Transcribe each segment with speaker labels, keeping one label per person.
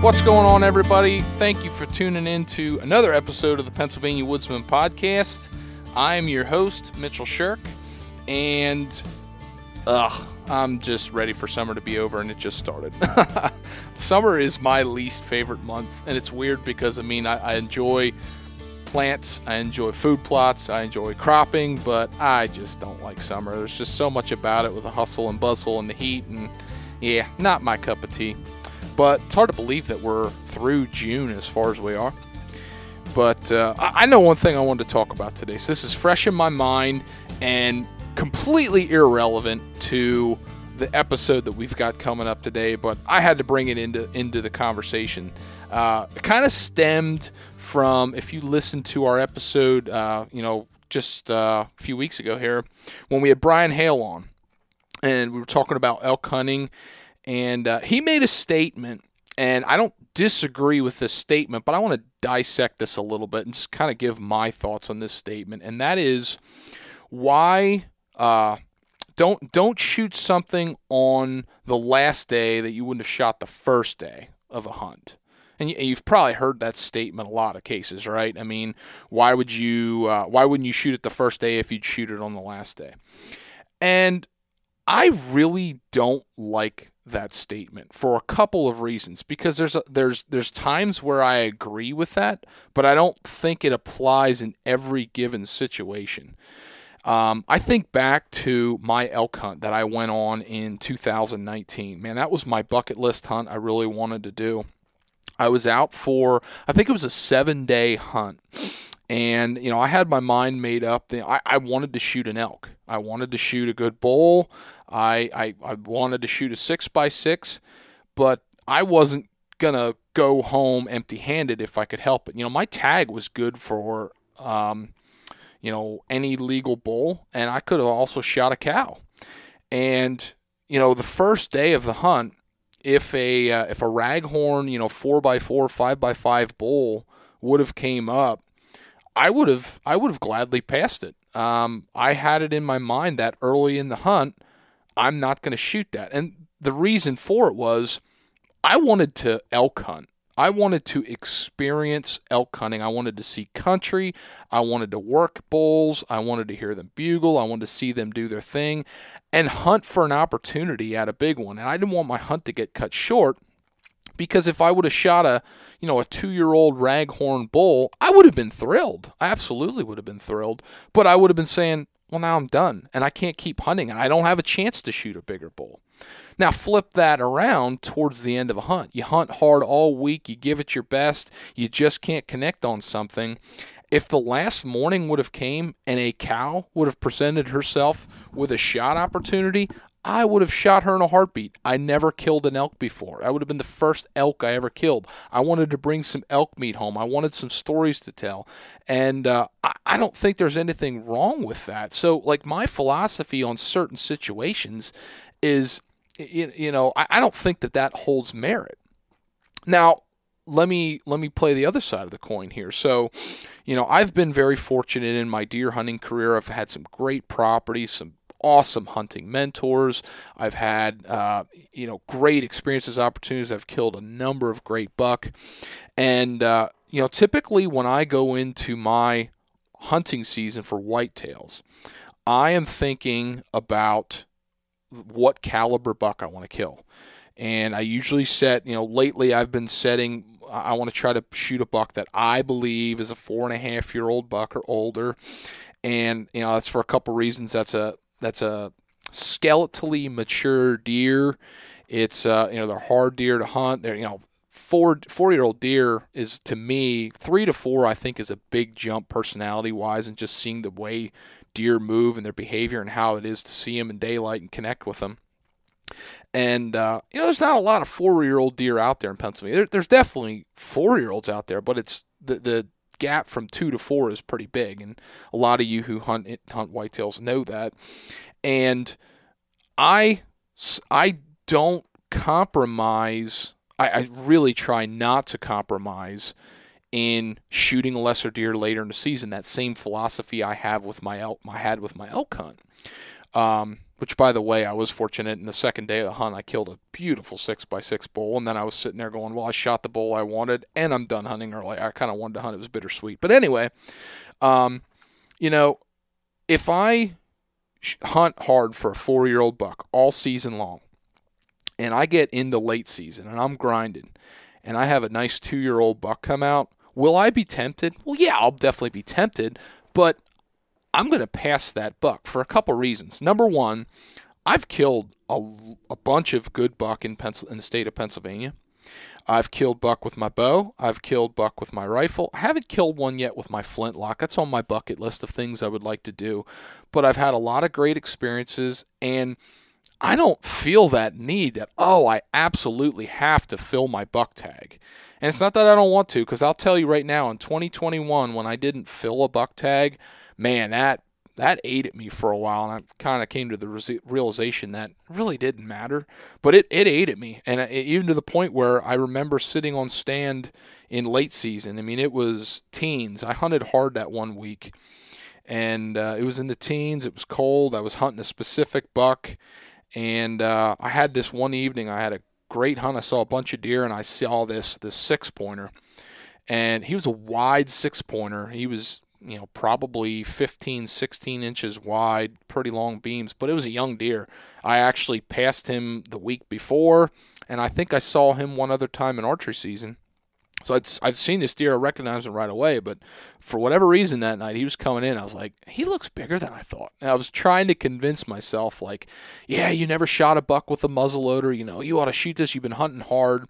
Speaker 1: What's going on, everybody? Thank you for tuning in to another episode of the Pennsylvania Woodsman Podcast. I'm your host, Mitchell Shirk, and ugh, I'm just ready for summer to be over, and it just started. summer is my least favorite month, and it's weird because I mean, I, I enjoy plants, I enjoy food plots, I enjoy cropping, but I just don't like summer. There's just so much about it with the hustle and bustle and the heat, and yeah, not my cup of tea but it's hard to believe that we're through June as far as we are. But uh, I know one thing I wanted to talk about today. So this is fresh in my mind and completely irrelevant to the episode that we've got coming up today, but I had to bring it into into the conversation. Uh, it kind of stemmed from if you listen to our episode, uh, you know, just uh, a few weeks ago here when we had Brian Hale on, and we were talking about elk hunting and uh, he made a statement, and I don't disagree with this statement, but I want to dissect this a little bit and just kind of give my thoughts on this statement, and that is why uh, don't don't shoot something on the last day that you wouldn't have shot the first day of a hunt. And you've probably heard that statement a lot of cases, right? I mean, why would you? Uh, why wouldn't you shoot it the first day if you'd shoot it on the last day? And I really don't like that statement for a couple of reasons because there's a, there's there's times where I agree with that, but I don't think it applies in every given situation. Um, I think back to my elk hunt that I went on in 2019. Man, that was my bucket list hunt I really wanted to do. I was out for I think it was a seven day hunt. And, you know, I had my mind made up. I, I wanted to shoot an elk. I wanted to shoot a good bull. I, I, I wanted to shoot a six by six, but I wasn't gonna go home empty handed if I could help it. You know, my tag was good for um, you know, any legal bull, and I could have also shot a cow. And you know, the first day of the hunt, if a uh, if a raghorn, you know, four by four, five by five bull would have came up, I would have I would have gladly passed it. Um, I had it in my mind that early in the hunt I'm not going to shoot that. And the reason for it was I wanted to elk hunt. I wanted to experience elk hunting. I wanted to see country. I wanted to work bulls. I wanted to hear them bugle. I wanted to see them do their thing and hunt for an opportunity at a big one. And I didn't want my hunt to get cut short because if I would have shot a, you know, a 2-year-old raghorn bull, I would have been thrilled. I absolutely would have been thrilled, but I would have been saying, well, now I'm done and I can't keep hunting and I don't have a chance to shoot a bigger bull. Now, flip that around towards the end of a hunt. You hunt hard all week, you give it your best, you just can't connect on something. If the last morning would have came and a cow would have presented herself with a shot opportunity, I would have shot her in a heartbeat. I never killed an elk before. I would have been the first elk I ever killed. I wanted to bring some elk meat home. I wanted some stories to tell. And uh, I, don't think there's anything wrong with that. So, like, my philosophy on certain situations is, you, you know, I, I don't think that that holds merit. Now, let me let me play the other side of the coin here. So, you know, I've been very fortunate in my deer hunting career. I've had some great properties, some awesome hunting mentors. I've had uh, you know great experiences, opportunities. I've killed a number of great buck, and uh, you know typically when I go into my hunting season for whitetails, I am thinking about what caliber buck I want to kill. And I usually set, you know, lately I've been setting, I want to try to shoot a buck that I believe is a four and a half year old buck or older. And, you know, that's for a couple reasons. That's a, that's a skeletally mature deer. It's, uh, you know, they're hard deer to hunt. They're, you know, four four year old deer is to me three to four I think is a big jump personality wise and just seeing the way deer move and their behavior and how it is to see them in daylight and connect with them. And uh, you know, there's not a lot of four year old deer out there in Pennsylvania. There, there's definitely four year olds out there, but it's the the gap from two to four is pretty big, and a lot of you who hunt hunt whitetails know that. And I I don't compromise I, I really try not to compromise in shooting a lesser deer later in the season. That same philosophy I have with my elk, I had with my elk hunt. Um, which, by the way, I was fortunate in the second day of the hunt. I killed a beautiful six by six bull, and then I was sitting there going, "Well, I shot the bull I wanted, and I'm done hunting early." I kind of wanted to hunt; it was bittersweet. But anyway, um, you know, if I hunt hard for a four-year-old buck all season long, and I get into late season and I'm grinding and I have a nice two year old buck come out, will I be tempted? Well, yeah, I'll definitely be tempted, but I'm going to pass that buck for a couple reasons. Number one, I've killed a, a bunch of good buck in, Pencil, in the state of Pennsylvania. I've killed buck with my bow. I've killed buck with my rifle. I haven't killed one yet with my flintlock. That's on my bucket list of things I would like to do. But I've had a lot of great experiences, and I don't feel that need that, oh, I absolutely have to fill my buck tag. And it's not that I don't want to, because I'll tell you right now, in 2021, when I didn't fill a buck tag, man, that that ate at me for a while, and I kind of came to the realization that really didn't matter, but it, it ate at me, and it, even to the point where I remember sitting on stand in late season. I mean, it was teens. I hunted hard that one week, and uh, it was in the teens. It was cold. I was hunting a specific buck, and uh, I had this one evening. I had a great hunt. I saw a bunch of deer, and I saw this this six pointer, and he was a wide six pointer. He was you know probably 15 16 inches wide pretty long beams but it was a young deer i actually passed him the week before and i think i saw him one other time in archery season so I'd, I'd seen this deer, I recognized him right away, but for whatever reason that night he was coming in. I was like, he looks bigger than I thought. And I was trying to convince myself, like, yeah, you never shot a buck with a muzzle loader. You know, you ought to shoot this. You've been hunting hard.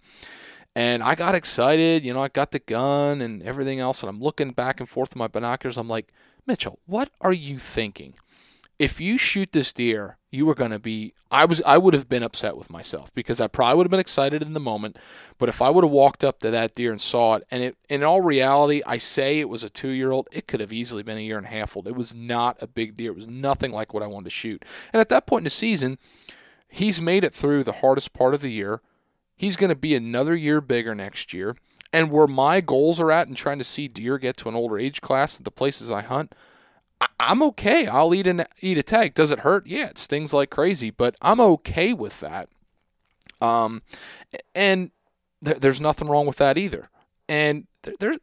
Speaker 1: And I got excited. You know, I got the gun and everything else. And I'm looking back and forth with my binoculars. I'm like, Mitchell, what are you thinking? if you shoot this deer, you were going to be I was I would have been upset with myself because I probably would have been excited in the moment, but if I would have walked up to that deer and saw it and it in all reality, I say it was a 2-year-old, it could have easily been a year and a half old. It was not a big deer. It was nothing like what I wanted to shoot. And at that point in the season, he's made it through the hardest part of the year. He's going to be another year bigger next year. And where my goals are at and trying to see deer get to an older age class at the places I hunt, I'm okay. I'll eat an eat a tag. Does it hurt? Yeah, it stings like crazy, but I'm okay with that. Um, and th- there's nothing wrong with that either. And th- there,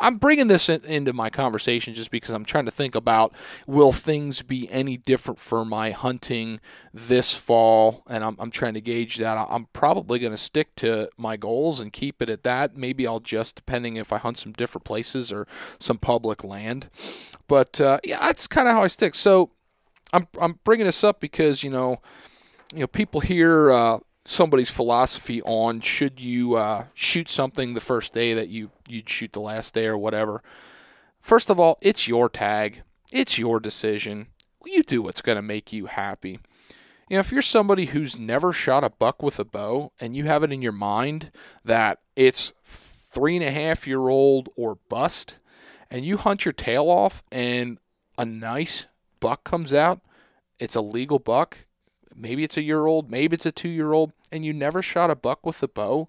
Speaker 1: I'm bringing this in, into my conversation just because I'm trying to think about will things be any different for my hunting this fall, and I'm, I'm trying to gauge that. I'm probably going to stick to my goals and keep it at that. Maybe I'll just, depending if I hunt some different places or some public land. But uh, yeah, that's kind of how I stick. So I'm I'm bringing this up because you know, you know, people hear. Uh, somebody's philosophy on should you uh, shoot something the first day that you you'd shoot the last day or whatever. First of all, it's your tag. It's your decision. You do what's going to make you happy. You know, if you're somebody who's never shot a buck with a bow and you have it in your mind that it's three and a half year old or bust, and you hunt your tail off and a nice buck comes out, it's a legal buck, maybe it's a year old, maybe it's a two year old, and you never shot a buck with a bow,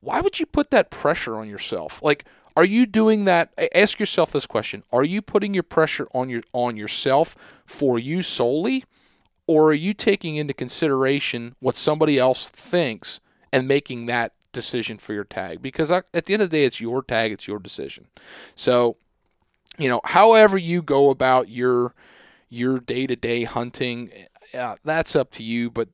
Speaker 1: why would you put that pressure on yourself? Like, are you doing that? Ask yourself this question: Are you putting your pressure on your on yourself for you solely, or are you taking into consideration what somebody else thinks and making that decision for your tag? Because at the end of the day, it's your tag, it's your decision. So, you know, however you go about your your day to day hunting, uh, that's up to you. But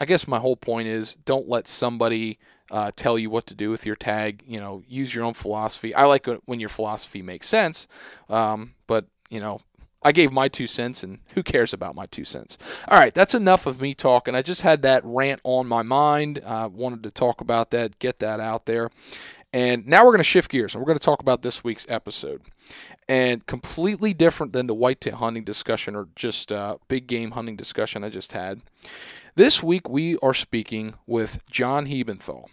Speaker 1: I guess my whole point is don't let somebody uh, tell you what to do with your tag. You know, use your own philosophy. I like it when your philosophy makes sense, um, but you know, I gave my two cents, and who cares about my two cents? All right, that's enough of me talking. I just had that rant on my mind. I uh, wanted to talk about that, get that out there. And now we're going to shift gears and we're going to talk about this week's episode. And completely different than the whitetail hunting discussion or just uh, big game hunting discussion I just had. This week we are speaking with John Hebenthal.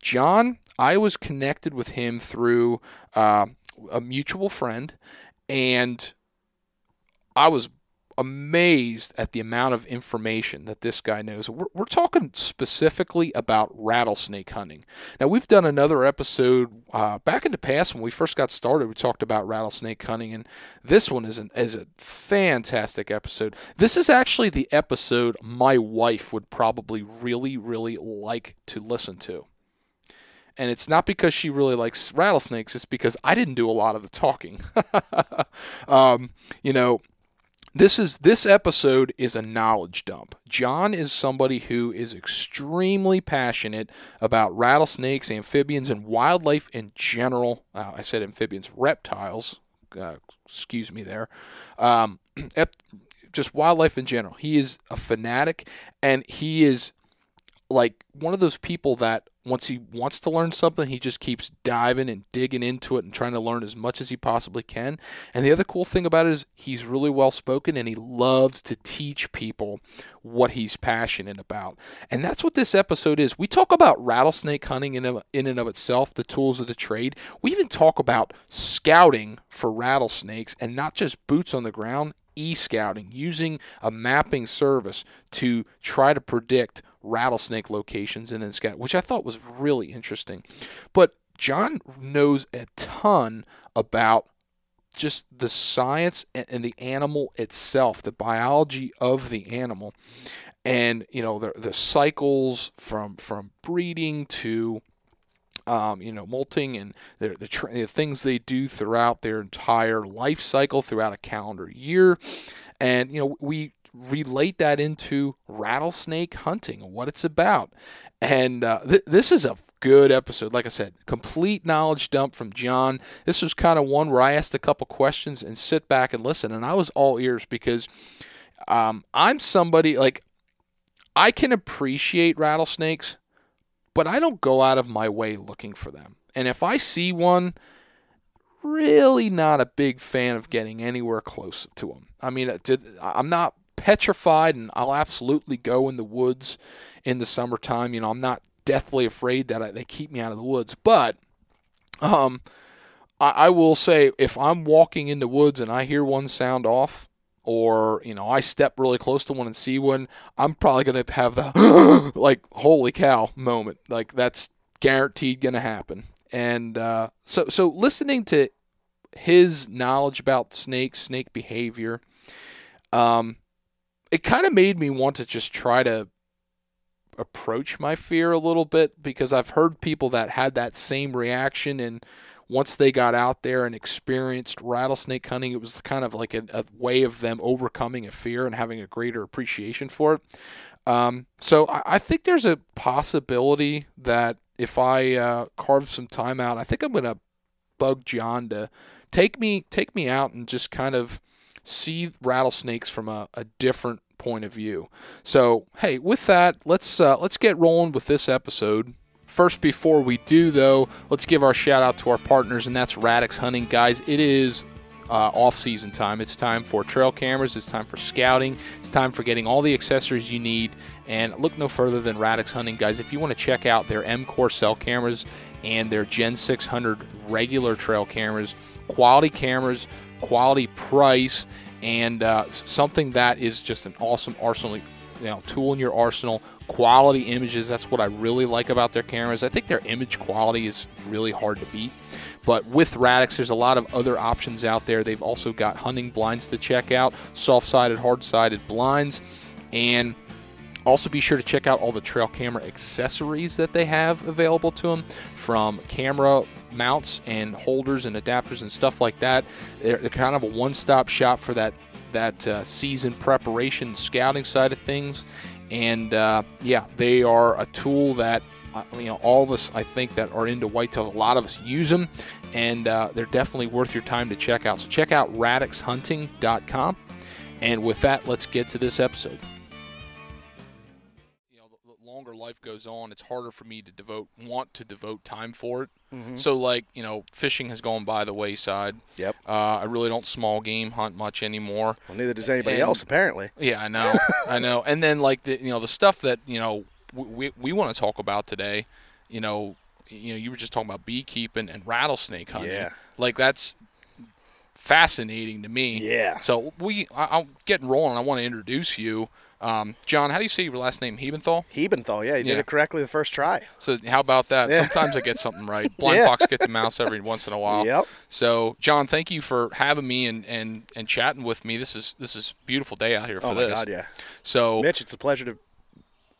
Speaker 1: John, I was connected with him through uh, a mutual friend, and I was amazed at the amount of information that this guy knows. We're, we're, talking specifically about rattlesnake hunting. Now, we've done another episode uh, back in the past when we first got started. We talked about rattlesnake hunting, and this one is, an, is a fantastic episode. This is actually the episode my wife would probably really, really like to listen to. And it's not because she really likes rattlesnakes, it's because I didn't do a lot of the talking. um, you know, this is this episode is a knowledge dump. John is somebody who is extremely passionate about rattlesnakes, amphibians, and wildlife in general. Uh, I said amphibians, reptiles. Uh, excuse me there. Um, just wildlife in general. He is a fanatic, and he is like one of those people that once he wants to learn something, he just keeps diving and digging into it and trying to learn as much as he possibly can. And the other cool thing about it is he's really well spoken and he loves to teach people what he's passionate about. And that's what this episode is. We talk about rattlesnake hunting in, in and of itself, the tools of the trade. We even talk about scouting for rattlesnakes and not just boots on the ground, e scouting, using a mapping service to try to predict rattlesnake locations and then scout, which I thought was really interesting. But John knows a ton about just the science and the animal itself, the biology of the animal, and you know the the cycles from from breeding to um, you know, molting and the, the, the, things they do throughout their entire life cycle throughout a calendar year. And, you know, we relate that into rattlesnake hunting, what it's about. And uh, th- this is a good episode. Like I said, complete knowledge dump from John. This was kind of one where I asked a couple questions and sit back and listen. And I was all ears because um, I'm somebody like I can appreciate rattlesnakes, but I don't go out of my way looking for them. And if I see one, really not a big fan of getting anywhere close to them. I mean, I'm not petrified, and I'll absolutely go in the woods in the summertime. You know, I'm not deathly afraid that I, they keep me out of the woods, but um, I, I will say if I'm walking in the woods and I hear one sound off, or you know I step really close to one and see one, I'm probably gonna have the like holy cow moment. Like that's guaranteed gonna happen. And uh, so so listening to his knowledge about snakes, snake behavior, um, it kind of made me want to just try to approach my fear a little bit because I've heard people that had that same reaction and once they got out there and experienced rattlesnake hunting, it was kind of like a, a way of them overcoming a fear and having a greater appreciation for it. Um, so I, I, think there's a possibility that if I uh, carve some time out, I think I'm to bug John to take me take me out and just kind of see rattlesnakes from a, a different point of view. So, hey, with that, let's uh, let's get rolling with this episode. First, before we do though, let's give our shout out to our partners, and that's Radix Hunting, guys. It is uh, off season time. It's time for trail cameras. It's time for scouting. It's time for getting all the accessories you need. And look no further than Radix Hunting, guys. If you want to check out their M Core cell cameras and their Gen 600 regular trail cameras, quality cameras, quality price, and uh, something that is just an awesome arsenal you know, tool in your arsenal. Quality images, that's what I really like about their cameras. I think their image quality is really hard to beat. But with Radix, there's a lot of other options out there. They've also got hunting blinds to check out, soft sided, hard sided blinds, and also, be sure to check out all the trail camera accessories that they have available to them from camera mounts and holders and adapters and stuff like that. They're, they're kind of a one stop shop for that that uh, season preparation scouting side of things. And uh, yeah, they are a tool that uh, you know all of us I think that are into whitetails. A lot of us use them, and uh, they're definitely worth your time to check out. So check out radixhunting.com. And with that, let's get to this episode longer life goes on, it's harder for me to devote want to devote time for it. Mm-hmm. So like you know, fishing has gone by the wayside.
Speaker 2: Yep.
Speaker 1: Uh, I really don't small game hunt much anymore.
Speaker 2: Well, neither does anybody and, else apparently.
Speaker 1: Yeah, I know, I know. And then like the you know the stuff that you know we we want to talk about today. You know, you know, you were just talking about beekeeping and rattlesnake hunting.
Speaker 2: Yeah.
Speaker 1: Like that's fascinating to me.
Speaker 2: Yeah.
Speaker 1: So we, I'm getting rolling. I want to introduce you. Um, John, how do you say your last name? Hebenthal?
Speaker 2: Hebenthal, yeah. You did it correctly the first try.
Speaker 1: So how about that? Yeah. Sometimes I get something right. Blind yeah. Fox gets a mouse every once in a while.
Speaker 2: Yep.
Speaker 1: So, John, thank you for having me and, and, and chatting with me. This is this is beautiful day out here for
Speaker 2: oh
Speaker 1: this.
Speaker 2: Oh, God, yeah.
Speaker 1: So,
Speaker 2: Mitch, it's a pleasure to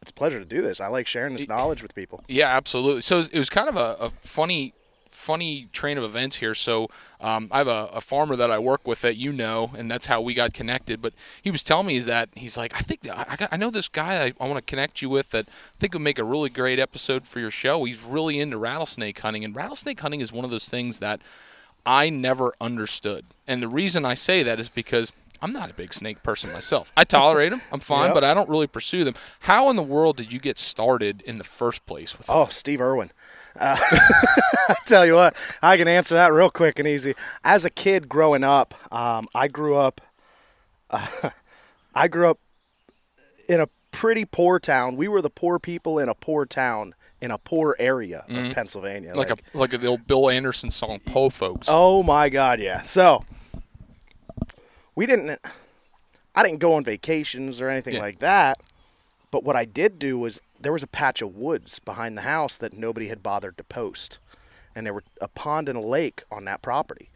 Speaker 2: it's a pleasure to do this. I like sharing this knowledge with people.
Speaker 1: Yeah, absolutely. So it was kind of a, a funny funny train of events here. So um, I have a, a, farmer that I work with that you know, and that's how we got connected. But he was telling me that he's like, I think I, got, I know this guy I, I want to connect you with that I think would make a really great episode for your show. He's really into rattlesnake hunting, and rattlesnake hunting is one of those things that I never understood. And the reason I say that is because I'm not a big snake person myself. I tolerate them. I'm fine, yep. but I don't really pursue them. How in the world did you get started in the first place with
Speaker 2: Oh, Steve Irwin. Uh, I tell you what, I can answer that real quick and easy. As a kid growing up, um, I grew up. Uh, I grew up in a pretty poor town. We were the poor people in a poor town in a poor area mm-hmm. of Pennsylvania,
Speaker 1: like, like a like the old Bill Anderson song, "Po Folks."
Speaker 2: Oh my God, yeah. So we didn't. I didn't go on vacations or anything yeah. like that. But what I did do was there was a patch of woods behind the house that nobody had bothered to post. And there were a pond and a lake on that property.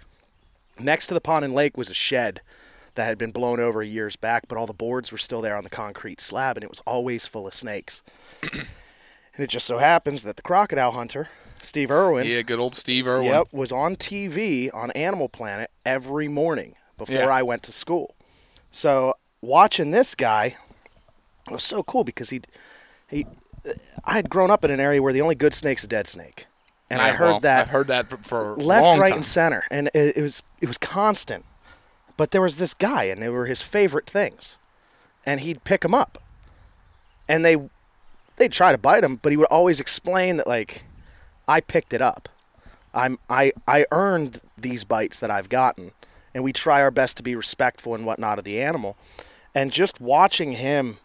Speaker 2: Next to the pond and lake was a shed that had been blown over years back, but all the boards were still there on the concrete slab, and it was always full of snakes. and it just so happens that the crocodile hunter, Steve Irwin,
Speaker 1: yeah, good old Steve Irwin,
Speaker 2: yep, was on TV on Animal Planet every morning before yeah. I went to school. So watching this guy was so cool because he he I had grown up in an area where the only good snake's a dead snake. And yeah, I heard
Speaker 1: well,
Speaker 2: that
Speaker 1: I've heard that for
Speaker 2: left, right,
Speaker 1: time.
Speaker 2: and center, and it, it was it was constant. But there was this guy, and they were his favorite things, and he'd pick them up, and they they'd try to bite him, but he would always explain that like I picked it up, I'm I I earned these bites that I've gotten, and we try our best to be respectful and whatnot of the animal, and just watching him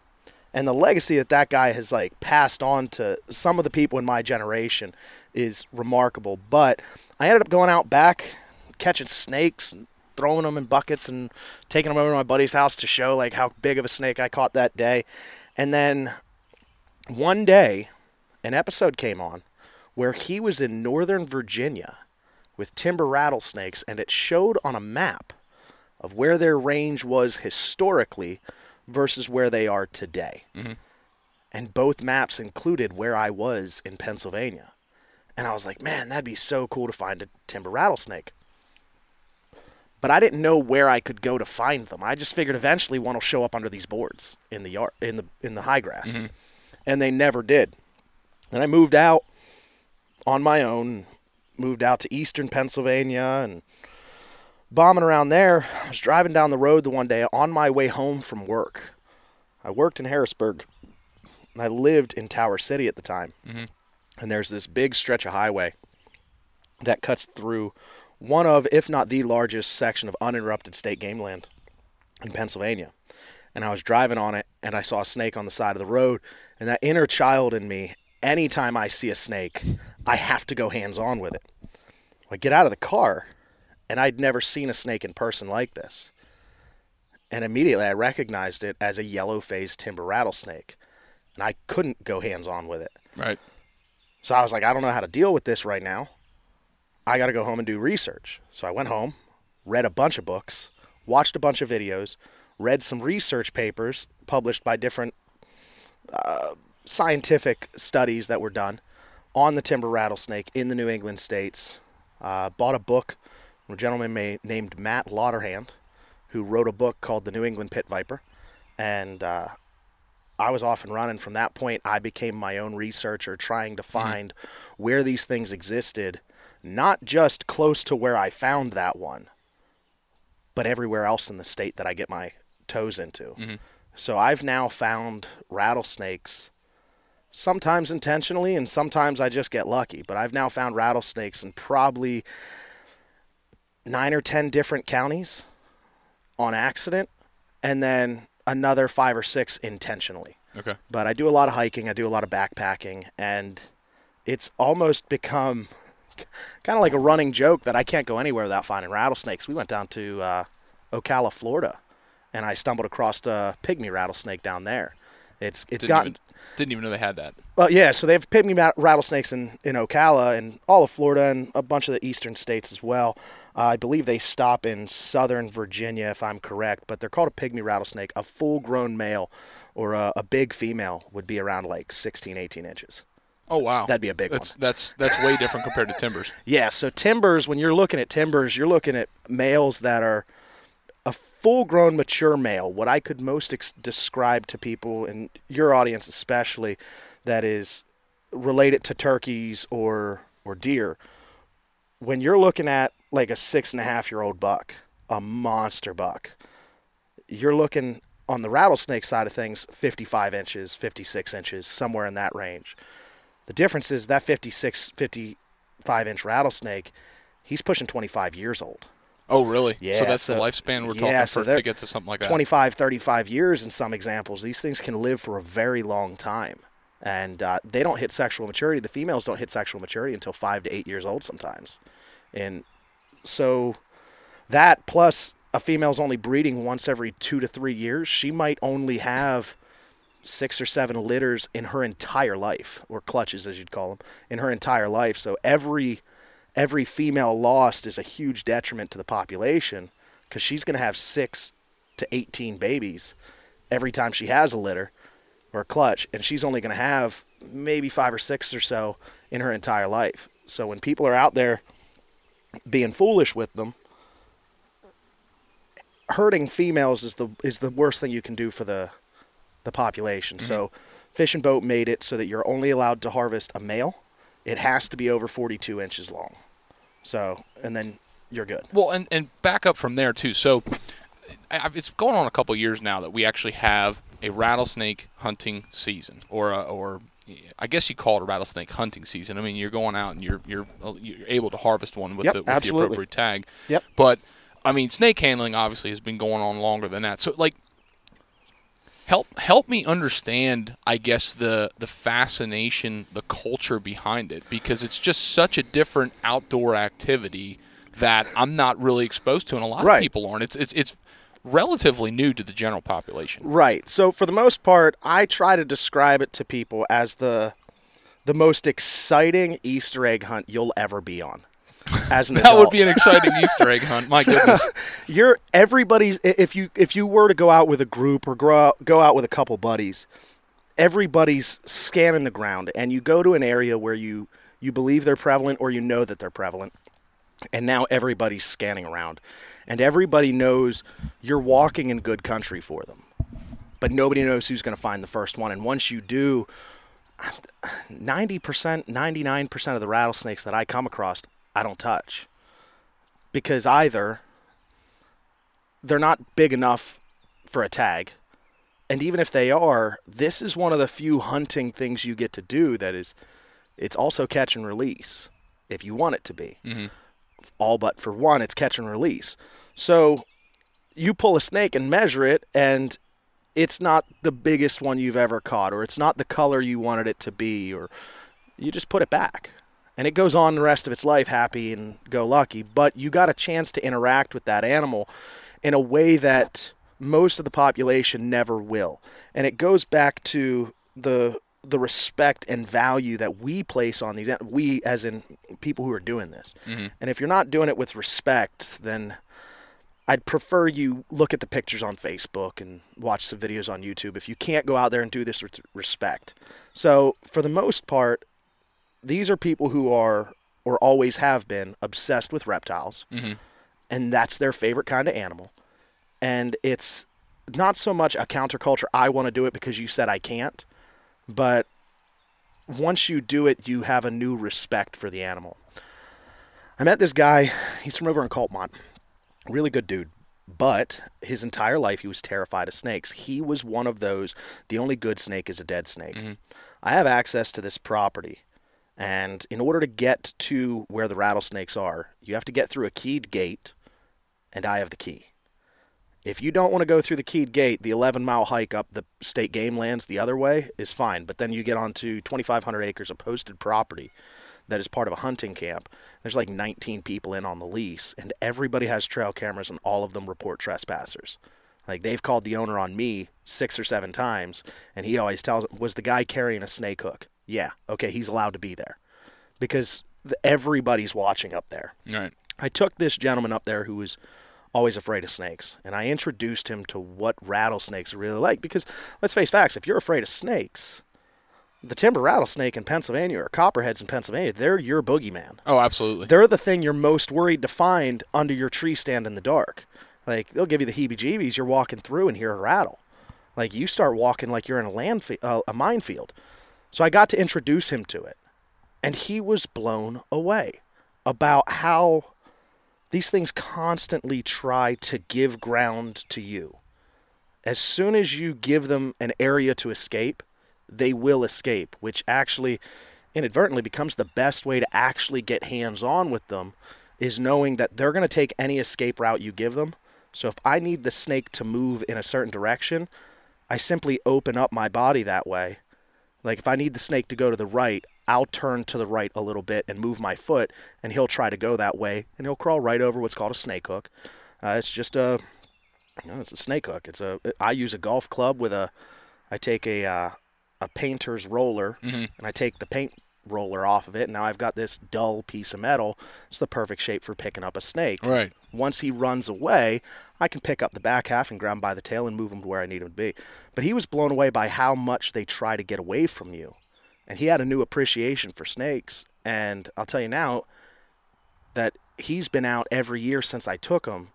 Speaker 2: and the legacy that that guy has like passed on to some of the people in my generation is remarkable. But I ended up going out back, catching snakes, and throwing them in buckets, and taking them over to my buddy's house to show like how big of a snake I caught that day. And then one day, an episode came on where he was in Northern Virginia with timber rattlesnakes, and it showed on a map of where their range was historically versus where they are today. Mm-hmm. And both maps included where I was in Pennsylvania. And I was like, man, that'd be so cool to find a timber rattlesnake. But I didn't know where I could go to find them. I just figured eventually one will show up under these boards in the yard in the in the high grass. Mm-hmm. And they never did. And I moved out on my own, moved out to eastern Pennsylvania and bombing around there. I was driving down the road the one day on my way home from work. I worked in Harrisburg. and I lived in Tower City at the time. Mm-hmm. And there's this big stretch of highway that cuts through one of, if not the largest section of uninterrupted state game land in Pennsylvania. And I was driving on it and I saw a snake on the side of the road. And that inner child in me, anytime I see a snake, I have to go hands on with it. I get out of the car and I'd never seen a snake in person like this. And immediately I recognized it as a yellow phase timber rattlesnake. And I couldn't go hands on with it.
Speaker 1: Right.
Speaker 2: So I was like, I don't know how to deal with this right now. I got to go home and do research. So I went home, read a bunch of books, watched a bunch of videos, read some research papers published by different uh, scientific studies that were done on the timber rattlesnake in the New England states. Uh, bought a book a gentleman may, named Matt Lauderhand, who wrote a book called The New England Pit Viper, and uh, I was off and running. From that point, I became my own researcher, trying to find where these things existed, not just close to where I found that one, but everywhere else in the state that I get my toes into. So I've now found rattlesnakes, sometimes intentionally and sometimes I just get lucky, but I've now found rattlesnakes in probably nine or 10 different counties on accident, and then another five or six intentionally.
Speaker 1: Okay.
Speaker 2: But I do a lot of hiking, I do a lot of backpacking, and it's almost become kind of like a running joke that I can't go anywhere without finding rattlesnakes. We went down to uh, Ocala, Florida, and I stumbled across a pygmy rattlesnake down there. It's it's
Speaker 1: Didn't
Speaker 2: gotten
Speaker 1: even, didn't even know they had that.
Speaker 2: well, yeah. So they have pygmy rattlesnakes in, in Ocala and all of Florida and a bunch of the eastern states as well. Uh, I believe they stop in southern Virginia, if I'm correct. But they're called a pygmy rattlesnake. A full-grown male or a, a big female would be around like 16, 18 inches.
Speaker 1: Oh wow,
Speaker 2: That'd be a big
Speaker 1: that's,
Speaker 2: one.
Speaker 1: That's that's way different compared to timbers.
Speaker 2: Yeah. So timbers, when you're looking at timbers, you're looking at males that are a full-grown mature male. What I could most ex- describe to people, and your audience especially, that is related to turkeys or or deer. When you're looking at like a six and a half year old buck, a monster buck, you're looking on the rattlesnake side of things 55 inches, 56 inches, somewhere in that range. The difference is that 56, 55 inch rattlesnake, he's pushing 25 years old.
Speaker 1: Oh really?
Speaker 2: Yeah,
Speaker 1: So that's the lifespan we're
Speaker 2: yeah,
Speaker 1: talking
Speaker 2: so
Speaker 1: for
Speaker 2: they're
Speaker 1: to get to something like that.
Speaker 2: 25, 35 years in some examples. These things can live for a very long time. And uh, they don't hit sexual maturity. The females don't hit sexual maturity until five to eight years old sometimes. And so that plus a female's only breeding once every two to three years, she might only have six or seven litters in her entire life, or clutches as you'd call them, in her entire life. So every every female lost is a huge detriment to the population because she's going to have six to 18 babies every time she has a litter or a clutch, and she's only going to have maybe five or six or so in her entire life. So when people are out there being foolish with them, hurting females is the is the worst thing you can do for the the population. Mm-hmm. So Fish and Boat made it so that you're only allowed to harvest a male. It has to be over 42 inches long. So, and then you're good.
Speaker 1: Well, and, and back up from there too. So I've, it's going on a couple years now that we actually have a rattlesnake hunting season, or a, or I guess you call it a rattlesnake hunting season. I mean, you're going out and you're you're uh, you're able to harvest one with
Speaker 2: Yep,
Speaker 1: the with the appropriate tag.
Speaker 2: Yep.
Speaker 1: But I mean, snake handling obviously has been going on longer than that. So like. Help help me understand, I guess the the fascination, the culture behind it, because it's just such a different outdoor activity that I'm not really exposed to, and a lot
Speaker 2: Right.
Speaker 1: of people aren't. It's it's it's relatively new to the general population.
Speaker 2: Right. So for the most part, I try to describe it to people as the the most exciting Easter egg hunt you'll ever be on. As an
Speaker 1: That
Speaker 2: adult.
Speaker 1: would be an exciting Easter egg hunt. My goodness.
Speaker 2: you're everybody's if you if you were to go out with a group or go out, go out with a couple buddies everybody's scanning the ground and you go to an area where you you believe they're prevalent or you know that they're prevalent and now everybody's scanning around. And everybody knows you're walking in good country for them. But nobody knows who's going to find the first one. And once you do 90% 99% of the rattlesnakes that I come across I don't touch. Because either they're not big enough for a tag. And even if they are, this is one of the few hunting things you get to do that is it's also catch and release if you want it to be. Mm-hmm. All but for one, it's catch and release. So you pull a snake and measure it and it's not the biggest one you've ever caught or it's not the color you wanted it to be or you just put it back and it goes on the rest of its life happy and go lucky but you got a chance to interact with that animal in a way that most of the population never will and it goes back to the the respect and value that we place on these we as in people who are doing this mm-hmm. and if you're not doing it with respect then I'd prefer you look at the pictures on Facebook and watch some videos on YouTube if you can't go out there and do this with respect. So, for the most part, these are people who are or always have been obsessed with reptiles, mm-hmm. and that's their favorite kind of animal. and it's not so much a counterculture. I want to do it because you said I can't, but once you do it, you have a new respect for the animal. I met this guy. He's from over in Coltmont. Really good dude. But his entire life, he was terrified of snakes. He was one of those. The only good snake is a dead snake. Mm-hmm. I have access to this property. And in order to get to where the rattlesnakes are, you have to get through a keyed gate, and I have the key. If you don't want to go through the keyed gate, the 11 mile hike up the state game lands the other way is fine. But then you get onto 2,500 acres of posted property that is part of a hunting camp. There's like 19 people in on the lease, and everybody has trail cameras, and all of them report trespassers. Like they've called the owner on me six or seven times, and he always tells "Was the guy carrying a snake hook?" Yeah. Okay, he's allowed to be there because the, everybody's watching up there.
Speaker 1: Right.
Speaker 2: I took this gentleman up there who was always afraid of snakes, and I introduced him to what rattlesnakes are really like. Because let's face facts: if you're afraid of snakes, the timber rattlesnake in Pennsylvania or copperheads in Pennsylvania, they're your boogeyman.
Speaker 1: Oh, absolutely.
Speaker 2: They're the thing you're most worried to find under your tree stand in the dark. Like they'll give you the heebie-jeebies. You're walking through and hear a rattle. Like you start walking like you're in a land uh, a minefield. So I got to introduce him to it, and he was blown away about how these things constantly try to give ground to you. As soon as you give them an area to escape, they will escape, which actually inadvertently becomes the best way to actually get hands on with them is knowing that they're going to take any escape route you give them. So if I need the snake to move in a certain direction, I simply open up my body that way. Like if I need the snake to go to the right, I'll turn to the right a little bit and move my foot, and he'll try to go that way, and he'll crawl right over what's called a snake hook. Uh, it's just a, you know, it's a snake hook. It's a. I use a golf club with a. I take a uh, a painter's roller, and I take the paint roller off of it, and now I've got this dull piece of metal. It's the perfect shape for picking up a snake.
Speaker 1: Right.
Speaker 2: Once he runs away, I can pick up the back half and grab him by the tail and move him to where I need him to be. But he was blown away by how much they try to get away from you. And he had a new appreciation for snakes. And I'll tell you now that he's been out every year since I took him.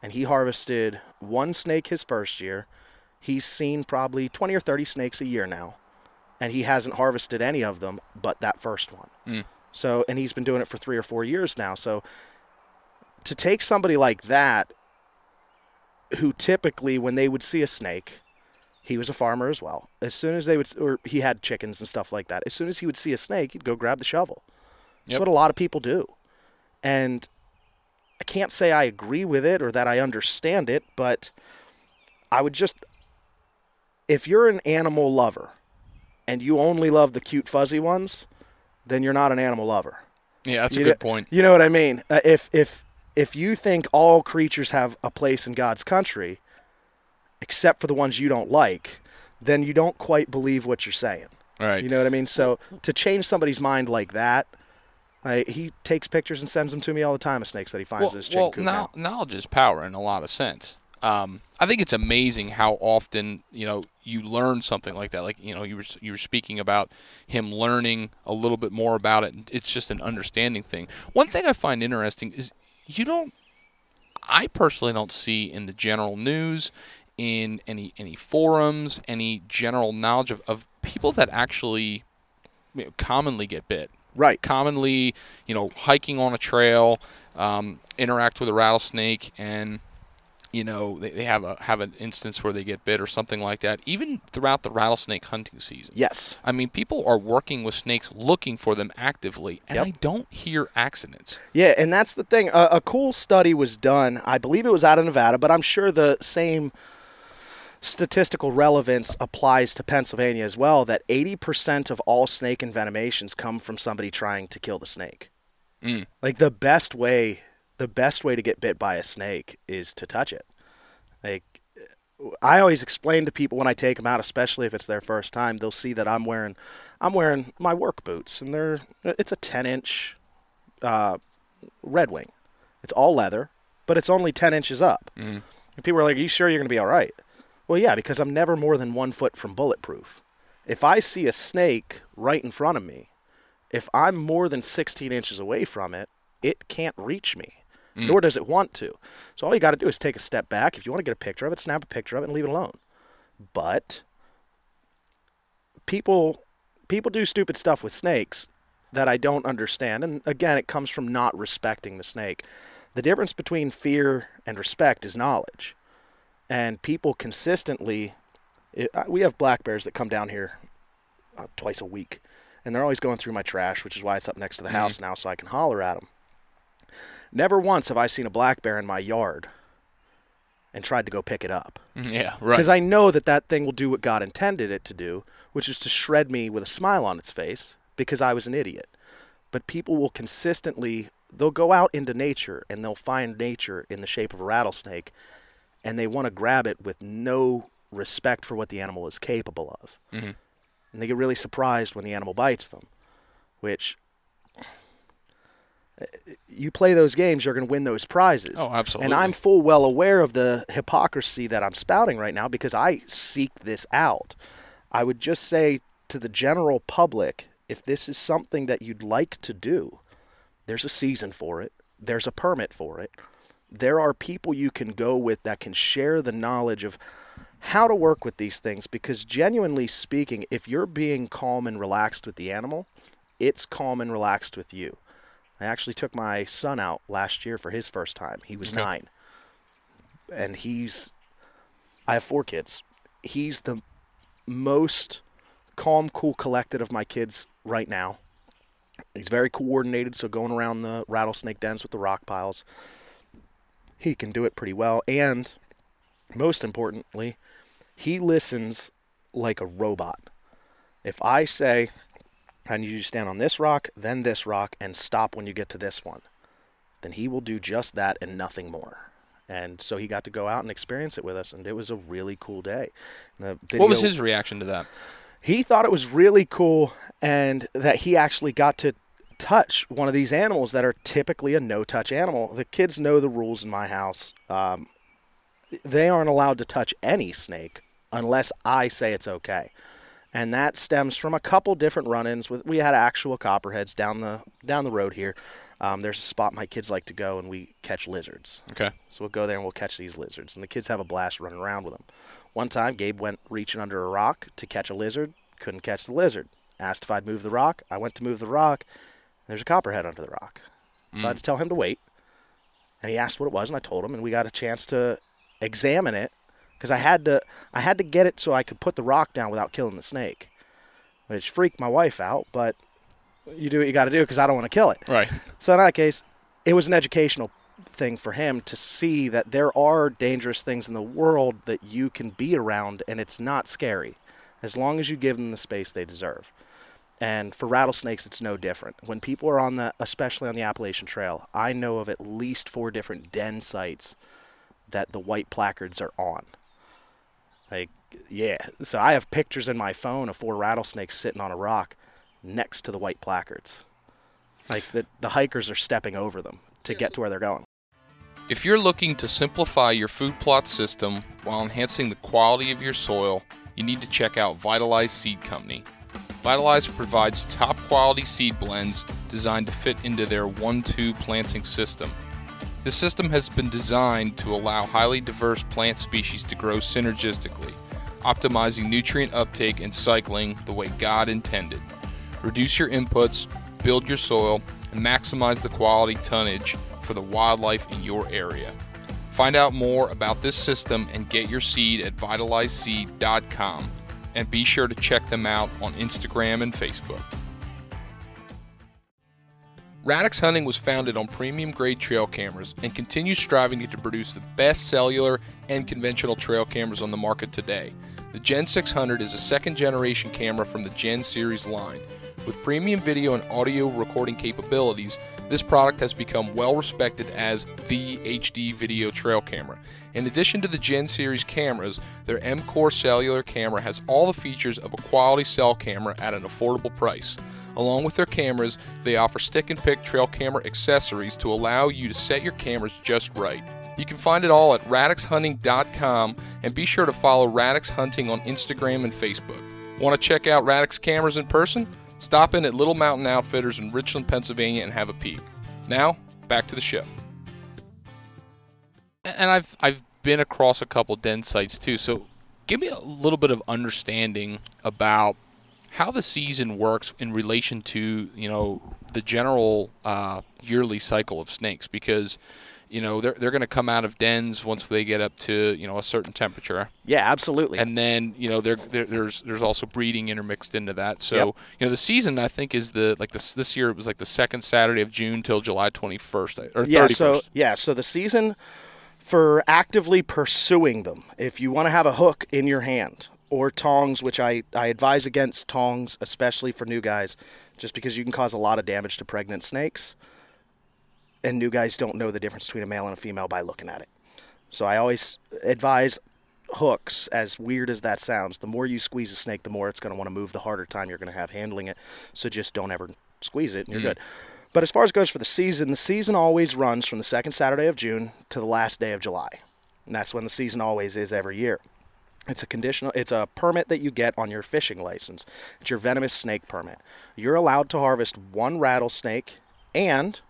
Speaker 2: And he harvested one snake his first year. He's seen probably 20 or 30 snakes a year now. And he hasn't harvested any of them but that first one. Mm. So, and he's been doing it for three or four years now. So, to take somebody like that, who typically, when they would see a snake, he was a farmer as well. As soon as they would, or he had chickens and stuff like that. As soon as he would see a snake, he'd go grab the shovel. That's
Speaker 1: Yep.
Speaker 2: what a lot of people do. And I can't say I agree with it or that I understand it, but I would just, if you're an animal lover and you only love the cute fuzzy ones, then you're not an animal lover.
Speaker 1: Yeah, that's a good
Speaker 2: know-
Speaker 1: point.
Speaker 2: You know what I mean? Uh, if if if you think all creatures have a place in God's country, except for the ones you don't like, then you don't quite believe what you're saying.
Speaker 1: Right.
Speaker 2: You know what I mean? So to change somebody's mind like that, I, he takes pictures and sends them to me all the time of snakes that he finds
Speaker 1: well,
Speaker 2: in
Speaker 1: well now. knowledge is power in a lot of sense. Um, I think it's amazing how often you know you learn something like that. Like you know you were you were speaking about him learning a little bit more about it. It's just an understanding thing. One thing I find interesting is you don't. I personally don't see in the general news, in any any forums, any general knowledge of, of people that actually you know, commonly get bit
Speaker 2: Right.
Speaker 1: commonly, you know, hiking on a trail, um, interact with a rattlesnake, and you know they, they have a have an instance where they get bit or something like that. Even throughout the rattlesnake hunting season.
Speaker 2: Yes.
Speaker 1: I mean, people are working with snakes, looking for them actively, and
Speaker 2: Yep.
Speaker 1: I don't hear accidents.
Speaker 2: Yeah, and that's the thing. A, a cool study was done. I believe it was out of Nevada, but I'm sure the same statistical relevance applies to Pennsylvania as well. That 80% of all snake envenomations come from somebody trying to kill the snake.
Speaker 1: Mm.
Speaker 2: Like the best way, the best way to get bit by a snake is to touch it. Like I always explain to people when I take them out, especially if it's their first time, they'll see that I'm wearing, I'm wearing my work boots, and they're it's a 10 inch uh, Red Wing. It's all leather, but it's only 10 inches up.
Speaker 1: Mhm.
Speaker 2: And people are like, Are you sure you're going to be all right? Well, yeah, because I'm never more than one foot from bulletproof. If I see a snake right in front of me, if I'm more than 16 inches away from it, it can't reach me. Mm. nor does it want to. So all you got to do is take a step back. If you want to get a picture of it, snap a picture of it and leave it alone. But people people do stupid stuff with snakes that I don't understand. And again, it comes from not respecting the snake. The difference between fear and respect is knowledge. And people consistently, it, we have black bears that come down here uh, twice a week, and they're always going through my trash, which is why it's up next to the house now, so I can holler at them. Never once have I seen a black bear in my yard and tried to go pick it up
Speaker 1: Yeah, right.
Speaker 2: because I know that that thing will do what God intended it to do, which is to shred me with a smile on its face because I was an idiot. But people will consistently they'll go out into nature and they'll find nature in the shape of a rattlesnake and they want to grab it with no respect for what the animal is capable of.
Speaker 1: Mhm.
Speaker 2: And they get really surprised when the animal bites them, which you play those games, you're going to win those prizes.
Speaker 1: Oh, absolutely.
Speaker 2: And I'm full well aware of the hypocrisy that I'm spouting right now because I seek this out. I would just say to the general public if this is something that you'd like to do, there's a season for it, there's a permit for it. There are people you can go with that can share the knowledge of how to work with these things because, genuinely speaking, if you're being calm and relaxed with the animal, it's calm and relaxed with you. I actually took my son out last year for his first time. He was
Speaker 1: Okay.
Speaker 2: nine. And he's, I have four kids. He's the most calm, cool, collected of my kids right now. He's very coordinated, so going around the rattlesnake dens with the rock piles, he can do it pretty well. And most importantly, he listens like a robot. If I say, I need you to stand on this rock, then this rock, and stop when you get to this one, then he will do just that and nothing more. And so he got to go out and experience it with us, and it was a really cool day. The
Speaker 1: what was his reaction to that?
Speaker 2: he thought it was really cool and that he actually got to touch one of these animals that are typically a no touch animal. The kids know the rules in my house. Um, they aren't allowed to touch any snake unless I say it's okay. And that stems from a couple different run-ins with we had actual copperheads down the down the road here. Um, there's a spot my kids like to go and we catch lizards.
Speaker 1: Okay.
Speaker 2: So we'll go there and we'll catch these lizards. And the kids have a blast running around with them. One time, Gabe went reaching under a rock to catch a lizard, couldn't catch the lizard. Asked if I'd move the rock. I went to move the rock. There's a copperhead under the rock. So I had to tell him to wait. And he asked what it was, and I told him, and we got a chance to examine it because I had to I had to get it so I could put the rock down without killing the snake, which freaked my wife out. But you do what you got to do because I don't want to kill it.
Speaker 1: Right.
Speaker 2: So in that case, it was an educational thing for him to see that there are dangerous things in the world that you can be around and it's not scary as long as you give them the space they deserve. And for rattlesnakes it's no different. When people are on the especially on the Appalachian Trail, I know of at least four different den sites that the white placards are on. Like yeah, so I have pictures in my phone of four rattlesnakes sitting on a rock next to the white placards. Like the, the hikers are stepping over them to get to where they're going.
Speaker 1: If you're looking to simplify your food plot system while enhancing the quality of your soil, you need to check out Vitalize Seed Company. Vitalize provides top quality seed blends designed to fit into their 1 2 planting system. This system has been designed to allow highly diverse plant species to grow synergistically, optimizing nutrient uptake and cycling the way God intended. Reduce your inputs, build your soil, and maximize the quality tonnage for the wildlife in your area. Find out more about this system and get your seed at vitalizeseed.com. And be sure to check them out on Instagram and Facebook. Radix Hunting was founded on premium grade trail cameras and continues striving to produce the best cellular and conventional trail cameras on the market today. The Gen 600 is a second generation camera from the Gen series line. With premium video and audio recording capabilities, this product has become well respected as the HD video trail camera. In addition to the Gen series cameras, their M Core cellular camera has all the features of a quality cell camera at an affordable price. Along with their cameras, they offer stick and pick trail camera accessories to allow you to set your cameras just right. You can find it all at radixhunting.com and be sure to follow Radix Hunting on Instagram and Facebook. Want to check out Radix cameras in person? Stop in at Little Mountain Outfitters in Richland, Pennsylvania and have a peek. Now, back to the show. and I've I've been across a couple den sites too. So give me a little bit of understanding about how the season works in relation to you know the general uh, yearly cycle of snakes because you know they're they're going to come out of dens once they get up to you know a certain temperature
Speaker 2: Yeah, absolutely.
Speaker 1: and then you know there, there there's there's also breeding intermixed into that so
Speaker 2: Yep.
Speaker 1: you know the season i think is the like this this year it was like the second saturday of june till july 21st or 31st
Speaker 2: yeah, so yeah, so the season for actively pursuing them, if you want to have a hook in your hand or tongs, which I, I advise against tongs, especially for new guys, just because you can cause a lot of damage to pregnant snakes. And new guys don't know the difference between a male and a female by looking at it. So I always advise hooks, as weird as that sounds. The more you squeeze a snake, the more it's going to want to move, the harder time you're going to have handling it. So just don't ever squeeze it, and you're mm. good. But as far as goes for the season, the season always runs from the second Saturday of June to the last day of July. And that's when the season always is every year. It's a conditional it's a permit that you get on your fishing license. It's your venomous snake permit. You're allowed to harvest one rattlesnake and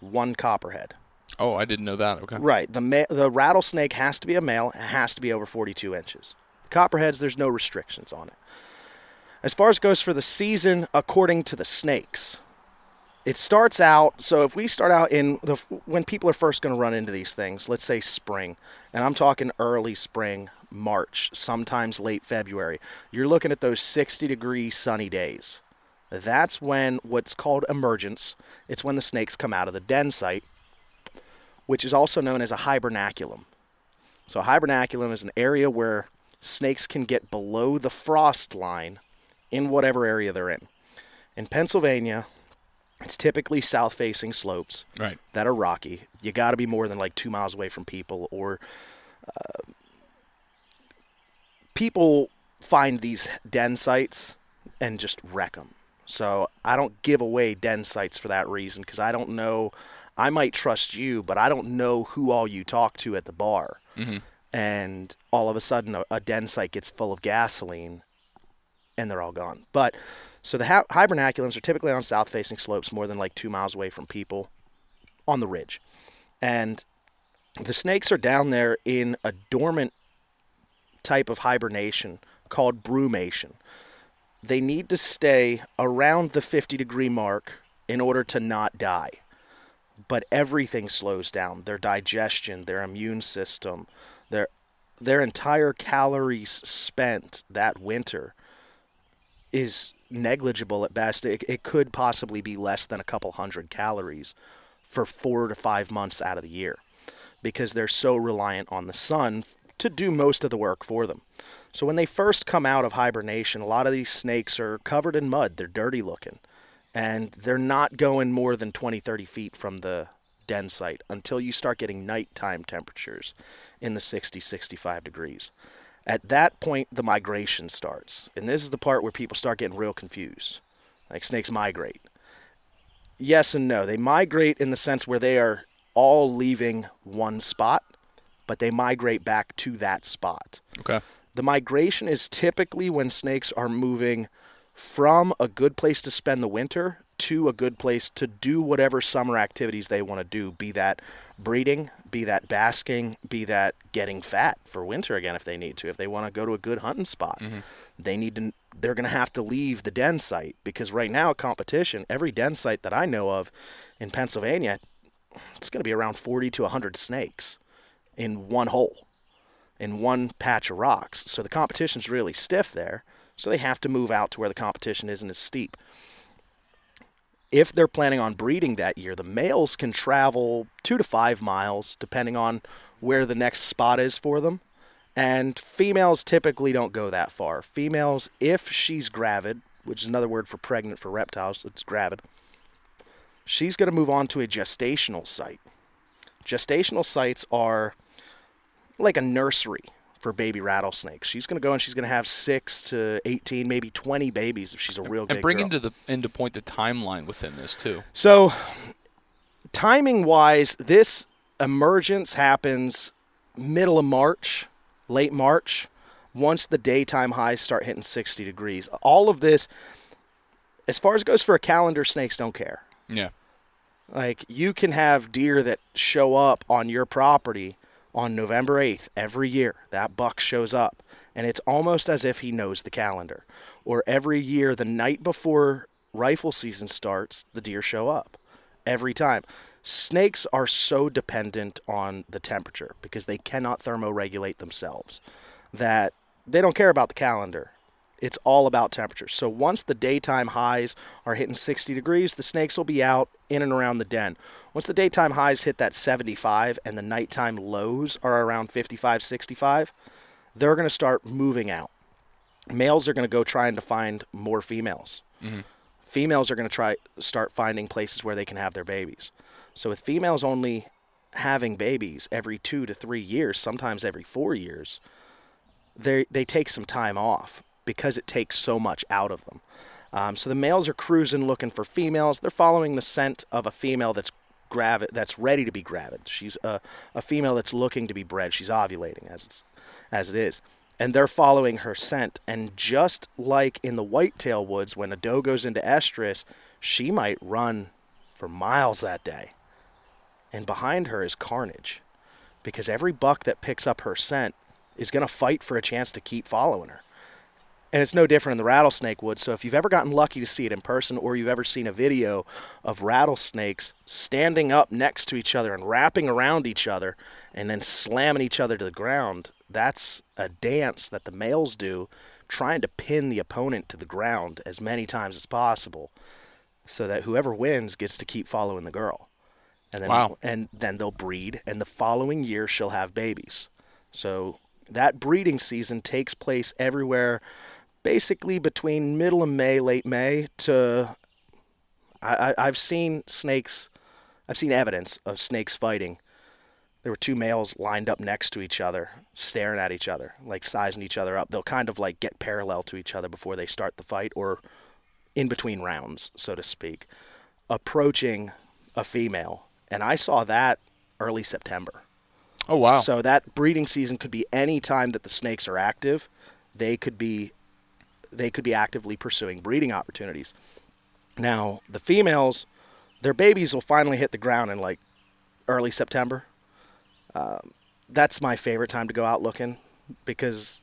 Speaker 2: one copperhead.
Speaker 1: oh i didn't know that okay
Speaker 2: Right. The ma- the rattlesnake has to be a male. It has to be over 42 inches. Copperheads, there's no restrictions on it. As far as goes for the season, according to the snakes, it starts out. So if we start out in the when people are first going to run into these things, let's say spring, and I'm talking early spring, March, sometimes late February. You're looking at those 60 degree sunny days. That's when what's called emergence. It's when the snakes come out of the den site which is also known as a hibernaculum. So, a hibernaculum is an area where snakes can get below the frost line in whatever area they're in. In Pennsylvania, it's typically south facing slopes
Speaker 1: right
Speaker 2: that are rocky. You got to be more than like two miles away from people, or uh, people find these den sites and just wreck them. So I don't give away den sites for that reason because I don't know. I might trust you, but I don't know who all you talk to at the bar. Mm-hmm. And all of a sudden, a, a den site gets full of gasoline, and they're all gone. But so the hi- hibernaculums are typically on south-facing slopes, more than like two miles away from people, on the ridge, and the snakes are down there in a dormant type of hibernation called brumation. They need to stay around the 50 degree mark in order to not die. But everything slows down their digestion, their immune system, their their entire calories spent that winter is negligible at best. It, it could possibly be less than a couple hundred calories for four to five months out of the year because they're so reliant on the sun to do most of the work for them. So when they first come out of hibernation, a lot of these snakes are covered in mud. They're dirty looking. And they're not going more than 20, 30 feet from the den site until you start getting nighttime temperatures in the 60, 65 degrees. At that point, the migration starts. And this is the part where people start getting real confused. Like snakes migrate. Yes and no. They migrate in the sense where they are all leaving one spot, but they migrate back to that spot.
Speaker 1: okay
Speaker 2: The migration is typically when snakes are moving from a good place to spend the winter to a good place to do whatever summer activities they want to do, be that breeding, be that basking, be that getting fat for winter again if they need to. If they want to go to a good hunting spot, mm-hmm. they need to they're going to have to leave the den site because right now competition, every den site that I know of in Pennsylvania, it's going to be around 40 to 100 snakes in one hole in one patch of rocks. So the competition's really stiff there. So they have to move out to where the competition isn't as steep. If they're planning on breeding that year, the males can travel two to five miles, depending on where the next spot is for them. And females typically don't go that far. Females, if she's gravid, which is another word for pregnant for reptiles, it's gravid, she's going to move on to a gestational site. Gestational sites are like a nursery for baby rattlesnakes. She's going to go and she's going to have six to 18, maybe 20 babies if she's a real
Speaker 1: and
Speaker 2: big
Speaker 1: bring
Speaker 2: girl.
Speaker 1: into the into point the timeline within this too
Speaker 2: So, timing wise, this emergence happens middle of March, late March, once the daytime highs start hitting 60 degrees. All of this, as far as it goes for a calendar, snakes don't care.
Speaker 1: yeah
Speaker 2: Like, you can have deer that show up on your property on November 8th every year. That buck shows up, and it's almost as if he knows the calendar. Or every year, the night before rifle season starts, the deer show up. Every time. Snakes are so dependent on the temperature because they cannot thermoregulate themselves that they don't care about the calendar. It's all about temperature. So once the daytime highs are hitting 60 degrees, the snakes will be out in and around the den. Once the daytime highs hit that 75 and the nighttime lows are around 55, 65, they're going to start moving out. Males are going to go trying to find more females. Mm-hmm. Females are going to try start finding places where they can have their babies. So with females only having babies every 2 to 3 years, sometimes every 4 years, they they take some time off because it takes so much out of them. Um, so the males are cruising looking for females. They're following the scent of a female that's gravid, that's ready to be gravid. She's a, a female that's looking to be bred. She's ovulating as it's as it is. And they're following her scent. And just like in the whitetail woods, when a doe goes into estrus, she might run for miles that day. And behind her is carnage. Because every buck that picks up her scent is going to fight for a chance to keep following her. And it's no different in the rattlesnake woods. So if you've ever gotten lucky to see it in person or you've ever seen a video of rattlesnakes standing up next to each other and wrapping around each other and then slamming each other to the ground, that's a dance that the males do trying to pin the opponent to the ground as many times as possible so that whoever wins gets to keep following the girl. And then
Speaker 1: Wow.
Speaker 2: and then they'll breed and the following year she'll have babies. So that breeding season takes place everywhere basically between middle of May, late May to I, I I've seen snakes I've seen evidence of snakes fighting. There were two males lined up next to each other, staring at each other, like sizing each other up. They'll kind of like get parallel to each other before they start the fight or in between rounds, so to speak, approaching a female. And I saw that early September.
Speaker 1: Oh wow.
Speaker 2: So that breeding season could be any time that the snakes are active. They could be they could be actively pursuing breeding opportunities. Now, the females, their babies will finally hit the ground in like early September. Um, that's my favorite time to go out looking because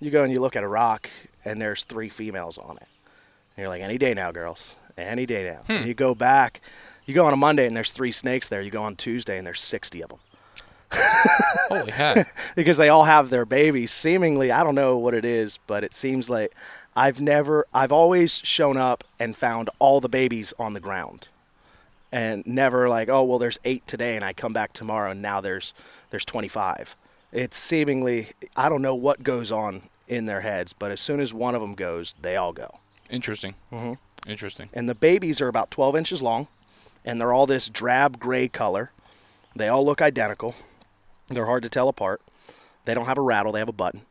Speaker 2: you go and you look at a rock and there's three females on it. And you're like, any day now, girls. Any day now. And you go back, you go on a Monday and there's three snakes there. You go on Tuesday and there's 60 of them
Speaker 1: Holy heck.
Speaker 2: because they all have their babies. Seemingly, I don't know what it is, but it seems like I've never, I've always shown up and found all the babies on the ground, and never like, oh well, there's eight today, and I come back tomorrow, and now there's there's 25. It's seemingly, I don't know what goes on in their heads, but as soon as one of them goes, they all go.
Speaker 1: Interesting. Mm-hmm. Interesting.
Speaker 2: And the babies are about 12 inches long, and they're all this drab gray color. They all look identical. They're hard to tell apart. They don't have a rattle, they have a button.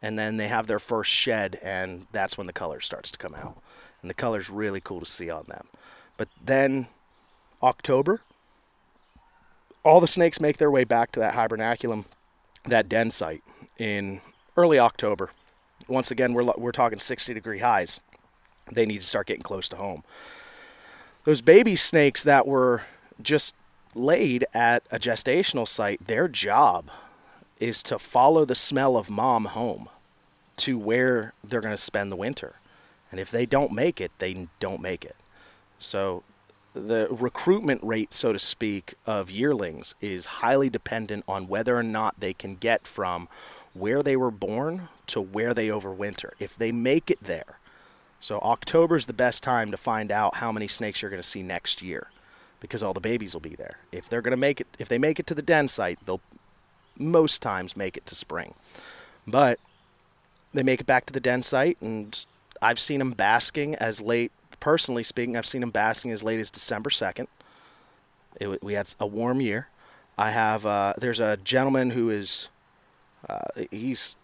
Speaker 2: And then they have their first shed, and that's when the color starts to come out. And the color's really cool to see on them. But then, October, all the snakes make their way back to that hibernaculum, that den site in early October. Once again, we're, we're talking 60 degree highs. They need to start getting close to home. Those baby snakes that were just laid at a gestational site, their job is to follow the smell of mom home to where they're going to spend the winter. And if they don't make it, they don't make it. So the recruitment rate, so to speak, of yearlings is highly dependent on whether or not they can get from where they were born to where they overwinter. If they make it there, so October is the best time to find out how many snakes you're going to see next year, because all the babies will be there. If they're going to make it, if they make it to the den site, they'll most times make it to spring, but they make it back to the den site, and I've seen them basking as late. Personally speaking, I've seen them basking as late as December second. It, we had a warm year. I have uh, there's a gentleman who is uh, he's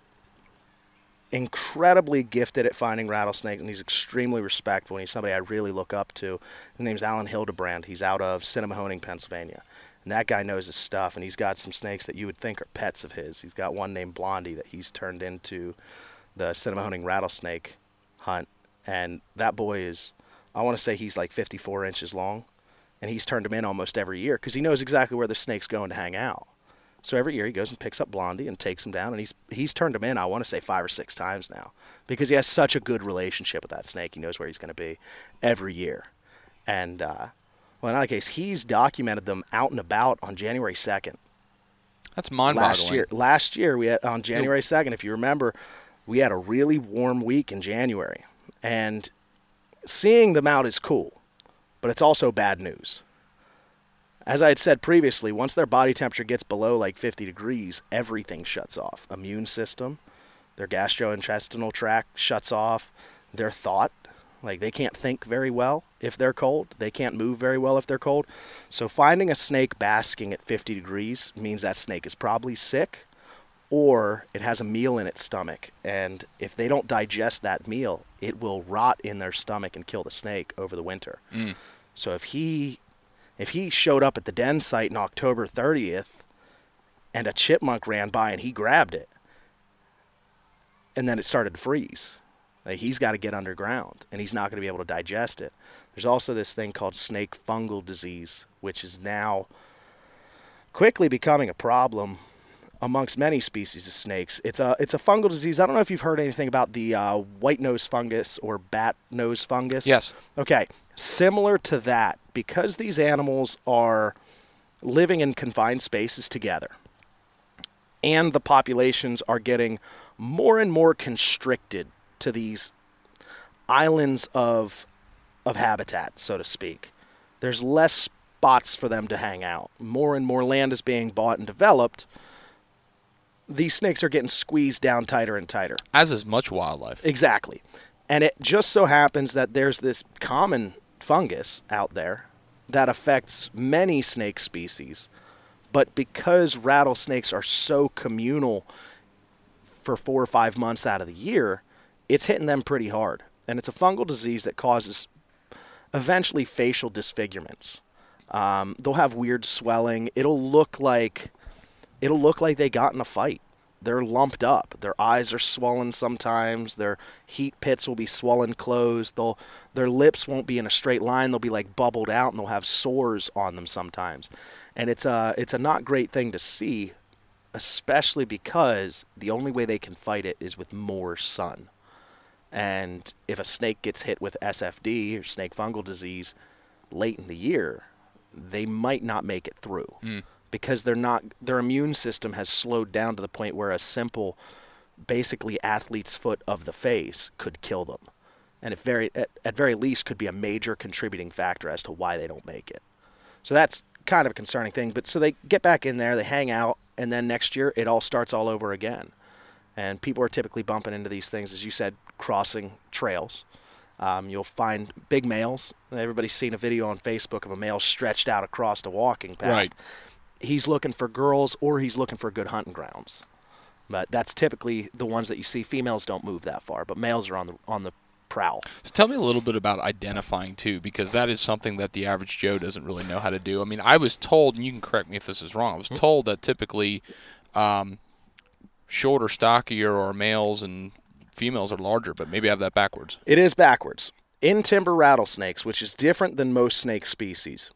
Speaker 2: incredibly gifted at finding rattlesnakes, and he's extremely respectful. And he's somebody I really look up to. His name's Alan Hildebrand. He's out of Sinnemahoning, Pennsylvania. And that guy knows his stuff, and he's got some snakes that you would think are pets of his. He's got one named Blondie that he's turned into the Sinnemahoning rattlesnake hunt. And that boy is, I want to say he's like 54 inches long. And he's turned him in almost every year because he knows exactly where the snake's going to hang out. So every year he goes and picks up Blondie and takes him down, and he's he's turned him in. I want to say five or six times now because he has such a good relationship with that snake. He knows where he's going to be every year, and uh, well, in either case, he's documented them out and about on January second
Speaker 1: That's mind-boggling.
Speaker 2: last year. Last year we had on January second, if you remember, we had a really warm week in January, and seeing them out is cool, but it's also bad news. As I had said previously, once their body temperature gets below like 50 degrees, everything shuts off. Immune system, their gastrointestinal tract shuts off, their thought, like they can't think very well if they're cold, they can't move very well if they're cold. So finding a snake basking at 50 degrees means that snake is probably sick or it has a meal in its stomach and if they don't digest that meal, it will rot in their stomach and kill the snake over the winter. Mm. So if he if he showed up at the den site on October 30th and a chipmunk ran by and he grabbed it and then it started to freeze, like he's got to get underground and he's not going to be able to digest it. There's also this thing called snake fungal disease, which is now quickly becoming a problem amongst many species of snakes. It's a it's a fungal disease. I don't know if you've heard anything about the uh, white nose fungus or bat nose fungus.
Speaker 1: Yes.
Speaker 2: Okay, similar to that, because these animals are living in confined spaces together, and the populations are getting more and more constricted to these islands of of habitat, so to speak. There's less spots for them to hang out. More and more land is being bought and developed. These snakes are getting squeezed down tighter and tighter.
Speaker 1: As is much wildlife.
Speaker 2: Exactly. And it just so happens that there's this common fungus out there that affects many snake species. But because rattlesnakes are so communal for four or five months out of the year, it's hitting them pretty hard. And it's a fungal disease that causes eventually facial disfigurements. Um, they'll have weird swelling. It'll look like it'll look like they got in a fight. They're lumped up. Their eyes are swollen sometimes. Their heat pits will be swollen closed. They'll their lips won't be in a straight line. They'll be like bubbled out and they'll have sores on them sometimes. And it's a it's a not great thing to see, especially because the only way they can fight it is with more sun. And if a snake gets hit with SFD or snake fungal disease late in the year, they might not make it through hmm. Because they're not their immune system has slowed down to the point where a simple basically athlete's foot of the face could kill them. And if very at, at very least could be a major contributing factor as to why they don't make it. So that's kind of a concerning thing. But so they get back in there, they hang out, and then next year it all starts all over again. And people are typically bumping into these things, as you said, crossing trails. Um, you'll find big males. Everybody's seen a video on Facebook of a male stretched out across the walking path.
Speaker 1: Right.
Speaker 2: He's looking for girls or he's looking for good hunting grounds. But that's typically the ones that you see. Females don't move that far, but males are on the on the prowl.
Speaker 1: So tell me a little bit about identifying too, because that is something that the average Joe doesn't really know how to do. I mean, I was told, and you can correct me if this is wrong. I was told that typically, um, shorter, stockier, or males and females are larger, but maybe I have that backwards.
Speaker 2: It is backwards. In timber rattlesnakes, which is different than most snake species,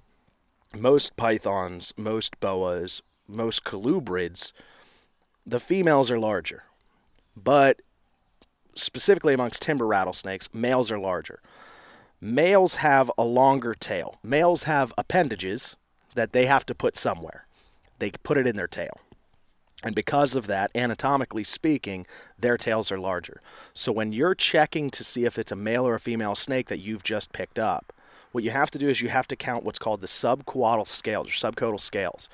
Speaker 2: most pythons, most boas, most colubrids, the females are larger. But specifically amongst timber rattlesnakes, males are larger. Males have a longer tail. Males have appendages that they have to put somewhere. They put it in their tail. And because of that, anatomically speaking, their tails are larger. So when you're checking to see if it's a male or a female snake that you've just picked up, what you have to do is you have to count what's called the subcaudal scales or subcaudal scales.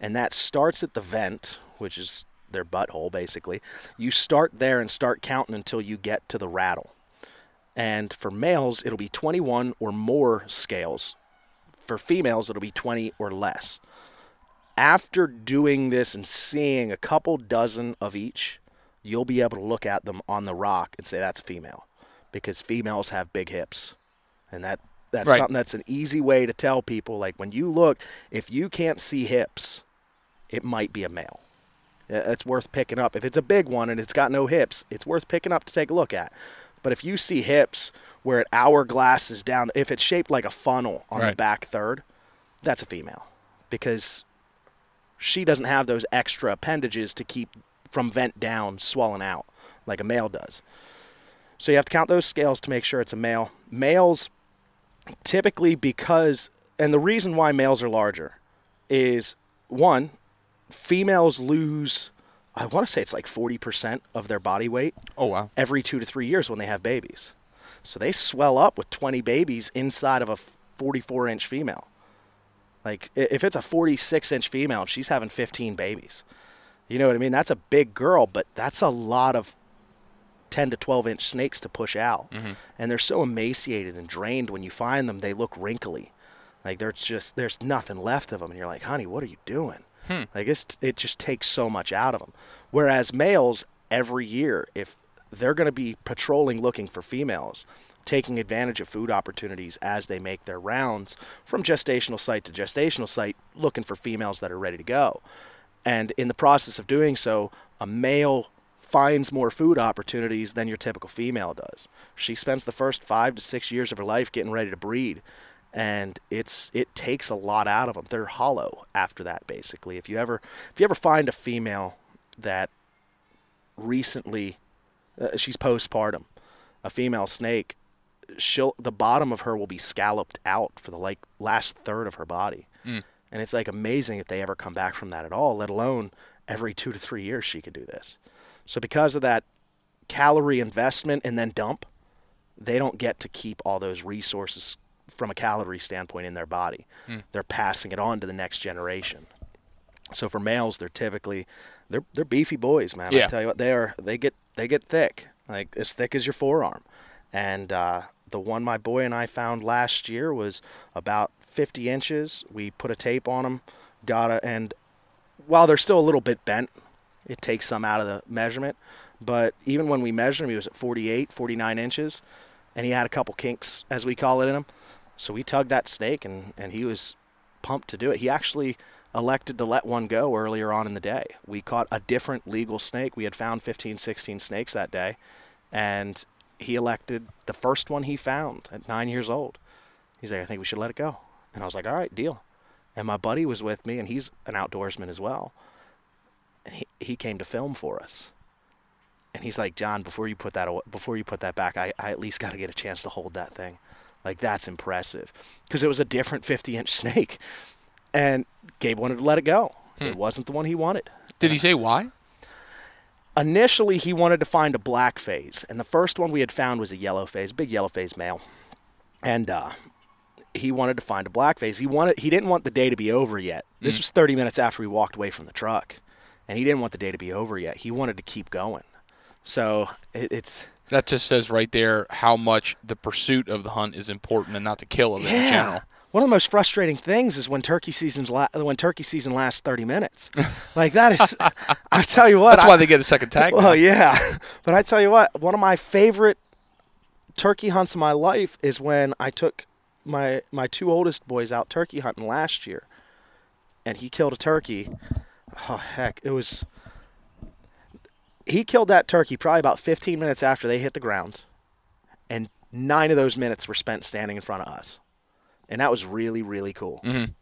Speaker 2: And that starts at the vent, which is their butthole basically. You start there and start counting until you get to the rattle. And for males, it'll be 21 or more scales. For females, it'll be 20 or less after doing this and seeing a couple dozen of each, you'll be able to look at them on the rock and say that's a female because females have big hips. And that that's
Speaker 1: Right.
Speaker 2: something that's an easy way to tell people like when you look, if you can't see hips, it might be a male. It's worth picking up. If it's a big one and it's got no hips, it's worth picking up to take a look at. But if you see hips where it hourglass is down, if it's shaped like a funnel on the back third, that's a female because she doesn't have those extra appendages to keep from vent down swelling out like a male does. So you have to count those scales to make sure it's a male. Males typically because and the reason why males are larger is one, females lose I want to say it's like 40% of their body weight
Speaker 1: Oh wow.
Speaker 2: every 2 to 3 years when they have babies. So they swell up with 20 babies inside of a 44 inch female. Like if it's a 46 inch female and she's having 15 babies, you know what I mean? That's a big girl, but that's a lot of 10 to 12 inch snakes to push out. Mm-hmm. And they're so emaciated and drained when you find them, they look wrinkly. Like there's just there's nothing left of them, and you're like, honey, what are you doing? Hmm. Like it's it just takes so much out of them. Whereas males every year, if they're going to be patrolling looking for females, taking advantage of food opportunities as they make their rounds from gestational site to gestational site, looking for females that are ready to go. And in the process of doing so, a male finds more food opportunities than your typical female does. She spends the first five to six years of her life getting ready to breed, and it's it takes a lot out of them. They're hollow after that, basically. If you ever if you ever find a female that recently uh, she's postpartum, a female snake, she'll the bottom of her will be scalloped out for the like last third of her body. And it's like amazing that they ever come back from that at all, let alone every two to three years she could do this. So because of that calorie investment and then dump, they don't get to keep all those resources from a calorie standpoint in their body. They're passing it on to the next generation. So for males, they're typically they're they're beefy boys, man.
Speaker 1: Yeah.
Speaker 2: I tell you what, they are they get they get thick, like as thick as your forearm. And uh, the one my boy and I found last year was about 50 inches. We put a tape on them, got a, and while they're still a little bit bent, it takes some out of the measurement. But even when we measured him, he was at 48, 49 inches, and he had a couple kinks, as we call it, in him. So we tugged that snake, and, and he was pumped to do it. He actually elected to let one go earlier on in the day. We caught a different legal snake. We had found 15, 16 snakes that day, and he elected the first one he found at nine years old. He's like, I think we should let it go. And I was like, all right, deal. And my buddy was with me, and he's an outdoorsman as well. He, he came to film for us. And he's like, John, before you put that aw- before you put that back, I, I at least got to get a chance to hold that thing. Like that's impressive, because it was a different 50 inch snake, and Gabe wanted to let it go. It wasn't the one he wanted.
Speaker 1: Did he say why?
Speaker 2: Initially, he wanted to find a black phase, and the first one we had found was a yellow phase, big yellow phase male, and uh, he wanted to find a black phase. He wanted he didn't want the day to be over yet. This was 30 minutes after we walked away from the truck, and he didn't want the day to be over yet. He wanted to keep going. So it, it's
Speaker 1: That just says right there how much the pursuit of the hunt is important and not the kill of it in general.
Speaker 2: One of the most frustrating things is when turkey season's la- when turkey season lasts 30 minutes. like that is I tell you what.
Speaker 1: That's
Speaker 2: I-
Speaker 1: why they get a second tag. now.
Speaker 2: Well, yeah. But I tell you what, one of my favorite turkey hunts of my life is when I took my my two oldest boys out turkey hunting last year. And he killed a turkey. Oh heck, it was he killed that turkey probably about 15 minutes after they hit the ground. And 9 of those minutes were spent standing in front of us. And that was really really cool.
Speaker 1: Mhm.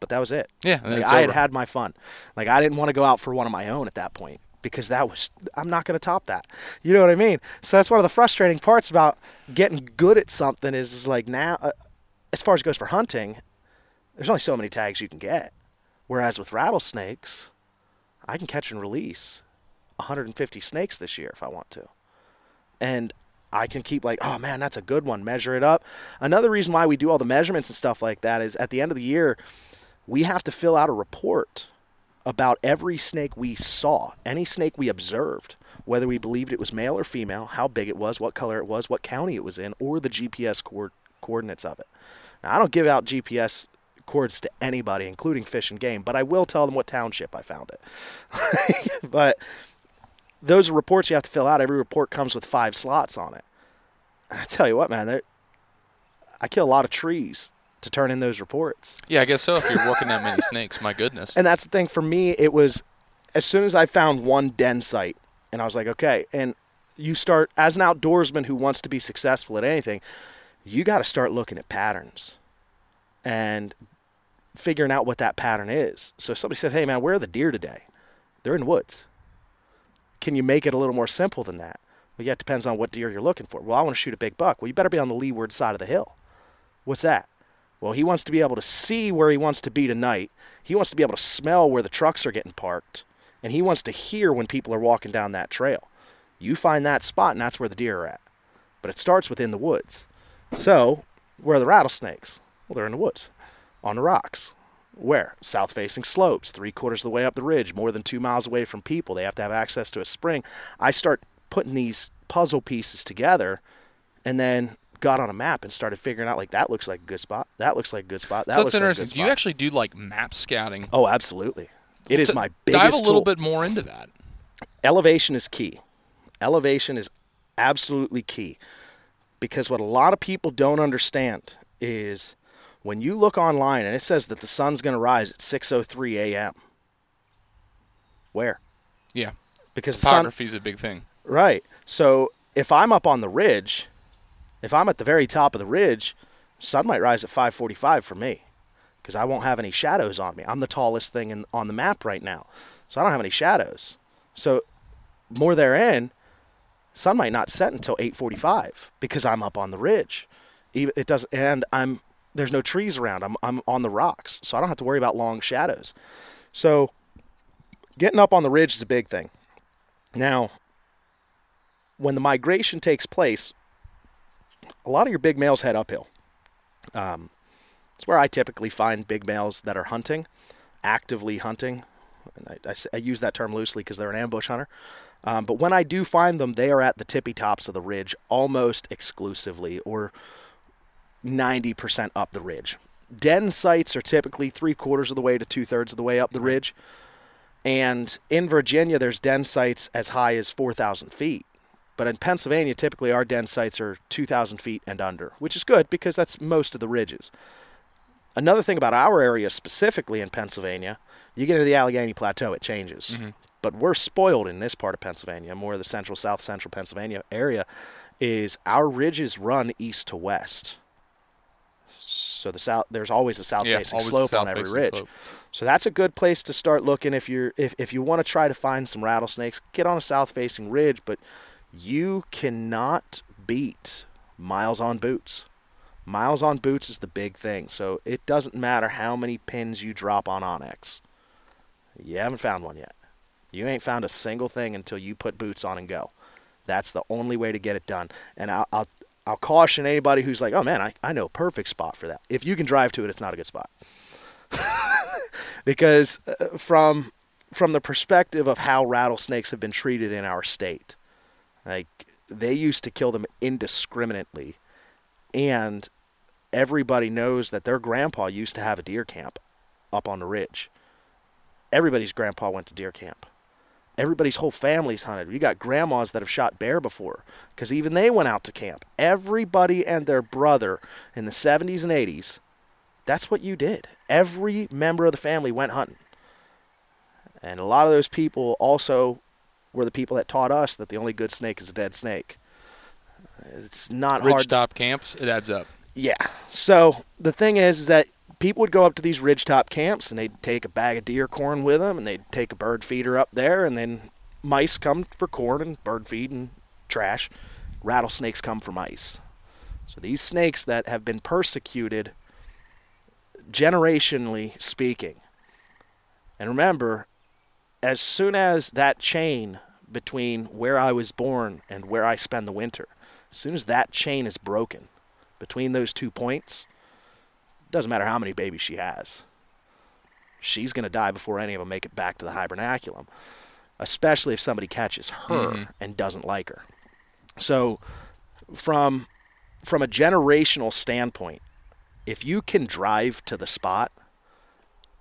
Speaker 2: But that was it.
Speaker 1: Yeah,
Speaker 2: Like, I had had my fun. Like I didn't want to go out for one of my own at that point because that was I'm not going to top that. You know what I mean? So that's one of the frustrating parts about getting good at something is, is like now, uh, as far as it goes for hunting, there's only so many tags you can get. Whereas with rattlesnakes, I can catch and release 150 snakes this year if I want to, and I can keep like, oh man, that's a good one. Measure it up. Another reason why we do all the measurements and stuff like that is at the end of the year, we have to fill out a report about every snake we saw, any snake we observed, whether we believed it was male or female, how big it was, what color it was, what county it was in, or the GPS coord- coordinates of it. Now, I don't give out GPS coords to anybody, including fish and game, but I will tell them what township I found it. but those are reports you have to fill out. Every report comes with five slots on it. And I tell you what, man, I kill a lot of trees to turn in those reports.
Speaker 1: Yeah, I guess so. If you're working that many snakes, my goodness.
Speaker 2: And that's the thing for me. It was as soon as I found one den site, and I was like, okay. And you start as an outdoorsman who wants to be successful at anything, you got to start looking at patterns. And figuring out what that pattern is. So if somebody says, "Hey man, where are the deer today?" They're in the woods. Can you make it a little more simple than that? Well, yeah, it depends on what deer you're looking for. Well, I want to shoot a big buck. Well, you better be on the leeward side of the hill. What's that? Well, he wants to be able to see where he wants to be tonight. He wants to be able to smell where the trucks are getting parked, and he wants to hear when people are walking down that trail. You find that spot, and that's where the deer are at. But it starts within the woods. So, where are the rattlesnakes? Well, they're in the woods, on rocks. Where? South facing slopes, three quarters of the way up the ridge, more than two miles away from people. They have to have access to a spring. I start putting these puzzle pieces together and then got on a map and started figuring out like that looks like a good spot. That looks like a good spot. That
Speaker 1: so
Speaker 2: looks
Speaker 1: that's
Speaker 2: like a
Speaker 1: interesting.
Speaker 2: good
Speaker 1: Do you actually do like map scouting?
Speaker 2: Oh, absolutely. It is
Speaker 1: T-
Speaker 2: my biggest
Speaker 1: Dive a little
Speaker 2: tool.
Speaker 1: bit more into that.
Speaker 2: elevation is key. Elevation is absolutely key because what a lot of people don't understand is when you look online and it says that the sun's going to rise at 6:03 a.m. Where?
Speaker 1: Yeah,
Speaker 2: Because
Speaker 1: topography is a big thing.
Speaker 2: right. So if I'm up on the ridge, if I'm at the very top of the ridge, sun might rise at 5:45 for me because I won't have any shadows on me. I'm the tallest thing in, on the map right now, so I don't have any shadows. So more therein, sun might not set until 8:45 because I'm up on the ridge. Even it does, and I'm there's no trees around. I'm I'm on the rocks, so I don't have to worry about long shadows. So getting up on the ridge is a big thing. Now, when the migration takes place, a lot of your big males head uphill. Um, it's where I typically find big males that are hunting, actively hunting. And I, I I use that term loosely because they're an ambush hunter. Um, but when I do find them, they are at the tippy tops of the ridge almost exclusively, or 90% up the ridge. Den sites are typically three quarters of the way to two thirds of the way up the ridge. And in Virginia, there's den sites as high as 4,000 feet. But in Pennsylvania, typically our den sites are 2,000 feet and under, which is good because that's most of the ridges. Another thing about our area specifically in Pennsylvania, you get into the Allegheny Plateau, it changes. Mm-hmm. But we're spoiled in this part of Pennsylvania, more of the central, south central Pennsylvania area, is our ridges run east to west. So the south, there's always a south
Speaker 1: Yeah,
Speaker 2: facing slope on every ridge.
Speaker 1: slope.
Speaker 2: So that's a good place to start looking if you're if, if you want to try to find some rattlesnakes, get on a south facing ridge, but you cannot beat miles on boots. Miles on boots is the big thing. So it doesn't matter how many pins you drop on onX. You haven't found one yet. You ain't found a single thing until you put boots on and go. That's the only way to get it done. And I'll I'll, I'll caution anybody who's like, oh man, I, I know perfect spot for that. If you can drive to it, it's not a good spot because uh, from from the perspective of how rattlesnakes have been treated in our state, like they used to kill them indiscriminately, and everybody knows that their grandpa used to have a deer camp up on the ridge. Everybody's grandpa went to deer camp. Everybody's whole family's hunted. You got grandmas that have shot bear before because even they went out to camp. Everybody and their brother in the 70s and 80s that's what you did. Every member of the family went hunting. And a lot of those people also were the people that taught us that the only good snake is a dead snake. It's not hard.
Speaker 1: Ridgetop camps, it adds up.
Speaker 2: Yeah. So the thing is, is that people would go up to these ridgetop camps and they'd take a bag of deer corn with them and they'd take a bird feeder up there and then mice come for corn and bird feed and trash. Rattlesnakes come for mice. So these snakes that have been persecuted generationally speaking. And remember, as soon as that chain between where I was born and where I spend the winter, as soon as that chain is broken between those two points, doesn't matter how many babies she has. She's going to die before any of them make it back to the hibernaculum, especially if somebody catches her mm-hmm. and doesn't like her. So, from from a generational standpoint, if you can drive to the spot,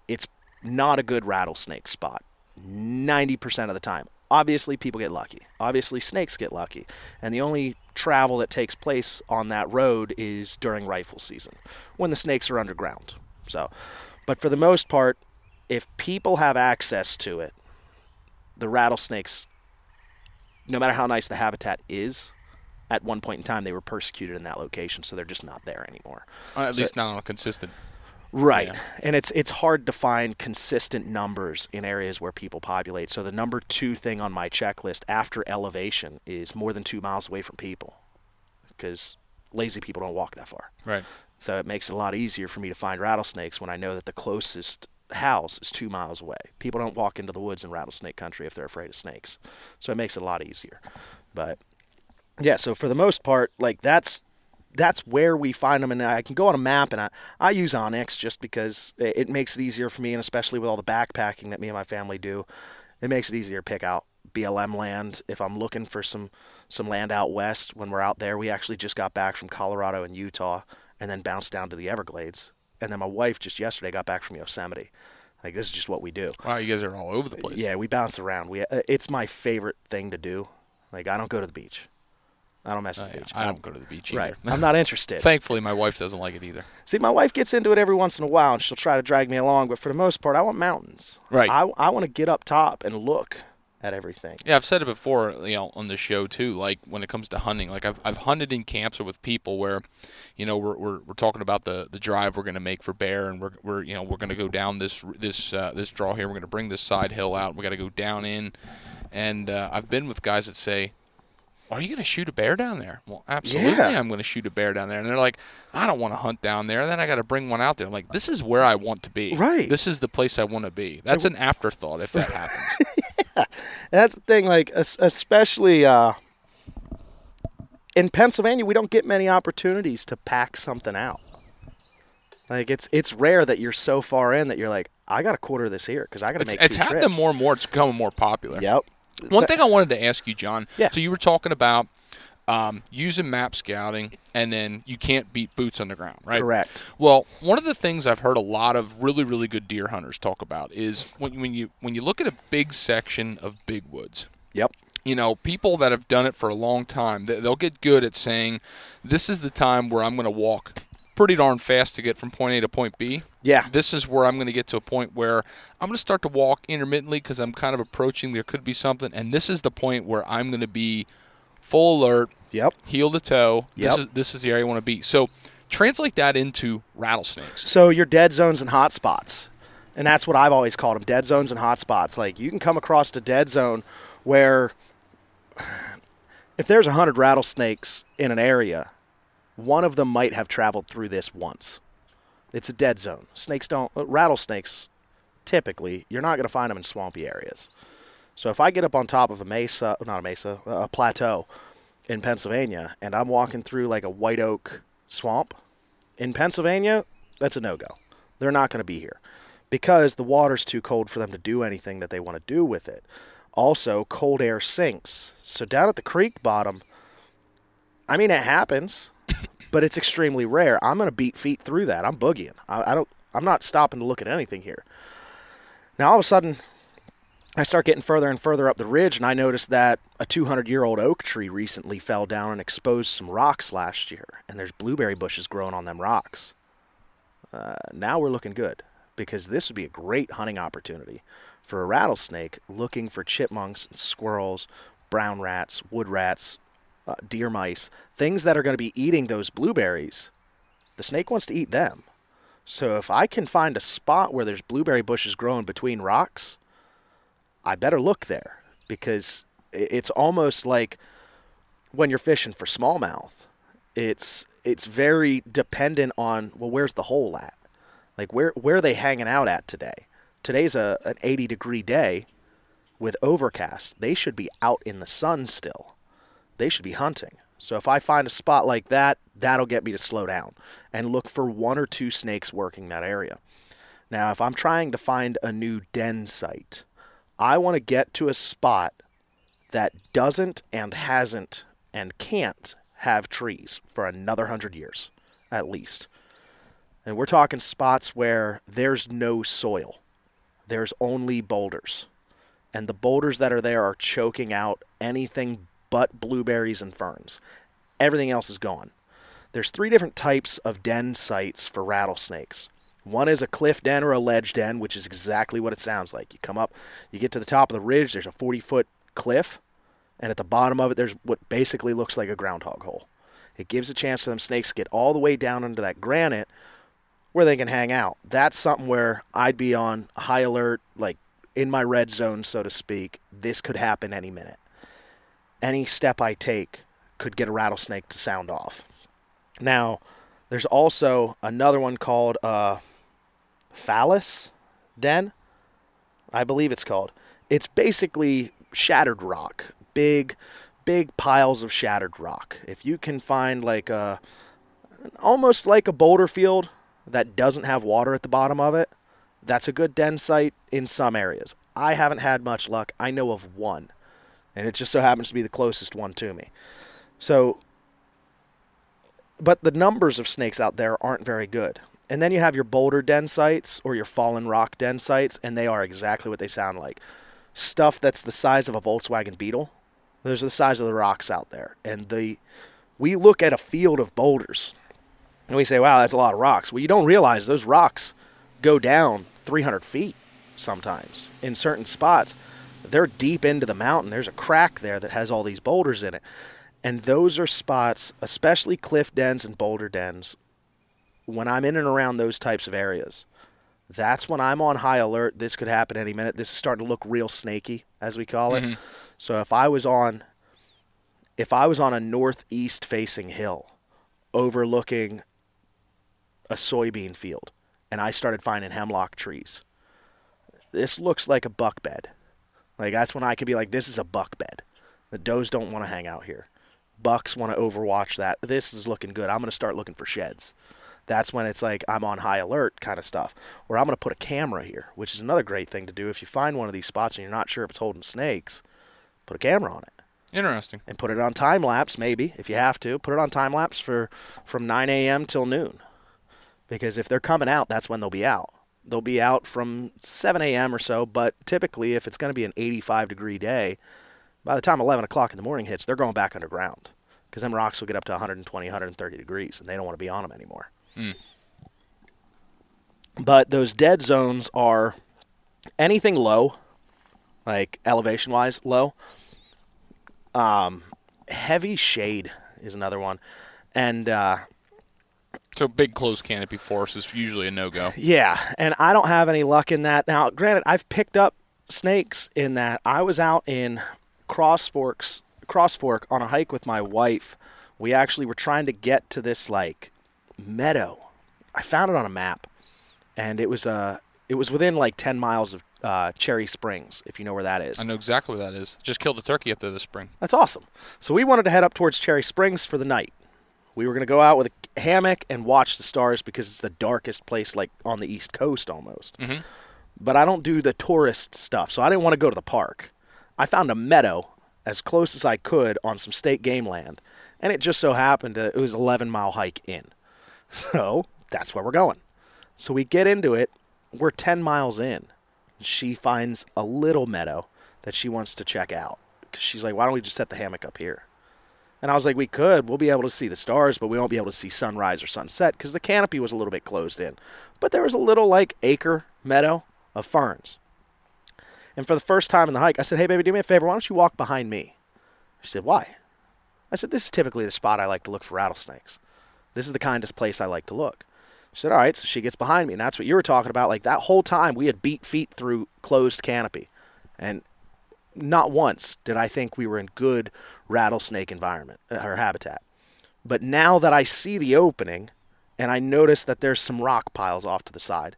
Speaker 2: it's not a good rattlesnake spot 90% of the time. Obviously, people get lucky. Obviously, snakes get lucky. And the only travel that takes place on that road is during rifle season when the snakes are underground. So, but for the most part, if people have access to it, the rattlesnakes, no matter how nice the habitat is, at one point in time they were persecuted in that location, so they're just not there anymore.
Speaker 1: Uh, at
Speaker 2: So-
Speaker 1: least not on a consistent.
Speaker 2: Right.
Speaker 1: Yeah.
Speaker 2: And it's it's hard to find consistent numbers in areas where people populate. So the number 2 thing on my checklist after elevation is more than 2 miles away from people cuz lazy people don't walk that far.
Speaker 1: Right.
Speaker 2: So it makes it a lot easier for me to find rattlesnakes when I know that the closest house is 2 miles away. People don't walk into the woods in rattlesnake country if they're afraid of snakes. So it makes it a lot easier. But yeah, so for the most part, like that's that's where we find them, and I can go on a map, and I, I use onX just because it, makes it easier for me, and especially with all the backpacking that me and my family do, it makes it easier to pick out BLM land if I'm looking for some some land out west. When we're out there, we actually just got back from Colorado and Utah, and then bounced down to the Everglades, and then my wife just yesterday got back from Yosemite. Like this is just what we do.
Speaker 1: Wow, you guys are all over the place.
Speaker 2: Yeah, we bounce around. We uh, it's my favorite thing to do. Like I don't go to the beach. I don't mess with the
Speaker 1: yeah.
Speaker 2: beach.
Speaker 1: I don't go to the beach either.
Speaker 2: Right. I'm not interested.
Speaker 1: Thankfully, my wife doesn't like it either.
Speaker 2: See, my wife gets into it every once in a while, and she'll try to drag me along. But for the most part, I want mountains.
Speaker 1: Right.
Speaker 2: I, I want to get up top and look at everything.
Speaker 1: Yeah, I've said it before, you know, on the show too. Like when it comes to hunting, like I've I've hunted in camps or with people where, you know, we're we're, we're talking about the, the drive we're going to make for bear, and we're, we're you know we're going to go down this this uh, this draw here. We're going to bring this side hill out. We got to go down in, and uh, I've been with guys that say. Are you going to shoot a bear down there? Well, absolutely,
Speaker 2: Yeah.
Speaker 1: I'm going to shoot a bear down there. And they're like, I don't want to hunt down there. then I got to bring one out there. I'm like, this is where I want to be.
Speaker 2: Right.
Speaker 1: This is the place I want to be. That's an afterthought if that happens.
Speaker 2: And that's the thing, like especially uh, in Pennsylvania, we don't get many opportunities to pack something out. Like it's it's rare that you're so far in that you're like, I got a quarter this here because I got to make.
Speaker 1: it's
Speaker 2: two
Speaker 1: happening
Speaker 2: trips.
Speaker 1: more and more. It's becoming more popular.
Speaker 2: Yep.
Speaker 1: One thing I wanted to ask you, John.
Speaker 2: Yeah.
Speaker 1: So you were talking about um, using map scouting, and then you can't beat boots on the ground, right?
Speaker 2: Correct.
Speaker 1: Well, one of the things I've heard a lot of really, really good deer hunters talk about is when, when you when you look at a big section of big woods.
Speaker 2: Yep.
Speaker 1: You know, people that have done it for a long time, they'll get good at saying, "This is the time where I'm going to walk pretty darn fast to get from point A to point B."
Speaker 2: Yeah.
Speaker 1: this is where I'm going to get to a point where I'm going to start to walk intermittently because I'm kind of approaching there could be something, and this is the point where I'm going to be full alert,
Speaker 2: Yep.
Speaker 1: heel to toe.
Speaker 2: Yep.
Speaker 1: This is this is the area I want to be. So translate that into rattlesnakes.
Speaker 2: So your dead zones and hot spots. And that's what I've always called them, dead zones and hot spots. Like you can come across a dead zone where if there's 100 rattlesnakes in an area, one of them might have traveled through this once. It's a dead zone. Snakes don't uh, rattlesnakes typically, you're not going to find them in swampy areas. So if I get up on top of a mesa, not a mesa, a plateau in Pennsylvania and I'm walking through like a white oak swamp, in Pennsylvania, that's a no go. They're not going to be here because the water's too cold for them to do anything that they want to do with it. Also, cold air sinks. So down at the creek bottom, I mean, it happens, but it's extremely rare. I'm going to beat feet through that. I'm boogieing. I, I don't. I'm not stopping to look at anything here. Now all of a sudden, I start getting further and further up the ridge, and I notice that a 200 year old oak tree recently fell down and exposed some rocks last year, and there's blueberry bushes growing on them rocks. Uh, now we're looking good because this would be a great hunting opportunity for a rattlesnake looking for chipmunks, squirrels, brown rats, wood rats, uh, deer mice, things that are going to be eating those blueberries. The snake wants to eat them. So if I can find a spot where there's blueberry bushes growing between rocks, I better look there because it's almost like when you're fishing for smallmouth. It's it's very dependent on well where's the hole at? Like where where are they hanging out at today? Today's a an 80 degree day with overcast. They should be out in the sun still. They should be hunting. So if I find a spot like that, that'll get me to slow down and look for one or two snakes working that area. Now, if I'm trying to find a new den site, I want to get to a spot that doesn't and hasn't and can't have trees for another hundred years, at least. And we're talking spots where there's no soil, there's only boulders. And the boulders that are there are choking out anything but blueberries and ferns. Everything else is gone. There's three different types of den sites for rattlesnakes. One is a cliff den or a ledge den, which is exactly what it sounds like. You come up, you get to the top of the ridge, there's a 40 foot cliff, and at the bottom of it, there's what basically looks like a groundhog hole. It gives a chance for them snakes to get all the way down under that granite where they can hang out. That's something where I'd be on high alert, like in my red zone, so to speak. This could happen any minute. Any step I take could get a rattlesnake to sound off. Now, there's also another one called uh, Talus Den. I believe it's called. It's basically shattered rock, big, big piles of shattered rock. If you can find like a, almost like a boulder field that doesn't have water at the bottom of it, that's a good den site in some areas. I haven't had much luck. I know of one, and it just so happens to be the closest one to me. So, but the numbers of snakes out there aren't very good. And then you have your boulder den sites or your fallen rock den sites, and they are exactly what they sound like. Stuff that's the size of a Volkswagen Beetle. Those are the size of the rocks out there. And the we look at a field of boulders and we say, wow, that's a lot of rocks. Well, you don't realize those rocks go down 300 feet sometimes in certain spots. They're deep into the mountain. There's a crack there that has all these boulders in it. And those are spots, especially cliff dens and boulder dens, when I'm in and around those types of areas, that's when I'm on high alert. This could happen any minute. This is starting to look real snaky, as we call it. Mm-hmm. So if I was on if I was on a northeast facing hill overlooking a soybean field and I started finding hemlock trees, this looks like a buck bed. Like that's when I could be like, this is a buck bed. The does don't want to hang out here. Bucks want to overwatch that. This is looking good. I'm going to start looking for sheds. That's when it's like I'm on high alert kind of stuff. Or I'm going to put a camera here, which is another great thing to do. If you find one of these spots and you're not sure if it's holding snakes, put a camera on it
Speaker 1: Interesting.
Speaker 2: and put it on time lapse maybe if you have to put it on time lapse for from 9 a.m till noon because if they're coming out that's when they'll be out they'll be out from 7 a.m or so but typically if it's going to be an 85 degree day by the time 11 o'clock in the morning hits they're going back underground because them rocks will get up to 120 130 degrees and they don't want to be on them anymore. But those dead zones are anything low like elevation wise low um, heavy shade is another one, and uh,
Speaker 1: So big closed canopy forest is usually a no go.
Speaker 2: yeah, and I don't have any luck in that. Now, granted, I've picked up snakes in that. I was out in Cross Forks, Cross Fork on a hike with my wife. We actually were trying to get to this like meadow. I found it on a map, and it was uh, it was within like ten miles of uh, Cherry Springs, if you know where that is.
Speaker 1: I know exactly where that is. Just killed a turkey up there this spring.
Speaker 2: That's awesome. So we wanted to head up towards Cherry Springs for the night. We were going to go out with a hammock and watch the stars because it's the darkest place, like on the East Coast almost. Mm-hmm. But I don't do the tourist stuff, so I didn't want to go to the park. I found a meadow as close as I could on some state game land, and it just so happened that it was an 11 mile hike in. So that's where we're going. So we get into it. We're 10 miles in. She finds a little meadow that she wants to check out. 'Cause she's like, why don't we just set the hammock up here? And I was like, we could. We'll be able to see the stars, but we won't be able to see sunrise or sunset because the canopy was a little bit closed in. But there was a little like acre meadow of ferns. And for the first time in the hike, I said, hey, baby, do me a favor. Why don't you walk behind me? She said, why? I said, this is typically the spot I like to look for rattlesnakes. This is the kindest place I like to look. She said, all right. So she gets behind me. And that's what you were talking about. Like that whole time, we had beat feet through closed canopy. And not once did I think we were in good rattlesnake environment uh, or habitat. But now that I see the opening and I notice that there's some rock piles off to the side,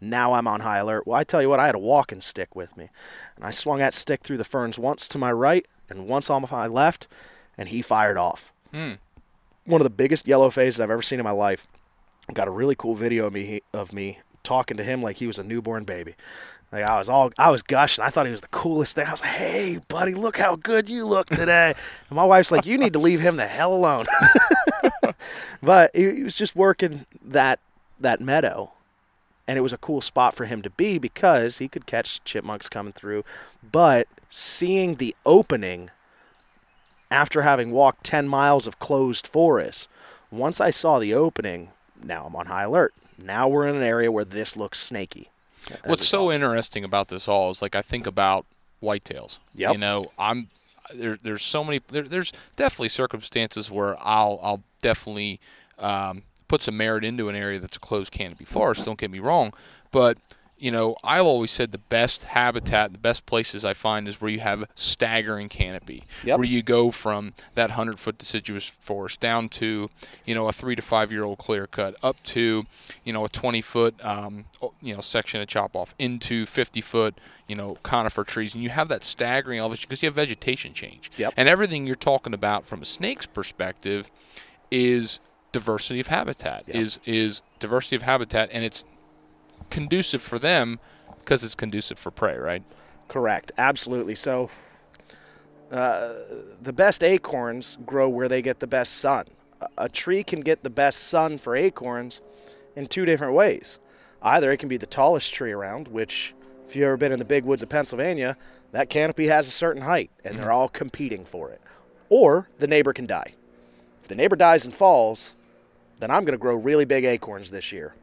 Speaker 2: now I'm on high alert. Well, I tell you what, I had a walking stick with me. And I swung that stick through the ferns once to my right and once on my left, and he fired off. One of the biggest yellow phases I've ever seen in my life. Got a really cool video of me of me talking to him like he was a newborn baby. Like I was all I was gushing. I thought he was the coolest thing. I was like, "Hey, buddy, look how good you look today." And my wife's like, "You need to leave him the hell alone." but he, was just working that that meadow, and it was a cool spot for him to be because he could catch chipmunks coming through. But seeing the opening after having walked 10 miles of closed forest, once I saw the opening, now I'm on high alert. Now we're in an area where this looks snaky.
Speaker 1: What's so interesting about this all is like I think about whitetails.
Speaker 2: Yep.
Speaker 1: You know, I'm there. There's so many. There, there's definitely circumstances where I'll I'll definitely um, put some merit into an area that's a closed canopy forest. Don't get me wrong, but you know, I've always said the best habitat, the best places I find is where you have staggering canopy,
Speaker 2: Yep.
Speaker 1: where you go from that 100 foot deciduous forest down to, you know, a three to five year old clear cut, up to, you know, a 20 foot, um, you know, section of chop off, into 50 foot, you know, conifer trees. And you have that staggering elevation because you have vegetation change.
Speaker 2: Yep.
Speaker 1: And everything you're talking about from a snake's perspective is diversity of habitat,
Speaker 2: Yep.
Speaker 1: is, is diversity of habitat. And it's conducive for them because it's conducive for prey, right?
Speaker 2: Correct. Absolutely. So, uh, the best acorns grow where they get the best sun. A- A tree can get the best sun for acorns in two different ways. Either it can be the tallest tree around, which, if you've ever been in the big woods of Pennsylvania, that canopy has a certain height and they're all competing for it. Or the neighbor can die. If the neighbor dies and falls, then I'm going to grow really big acorns this year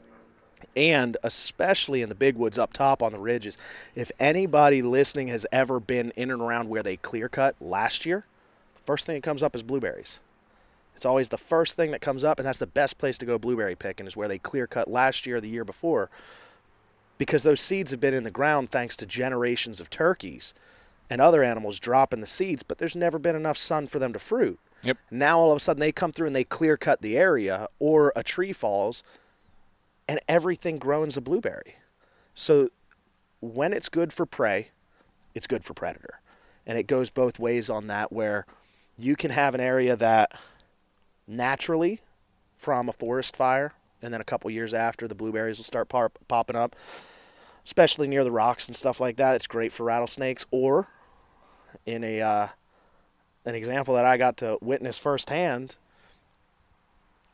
Speaker 2: and especially in the big woods up top on the ridges. If anybody listening has ever been in and around where they clear cut last year, the first thing that comes up is blueberries. It's always the first thing that comes up, and that's the best place to go blueberry picking is where they clear cut last year or the year before. Because those seeds have been in the ground thanks to generations of turkeys and other animals dropping the seeds, but there's never been enough sun for them to fruit.
Speaker 1: Yep.
Speaker 2: Now all of a sudden they come through and they clear cut the area, or a tree falls, and everything grows a blueberry. So when it's good for prey, it's good for predator. And it goes both ways on that, where you can have an area that naturally from a forest fire, and then a couple years after, the blueberries will start pop- popping up, especially near the rocks and stuff like that. It's great for rattlesnakes. Or in a uh, an example that I got to witness firsthand,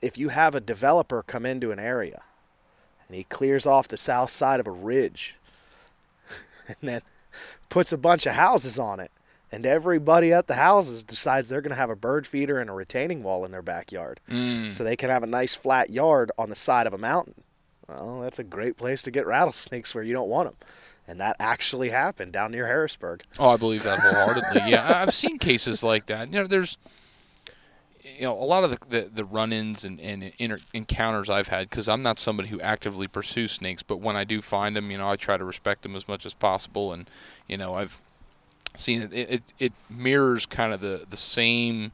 Speaker 2: if you have a developer come into an area and he clears off the south side of a ridge and then puts a bunch of houses on it. And everybody at the houses decides they're going to have a bird feeder and a retaining wall in their backyard. Mm. So they can have a nice flat yard on the side of a mountain. Well that's a great place to get rattlesnakes where you don't want them and that actually happened down near harrisburg.
Speaker 1: Oh, I believe that wholeheartedly. yeah, I've seen cases like that. You know, there's, you know, a lot of the the, the run-ins and, and inter- encounters I've had because I'm not somebody who actively pursues snakes, but when I do find them, you know, I try to respect them as much as possible, and you know, I've seen it. It, it, it mirrors kind of the the same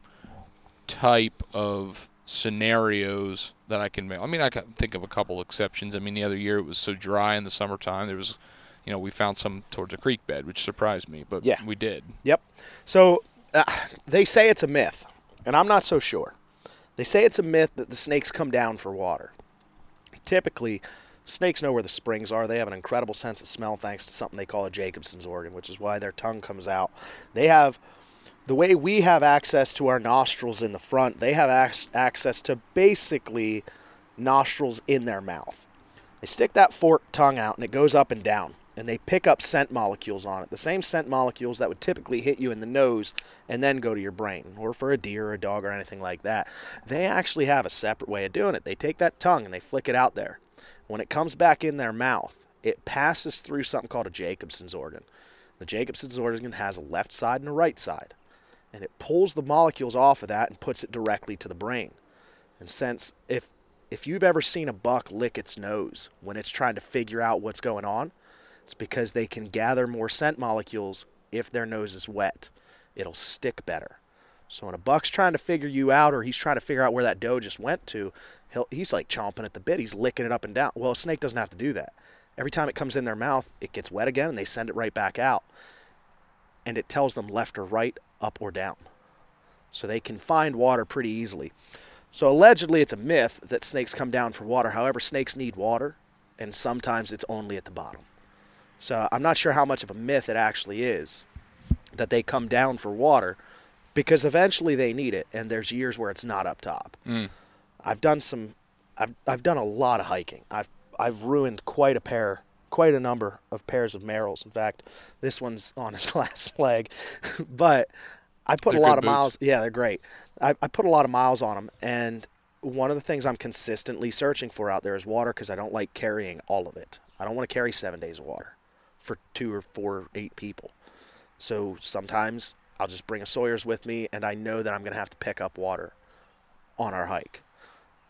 Speaker 1: type of scenarios that I can make. I mean, I can think of a couple exceptions. I mean, the other year it was so dry in the summertime. There was, you know, we found some towards a creek bed, which surprised me, but
Speaker 2: Yeah.
Speaker 1: we did.
Speaker 2: Yep. So uh, they say it's a myth, and I'm not so sure. They say it's a myth that the snakes come down for water. Typically, snakes know where the springs are. They have an incredible sense of smell thanks to something they call a Jacobson's organ, which is why their tongue comes out. They have the way we have access to our nostrils in the front, they have ac- access to basically nostrils in their mouth. They stick that forked tongue out and it goes up and down. And they pick up scent molecules on it. The same scent molecules that would typically hit you in the nose and then go to your brain, or for a deer or a dog or anything like that. They actually have a separate way of doing it. They take that tongue and they flick it out there. When it comes back in their mouth, it passes through something called a Jacobson's organ. The Jacobson's organ has a left side and a right side. And it pulls the molecules off of that and puts it directly to the brain. And since if if you've ever seen a buck lick its nose when it's trying to figure out what's going on, it's because they can gather more scent molecules if their nose is wet. It'll stick better. So when a buck's trying to figure you out or he's trying to figure out where that doe just went to, he's like chomping at the bit. He's licking it up and down. Well, a snake doesn't have to do that. Every time it comes in their mouth, it gets wet again and they send it right back out. And it tells them left or right, up or down. So they can find water pretty easily. So allegedly, it's a myth that snakes come down for water. However, snakes need water, and sometimes it's only at the bottom. So I'm not sure how much of a myth it actually is that they come down for water, because eventually they need it, and there's years where it's not up top. Mm. I've done some, I've I've done a lot of hiking. I've I've ruined quite a pair, quite a number of pairs of Merrells. In fact, this one's on his last leg, but I put
Speaker 1: They're
Speaker 2: a lot of
Speaker 1: boots.
Speaker 2: miles. Yeah, they're great. I, I put a lot of miles on them, and one of the things I'm consistently searching for out there is water because I don't like carrying all of it. I don't want to carry seven days of water for two or four, or eight people. So sometimes I'll just bring a Sawyer's with me, and I know that I'm going to have to pick up water on our hike.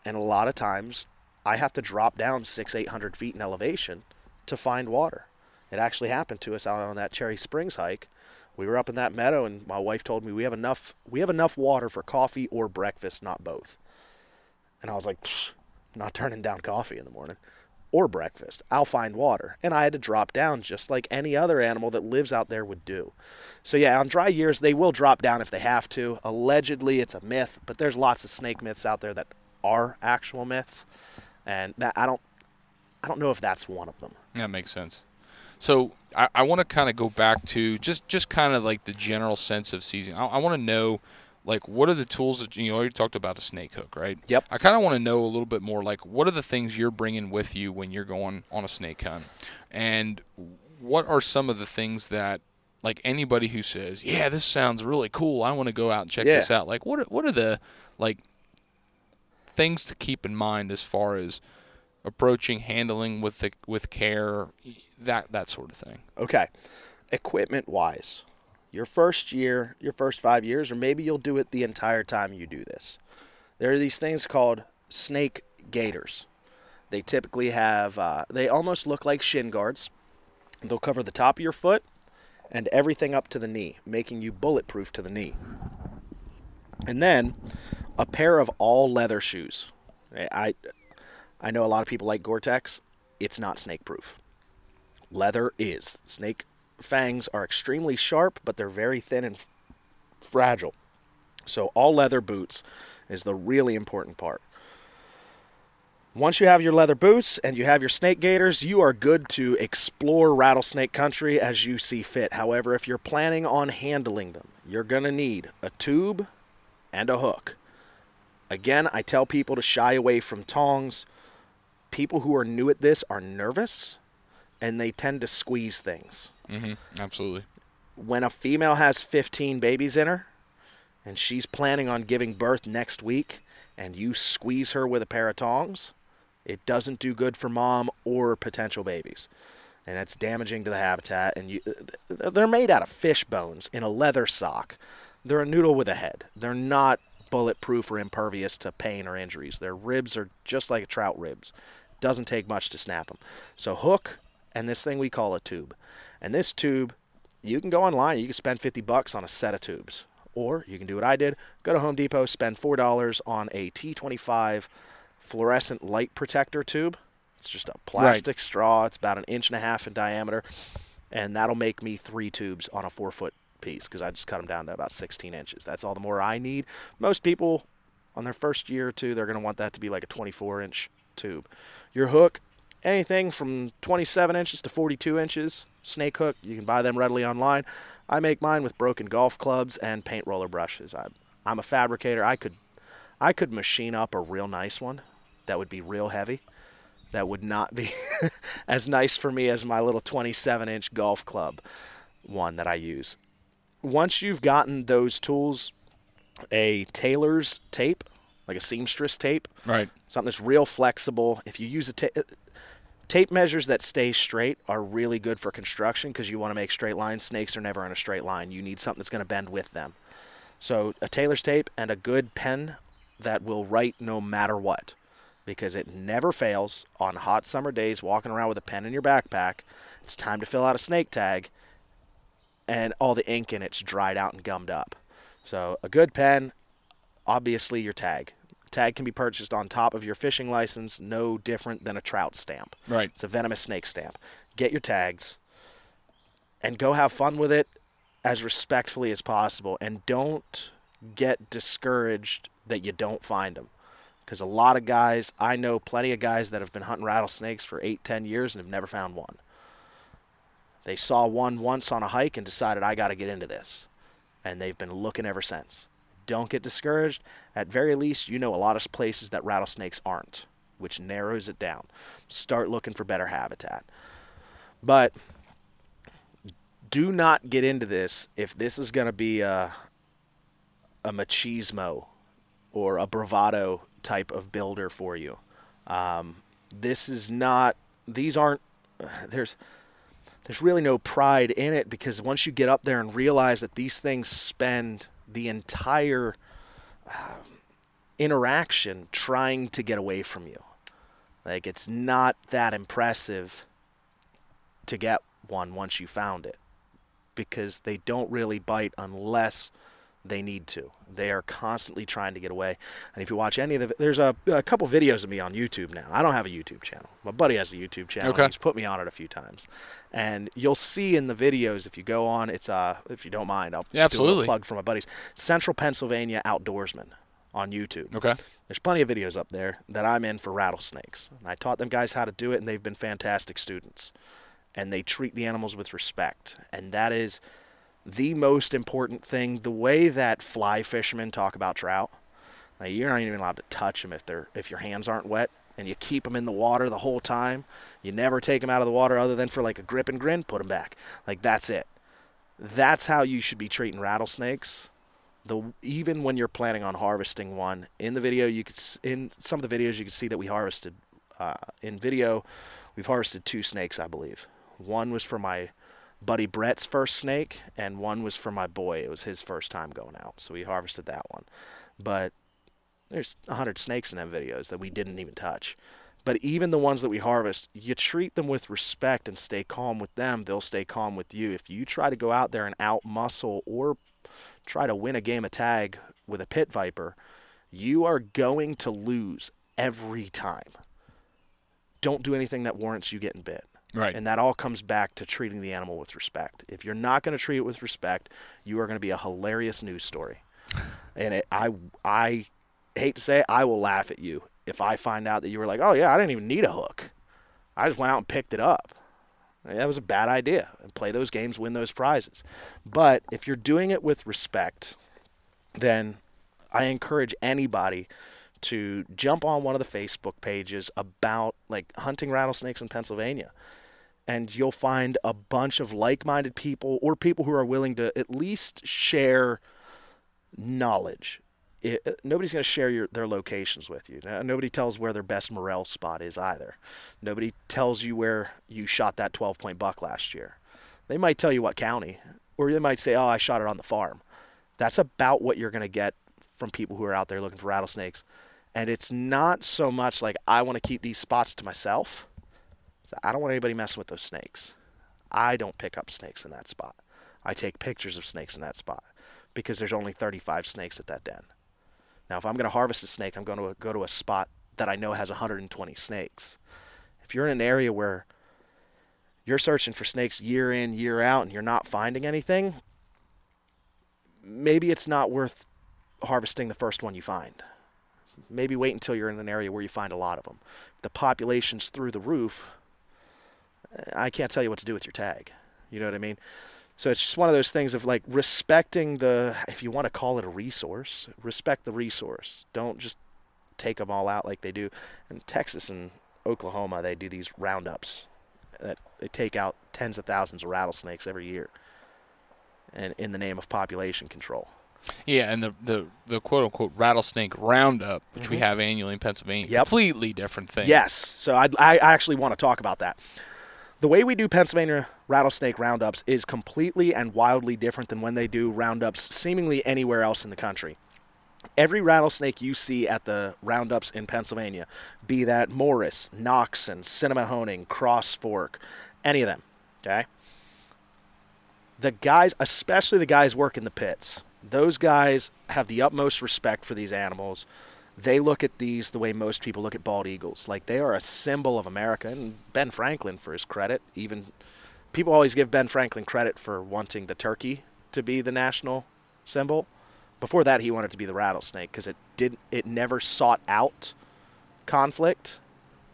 Speaker 2: And a lot of times I have to drop down six, eight hundred feet in elevation to find water. It actually happened to us out on that Cherry Springs hike. We were up in that meadow and my wife told me we have enough we have enough water for coffee or breakfast, not both. And I was like, not turning down coffee in the morning or breakfast. I'll find water. And I had to drop down just like any other animal that lives out there would do. So, yeah, on dry years, they will drop down if they have to. Allegedly, it's a myth, but there's lots of snake myths out there that are actual myths. And that I don't. I don't know if that's one of them.
Speaker 1: That makes sense. So I, I want to kind of go back to just just kind of like the general sense of seizing. I, I want to know like what are the tools that you know you talked about a snake hook right
Speaker 2: Yep.
Speaker 1: i kind of want to know a little bit more like what are the things you're bringing with you when you're going on a snake hunt and what are some of the things that like anybody who says yeah this sounds really cool i want to go out and check
Speaker 2: Yeah.
Speaker 1: this out like what are, what are the like things to keep in mind as far as approaching handling with the, with care that that sort of thing
Speaker 2: Okay. Equipment wise, your first year, your first five years, or maybe you'll do it the entire time you do this. There are these things called snake gaiters. They typically have, uh, they almost look like shin guards. They'll cover the top of your foot and everything up to the knee, making you bulletproof to the knee. And then a pair of all leather shoes. I, I know a lot of people like Gore-Tex. It's not snake proof. Leather is. Snake fangs are extremely sharp, but they're very thin and f- fragile. So, all leather boots is the really important part. Once you have your leather boots and you have your snake gaiters, you are good to explore rattlesnake country as you see fit. However, if you're planning on handling them, you're going to need a tube and a hook. Again, I tell people to shy away from tongs. People who are new at this are nervous and they tend to squeeze things.
Speaker 1: mm-hmm absolutely
Speaker 2: When a female has 15 babies in her and she's planning on giving birth next week and you squeeze her with a pair of tongs, it doesn't do good for mom or potential babies. And it's damaging to the habitat and you they're made out of fish bones in a leather sock. They're a noodle with a head. They're not bulletproof or impervious to pain or injuries. Their ribs are just like a trout ribs. Doesn't take much to snap them. So hook and this thing we call a tube. And this tube, you can go online, you can spend 50 bucks on a set of tubes. Or you can do what I did, go to Home Depot, spend $4 on a T25 fluorescent light protector tube. It's just a plastic straw. It's about an inch and a half in diameter. And that'll make me three tubes on a four foot piece because I just cut them down to about 16 inches. That's all the more I need. Most people on their first year or two, they're going to want that to be like a 24 inch tube. Your hook, anything from 27 inches to 42 inches. Snake hook, you can buy them readily online. I make mine with broken golf clubs and paint roller brushes. I'm, I'm a fabricator. I could, I could machine up a real nice one that would be real heavy. That would not be as nice for me as my little 27 inch golf club one that I use. Once you've gotten those tools, a tailor's tape, like a seamstress tape,
Speaker 1: right
Speaker 2: something that's real flexible. If you use a ta- tape measures that stay straight are really good for construction because you want to make straight lines. Snakes are never in a straight line. You need something that's going to bend with them. So a tailor's tape and a good pen that will write no matter what because it never fails on hot summer days walking around with a pen in your backpack. It's time to fill out a snake tag and all the ink in it's dried out and gummed up. So a good pen, obviously your tag. Tag can be purchased on top of your fishing license, no different than a trout stamp.
Speaker 1: right
Speaker 2: It's a venomous snake stamp. Get your tags and go have fun with it as respectfully as possible. And don't get discouraged that you don't find them. Because a lot of guys, I know plenty of guys that have been hunting rattlesnakes for eight, ten years and have never found one. They saw one once on a hike and decided, I got to get into this. And they've been looking ever since. Don't get discouraged. At very least, you know a lot of places that rattlesnakes aren't, which narrows it down. Start looking for better habitat. But do not get into this if this is going to be a, a machismo or a bravado type of builder for you. Um, this is not, these aren't, there's, there's really no pride in it because once you get up there and realize that these things spend the entire um, interaction trying to get away from you. Like it's not that impressive to get one once you found it because they don't really bite unless they need to. They are constantly trying to get away. And if you watch any of the, there's a, a couple videos of me on YouTube now. I don't have a YouTube channel. My buddy has a YouTube channel.
Speaker 1: Okay.
Speaker 2: He's put me on it a few times, and you'll see in the videos if you go on. It's uh, if you don't mind, I'll
Speaker 1: Yeah,
Speaker 2: do a
Speaker 1: absolutely.
Speaker 2: plug for my buddies. Central Pennsylvania Outdoorsman on YouTube.
Speaker 1: Okay.
Speaker 2: There's plenty of videos up there that I'm in for rattlesnakes. And I taught them guys how to do it, and they've been fantastic students. And they treat the animals with respect. And that is the most important thing. The way that fly fishermen talk about trout, like you're not even allowed to touch them if they're if your hands aren't wet, and you keep them in the water the whole time. You never take them out of the water other than for like a grip and grin. Put them back. Like that's it. That's how you should be treating rattlesnakes the even when you're planning on harvesting one in the video you could in some of the videos you can see that we harvested uh, in video we've harvested two snakes i believe one was for my buddy brett's first snake and one was for my boy. It was his first time going out so we harvested that one. But there's 100 snakes in them videos that we didn't even touch. But even the ones that we harvest you treat them with respect and stay calm with them. They'll stay calm with you. If you try to go out there and out muscle or try to win a game of tag with a pit viper, you are going to lose every time. Don't do anything that warrants you getting bit.
Speaker 1: Right.
Speaker 2: And that all comes back to treating the animal with respect. If you're not going to treat it with respect, you are going to be a hilarious news story. And it, I, I hate to say it, I will laugh at you if I find out that you were like, oh yeah, I didn't even need a hook. I just went out and picked it up. That was a bad idea. And play those games, win those prizes. But if you're doing it with respect, then I encourage anybody to jump on one of the Facebook pages about like hunting rattlesnakes in Pennsylvania. And you'll find a bunch of like minded people or people who are willing to at least share knowledge. It, nobody's going to share your, their locations with you. Uh, Nobody tells where their best morel spot is either. Nobody tells you where you shot that 12 point buck last year. They might tell you what county, or they might say, oh, I shot it on the farm. That's about what you're going to get from people who are out there looking for rattlesnakes. And it's not so much like I want to keep these spots to myself. So I don't want anybody messing with those snakes. I don't pick up snakes in that spot. I take pictures of snakes in that spot because there's only 35 snakes at that den. Now, if I'm going to harvest a snake, I'm going to go to a spot that I know has 120 snakes. If you're in an area where you're searching for snakes year in, year out, and you're not finding anything, maybe it's not worth harvesting the first one you find. Maybe wait until you're in an area where you find a lot of them. The population's through the roof, I can't tell you what to do with your tag. You know what I mean? So it's just one of those things of like respecting the, if you want to call it a resource, respect the resource. Don't just take them all out like they do. In Texas and Oklahoma, they do these roundups that they take out tens of thousands of rattlesnakes every year, and in the name of population control.
Speaker 1: Yeah, and the, the, the quote unquote rattlesnake roundup, which we have annually in Pennsylvania,
Speaker 2: Mm-hmm. Yep.
Speaker 1: completely different thing.
Speaker 2: Yes. So I, I actually want to talk about that. The way we do Pennsylvania rattlesnake roundups is completely and wildly different than when they do roundups seemingly anywhere else in the country. Every rattlesnake you see at the roundups in Pennsylvania, be that Morris, knox Noxen, Sinnemahoning Cross Fork, any of them, okay? The guys, especially the guys working the pits, those guys have the utmost respect for these animals they look at these the way most people look at bald eagles. Like they are a symbol of America. And Ben Franklin, for his credit, even people always give Ben Franklin credit for wanting the turkey to be the national symbol. Before that, he wanted to be the rattlesnake because it didn't, it never sought out conflict,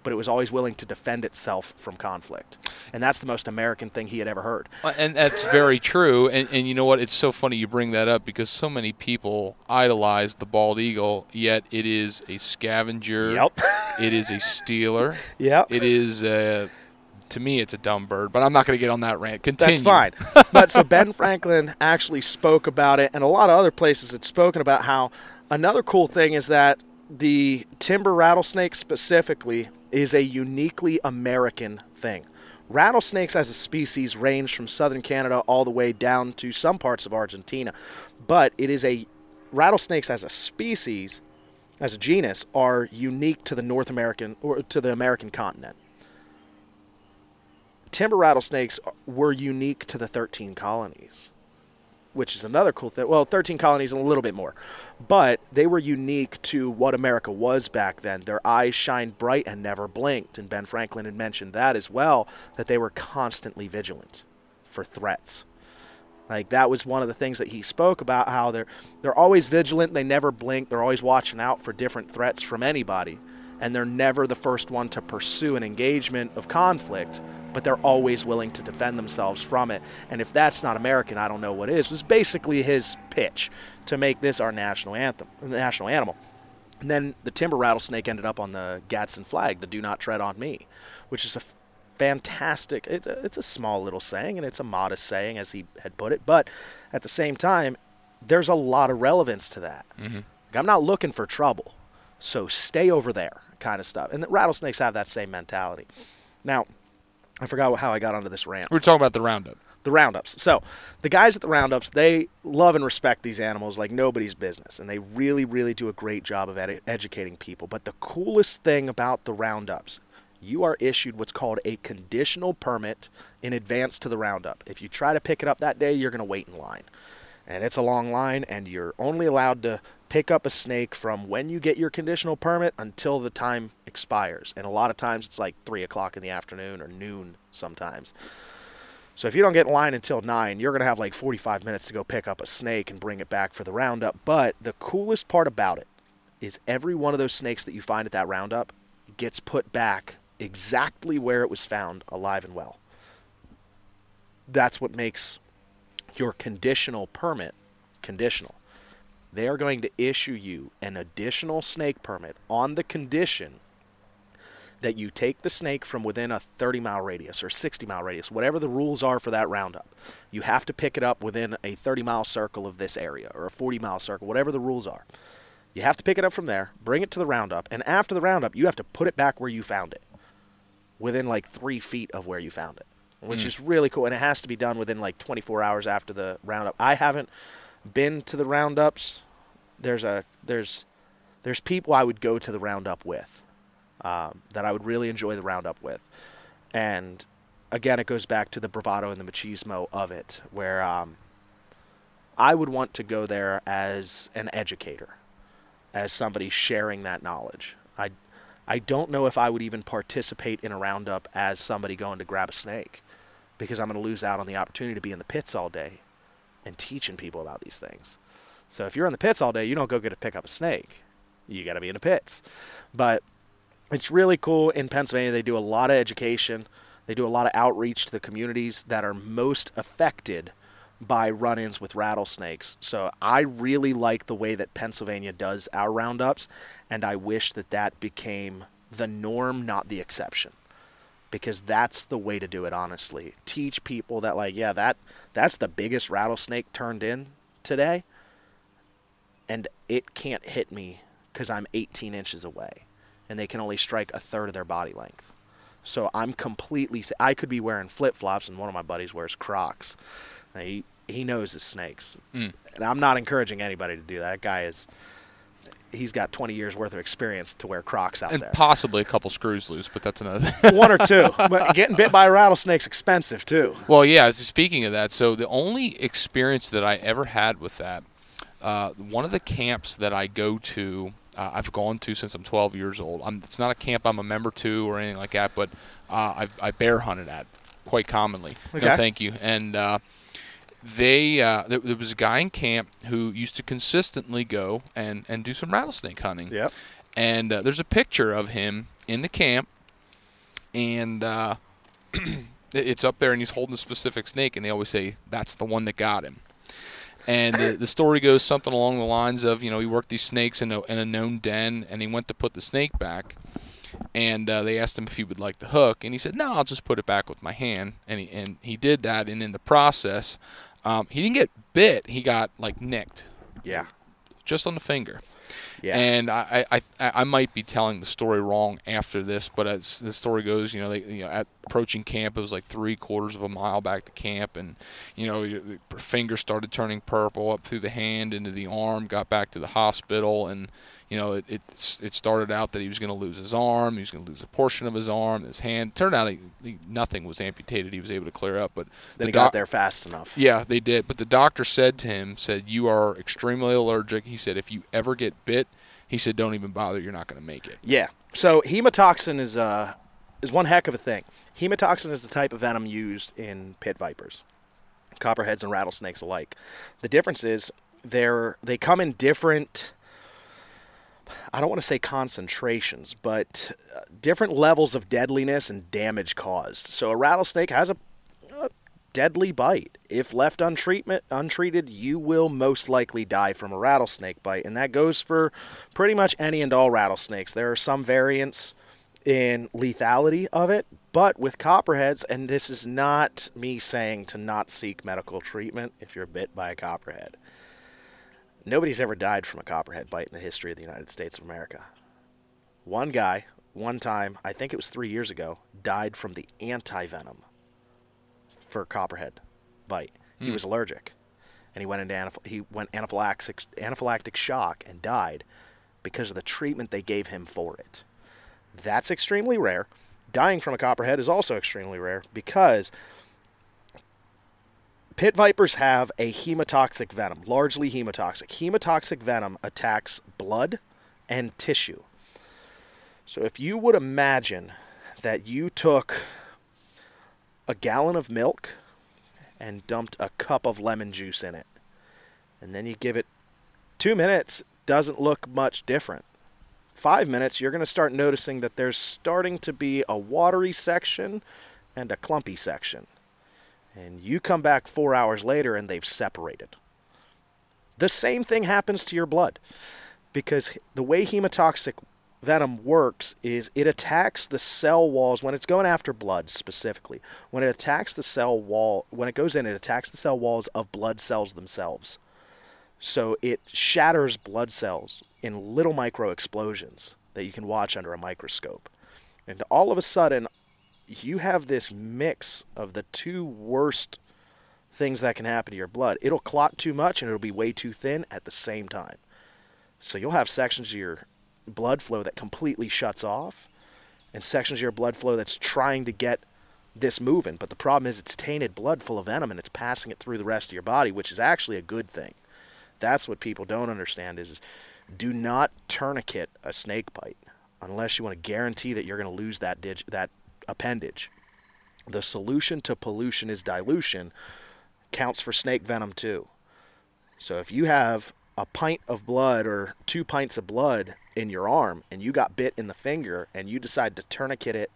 Speaker 2: but it was always willing to defend itself from conflict. And that's the most American thing he had ever heard.
Speaker 1: Uh, And that's very true. And, and you know what? It's so funny you bring that up because so many people idolize the bald eagle, yet it is a scavenger. Yep. it is a stealer.
Speaker 2: Yep.
Speaker 1: It is, uh, to me, it's a dumb bird, but I'm not going to get on that rant. Continue.
Speaker 2: That's fine. but so Ben Franklin actually spoke about it, and a lot of other places had spoken about how another cool thing is that the timber rattlesnake specifically is a uniquely American thing. Rattlesnakes as a species range from southern Canada all the way down to some parts of Argentina, but it is a rattlesnakes as a species as a genus are unique to the North American or to the American continent. Timber rattlesnakes were unique to the 13 colonies, which is another cool thing. Well, 13 colonies and a little bit more, but they were unique to what America was back then. Their eyes shined bright and never blinked, and Ben Franklin had mentioned that as well, that they were constantly vigilant for threats. Like that was one of the things that he spoke about how they're they're always vigilant, they never blink, they're always watching out for different threats from anybody, and they're never the first one to pursue an engagement of conflict, but they're always willing to defend themselves from it. And if that's not American, I don't know what is. Was basically his pitch to make this our national anthem, the national animal. And then the timber rattlesnake ended up on the Gadsden flag, the "Do Not Tread on Me," which is a fantastic. It's a, it's a small little saying and it's a modest saying, as he had put it. But at the same time, there's a lot of relevance to that. Mm-hmm. Like, I'm not looking for trouble, so stay over there, kind of stuff. And the rattlesnakes have that same mentality. Now, I forgot how I got onto this rant.
Speaker 1: We are talking about the roundup.
Speaker 2: The roundups. So, the guys at the roundups, they love and respect these animals like nobody's business, and they really, really do a great job of ed- educating people. But the coolest thing about the roundups you are issued what's called a conditional permit in advance to the roundup. If you try to pick it up that day, you're going to wait in line. And it's a long line, and you're only allowed to pick up a snake from when you get your conditional permit until the time expires. And a lot of times it's like 3 o'clock in the afternoon or noon sometimes. So if you don't get in line until 9, you're going to have like 45 minutes to go pick up a snake and bring it back for the roundup. But the coolest part about it is every one of those snakes that you find at that roundup gets put back exactly where it was found, alive and well. That's what makes your conditional permit conditional. They are going to issue you an additional snake permit on the condition that you take the snake from within a 30 mile radius or 60 mile radius, whatever the rules are for that roundup. You have to pick it up within a 30 mile circle of this area or a 40 mile circle, whatever the rules are. You have to pick it up from there, bring it to the roundup, and after the roundup, you have to put it back where you found it within like three feet of where you found it, which mm. is really cool. And it has to be done within like 24 hours after the roundup. I haven't been to the roundups. There's a there's there's people I would go to the roundup with, um, that I would really enjoy the roundup with, and again, it goes back to the bravado and the machismo of it, where um, I would want to go there as an educator, as somebody sharing that knowledge. I I don't know if I would even participate in a roundup as somebody going to grab a snake because I'm going to lose out on the opportunity to be in the pits all day and teaching people about these things. So if you're in the pits all day, you don't go get to pick up a snake. You got to be in the pits. But it's really cool in Pennsylvania. They do a lot of education. They do a lot of outreach to the communities that are most affected by run ins with rattlesnakes. So I really like the way that Pennsylvania does our roundups, and I wish that that became the norm, not the exception. Because that's the way to do it, honestly. Teach people that, like, yeah, that that's the biggest rattlesnake turned in today, and it can't hit me because I'm 18 inches away, and they can only strike a third of their body length. So I'm completely. I could be wearing flip flops, and one of my buddies wears Crocs. He he knows his snakes, mm. and I'm not encouraging anybody to do that. That guy is. He's got 20 years worth of experience to wear Crocs out
Speaker 1: and
Speaker 2: there.
Speaker 1: possibly a couple screws loose, but that's another thing.
Speaker 2: One or two. But getting bit by a rattlesnake's expensive too.
Speaker 1: Well, yeah. Speaking of that, so the only experience that I ever had with that, uh, one of the camps that I go to uh, I've gone to since I'm 12 years old. I'm, it's not a camp I'm a member to or anything like that, but uh, I've, I bear hunted at quite commonly. Okay. No, thank you. And uh, they uh, there, there, was a guy in camp who used to consistently go and, and do some rattlesnake hunting.
Speaker 2: Yep.
Speaker 1: And uh, there's a picture of him in the camp, and uh, it's up there, and he's holding a specific snake, and they always say that's the one that got him. And the, the story goes something along the lines of, you know, he worked these snakes in a, in a known den, and he went to put the snake back, and uh, they asked him if he would like the hook, and he said, "No, I'll just put it back with my hand." And he and he did that, and in the process, um, he didn't get bit. He got like nicked.
Speaker 2: Yeah.
Speaker 1: Just on the finger.
Speaker 2: Yeah.
Speaker 1: And I, I, I might be telling the story wrong after this, but as the story goes, you know, they, you know, at approaching camp, it was like three quarters of a mile back to camp, and you know, your finger started turning purple up through the hand into the arm, got back to the hospital, and you know, it, it, it started out that he was going to lose his arm, he was going to lose a portion of his arm, his hand. Turned out he, he, nothing was amputated. He was able to clear up, but
Speaker 2: Then
Speaker 1: the
Speaker 2: he
Speaker 1: doc-
Speaker 2: got there fast enough.
Speaker 1: Yeah, they did. But the doctor said to him, said, "You are extremely allergic." He said, "If you ever get bit, he said, don't even bother. You're not going to make it."
Speaker 2: Yeah. So hemotoxin is uh is one heck of a thing. Hemotoxin is the type of venom used in pit vipers, copperheads, and rattlesnakes alike. The difference is they're they come in different. I don't want to say concentrations, but uh, different levels of deadliness and damage caused. So a rattlesnake has a, a deadly bite. If left untreatment, untreated, you will most likely die from a rattlesnake bite, and that goes for pretty much any and all rattlesnakes. There are some variants in lethality of it, but with copperheads, and this is not me saying to not seek medical treatment if you're bit by a copperhead. Nobody's ever died from a copperhead bite in the history of the United States of America. One guy, one time, I think it was three years ago, died from the anti venom for a copperhead bite. He hmm. was allergic, and he went into anaph- he went anaphylactic anaphylactic shock and died because of the treatment they gave him for it. That's extremely rare. Dying from a copperhead is also extremely rare because pit vipers have a hemotoxic venom, largely hemotoxic. Hemotoxic venom attacks blood and tissue. So if you would imagine that you took a gallon of milk and dumped a cup of lemon juice in it, and then you give it two minutes, doesn't look much different. Five minutes, you're going to start noticing that there's starting to be a watery section and a clumpy section. And you come back four hours later and they've separated. The same thing happens to your blood because the way hemotoxic venom works is it attacks the cell walls when it's going after blood specifically. When it attacks the cell wall, when it goes in, it attacks the cell walls of blood cells themselves. So it shatters blood cells in little micro explosions that you can watch under a microscope. And all of a sudden, you have this mix of the two worst things that can happen to your blood. It'll clot too much and it'll be way too thin at the same time. So you'll have sections of your blood flow that completely shuts off and sections of your blood flow that's trying to get this moving. But the problem is it's tainted blood full of venom and it's passing it through the rest of your body, which is actually a good thing. That's what people don't understand is, is do not tourniquet a snake bite unless you want to guarantee that you're going to lose that dig- that appendage. The solution to pollution is dilution counts for snake venom too. So if you have a pint of blood or two pints of blood in your arm and you got bit in the finger and you decide to tourniquet it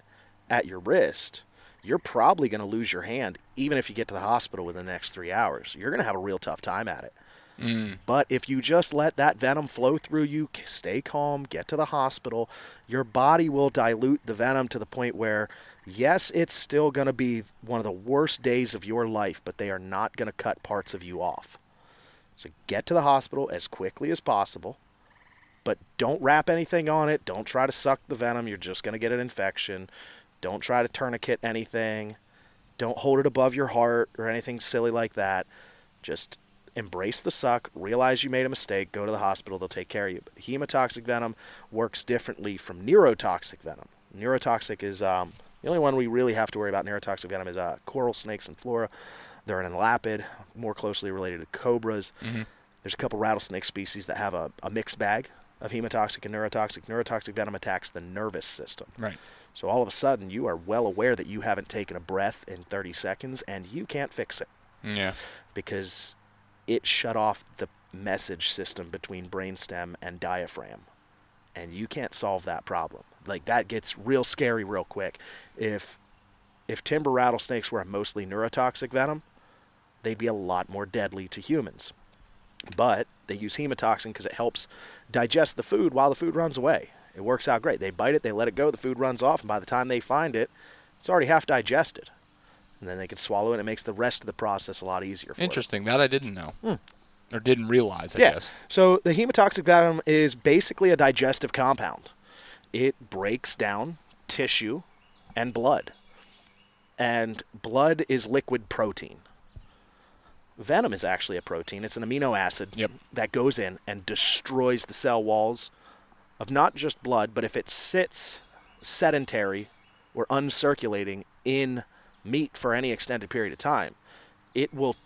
Speaker 2: at your wrist, you're probably going to lose your hand even if you get to the hospital within the next three hours. You're going to have a real tough time at it. Mm. But if you just let that venom flow through you, stay calm, get to the hospital, your body will dilute the venom to the point where, yes, it's still going to be one of the worst days of your life, but they are not going to cut parts of you off. So get to the hospital as quickly as possible, but don't wrap anything on it. Don't try to suck the venom. You're just going to get an infection. Don't try to tourniquet anything. Don't hold it above your heart or anything silly like that. Just embrace the suck, realize you made a mistake, go to the hospital, they'll take care of you. But hemotoxic venom works differently from neurotoxic venom. Neurotoxic is um, the only one we really have to worry about. Neurotoxic venom is uh, coral snakes and flora. They're an elapid, more closely related to cobras. There's a couple rattlesnake species that have a, a mixed bag of hemotoxic and neurotoxic. Neurotoxic venom attacks the nervous system.
Speaker 1: Right.
Speaker 2: So all of a sudden, you are well aware that you haven't taken a breath in 30 seconds and you can't fix it
Speaker 1: Yeah.
Speaker 2: because it shut off the message system between brainstem and diaphragm. And you can't solve that problem. Like that gets real scary real quick. If if timber rattlesnakes were a mostly neurotoxic venom, they'd be a lot more deadly to humans. But they use hemotoxin because it helps digest the food while the food runs away. It works out great. They bite it, they let it go, the food runs off, and by the time they find it, it's already half digested. And then they can swallow it, and it makes the rest of the process a lot easier for them.
Speaker 1: Interesting. That I didn't know. Hmm. Or didn't realize, I
Speaker 2: Yeah.
Speaker 1: guess.
Speaker 2: So the hemotoxic venom is basically a digestive compound. It breaks down tissue and blood. And blood is liquid protein. Venom is actually a protein. It's an amino acid
Speaker 1: Yep.
Speaker 2: that goes in and destroys the cell walls of not just blood, but if it sits sedentary or uncirculating in meat for any extended period of time, it will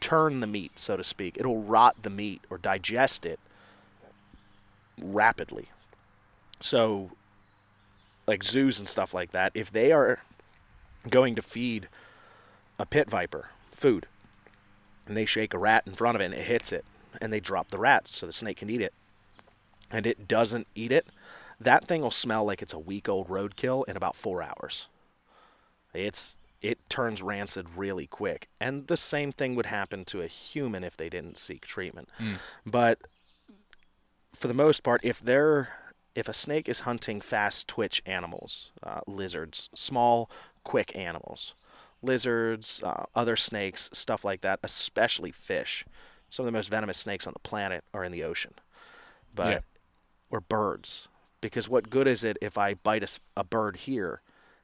Speaker 2: turn the meat, so to speak. It'll rot the meat or digest it rapidly. So, like zoos and stuff like that, if they are going to feed a pit viper food and they shake a rat in front of it and it hits it and they drop the rat so the snake can eat it and it doesn't eat it, that thing will smell like it's a week old roadkill in about four hours. It's it turns rancid really quick. And the same thing would happen to a human if they didn't seek treatment. But for the most part, if they're if a snake is hunting fast twitch animals, uh, lizards, small, quick animals, lizards, uh, other snakes, stuff like that, especially fish. Some of the most venomous snakes on the planet are in the ocean, but
Speaker 1: Yeah.
Speaker 2: or birds. Because what good is it if I bite a bird here,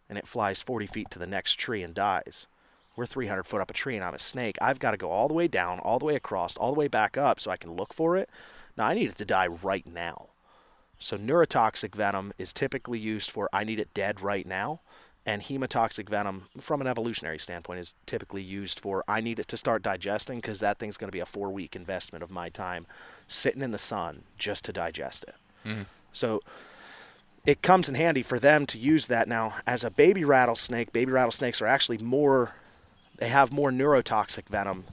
Speaker 2: and it flies 40 feet to the next tree and dies? We're 300 foot up a tree, and I'm a snake. I've got to go all the way down, all the way across, all the way back up, so I can look for it. Now I need it to die right now. So neurotoxic venom is typically used for I need it dead right now, and hemotoxic venom, from an evolutionary standpoint, is typically used for I need it to start digesting because that thing's going to be a four week investment of my time sitting in the sun just to digest it. Mm-hmm. So it comes in handy for them to use that now as a baby rattlesnake. Baby rattlesnakes are actually more, they have more neurotoxic venom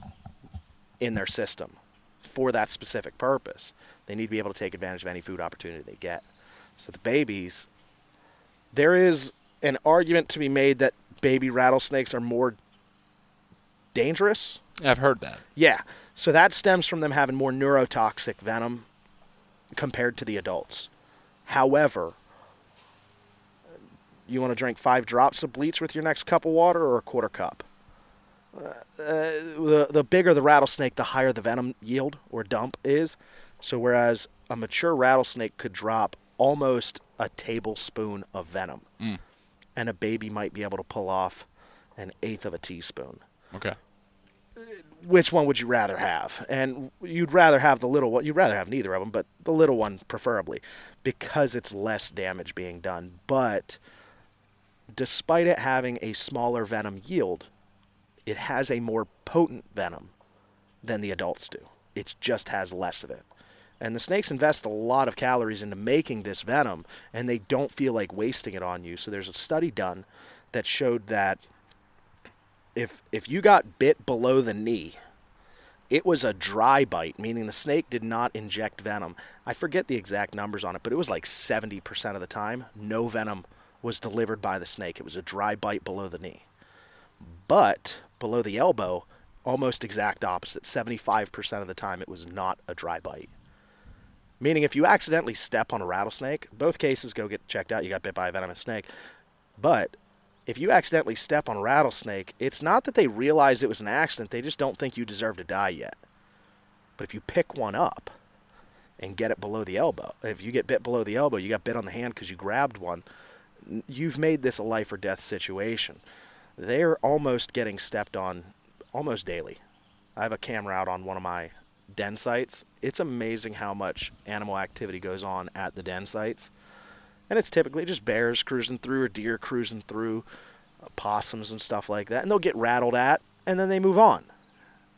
Speaker 2: in their system for that specific purpose. They need to be able to take advantage of any food opportunity they get. So the babies, there is an argument to be made that baby rattlesnakes are more dangerous.
Speaker 1: I've heard that.
Speaker 2: Yeah. So that stems from them having more neurotoxic venom compared to the adults. However, you want to drink five drops of bleach with your next cup of water or a quarter cup? Uh, the, the bigger the rattlesnake, the higher the venom yield or dump is. So, whereas a mature rattlesnake could drop almost a tablespoon of venom, and a baby might be able to pull off an eighth of a teaspoon
Speaker 1: Okay.
Speaker 2: which one would you rather have? And you'd rather have the little one. You'd rather have neither of them, but the little one preferably, because it's less damage being done. But despite it having a smaller venom yield, it has a more potent venom than the adults do. It just has less of it. And the snakes invest a lot of calories into making this venom, and they don't feel like wasting it on you. So there's a study done that showed that if if you got bit below the knee, it was a dry bite, meaning the snake did not inject venom. I forget the exact numbers on it, but it was like 70% of the time, no venom was delivered by the snake. It was a dry bite below the knee. But below the elbow, almost exact opposite. 75% of the time, it was not a dry bite. Meaning, if you accidentally step on a rattlesnake, both cases go get checked out. You got bit by a venomous snake. But if you accidentally step on a rattlesnake, it's not that they realize it was an accident, they just don't think you deserve to die yet. But if you pick one up and get it below the elbow, if you get bit below the elbow, you got bit on the hand because you grabbed one, you've made this a life or death situation. They're almost getting stepped on almost daily. I have a camera out on one of my den sites. It's amazing how much animal activity goes on at the den sites and it's typically just bears cruising through or deer cruising through, uh, possums and stuff like that, and they'll get rattled at, and then they move on,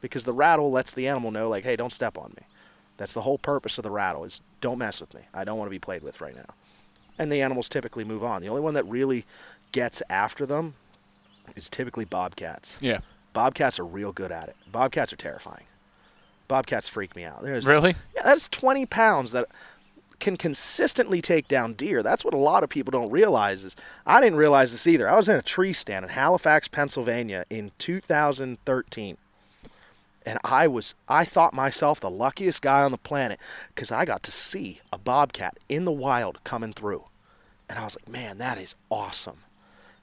Speaker 2: because the rattle lets the animal know, like, hey, don't step on me. That's the whole purpose of the rattle is don't mess with me. I don't want to be played with right now, and the animals typically move on. The only one that really gets after them is typically bobcats.
Speaker 1: Yeah.
Speaker 2: Bobcats are real good at it. Bobcats are terrifying. Bobcats freak me out. There's
Speaker 1: Really?
Speaker 2: yeah, that's 20 pounds that can consistently take down deer. That's what a lot of people don't realize is I didn't realize this either. I was in a tree stand in Halifax, Pennsylvania in 2013. And I was I thought myself the luckiest guy on the planet cuz I got to see a bobcat in the wild coming through. And I was like, "Man, that is awesome."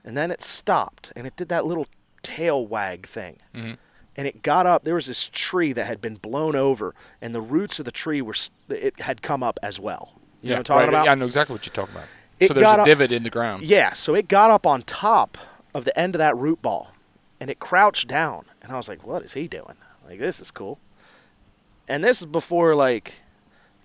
Speaker 2: And then it stopped and it did that little tail wag thing mm-hmm. and it got up. There was this tree that had been blown over, and the roots of the tree were it had come up as well. You know what I'm talking
Speaker 1: right.
Speaker 2: about?
Speaker 1: Yeah, I know exactly what you're talking about.
Speaker 2: It
Speaker 1: so there's a
Speaker 2: up-
Speaker 1: divot in the ground.
Speaker 2: Yeah, so it got up on top of the end of that root ball, and it crouched down, and I was like, "What is he doing? Like this is cool." And this is before like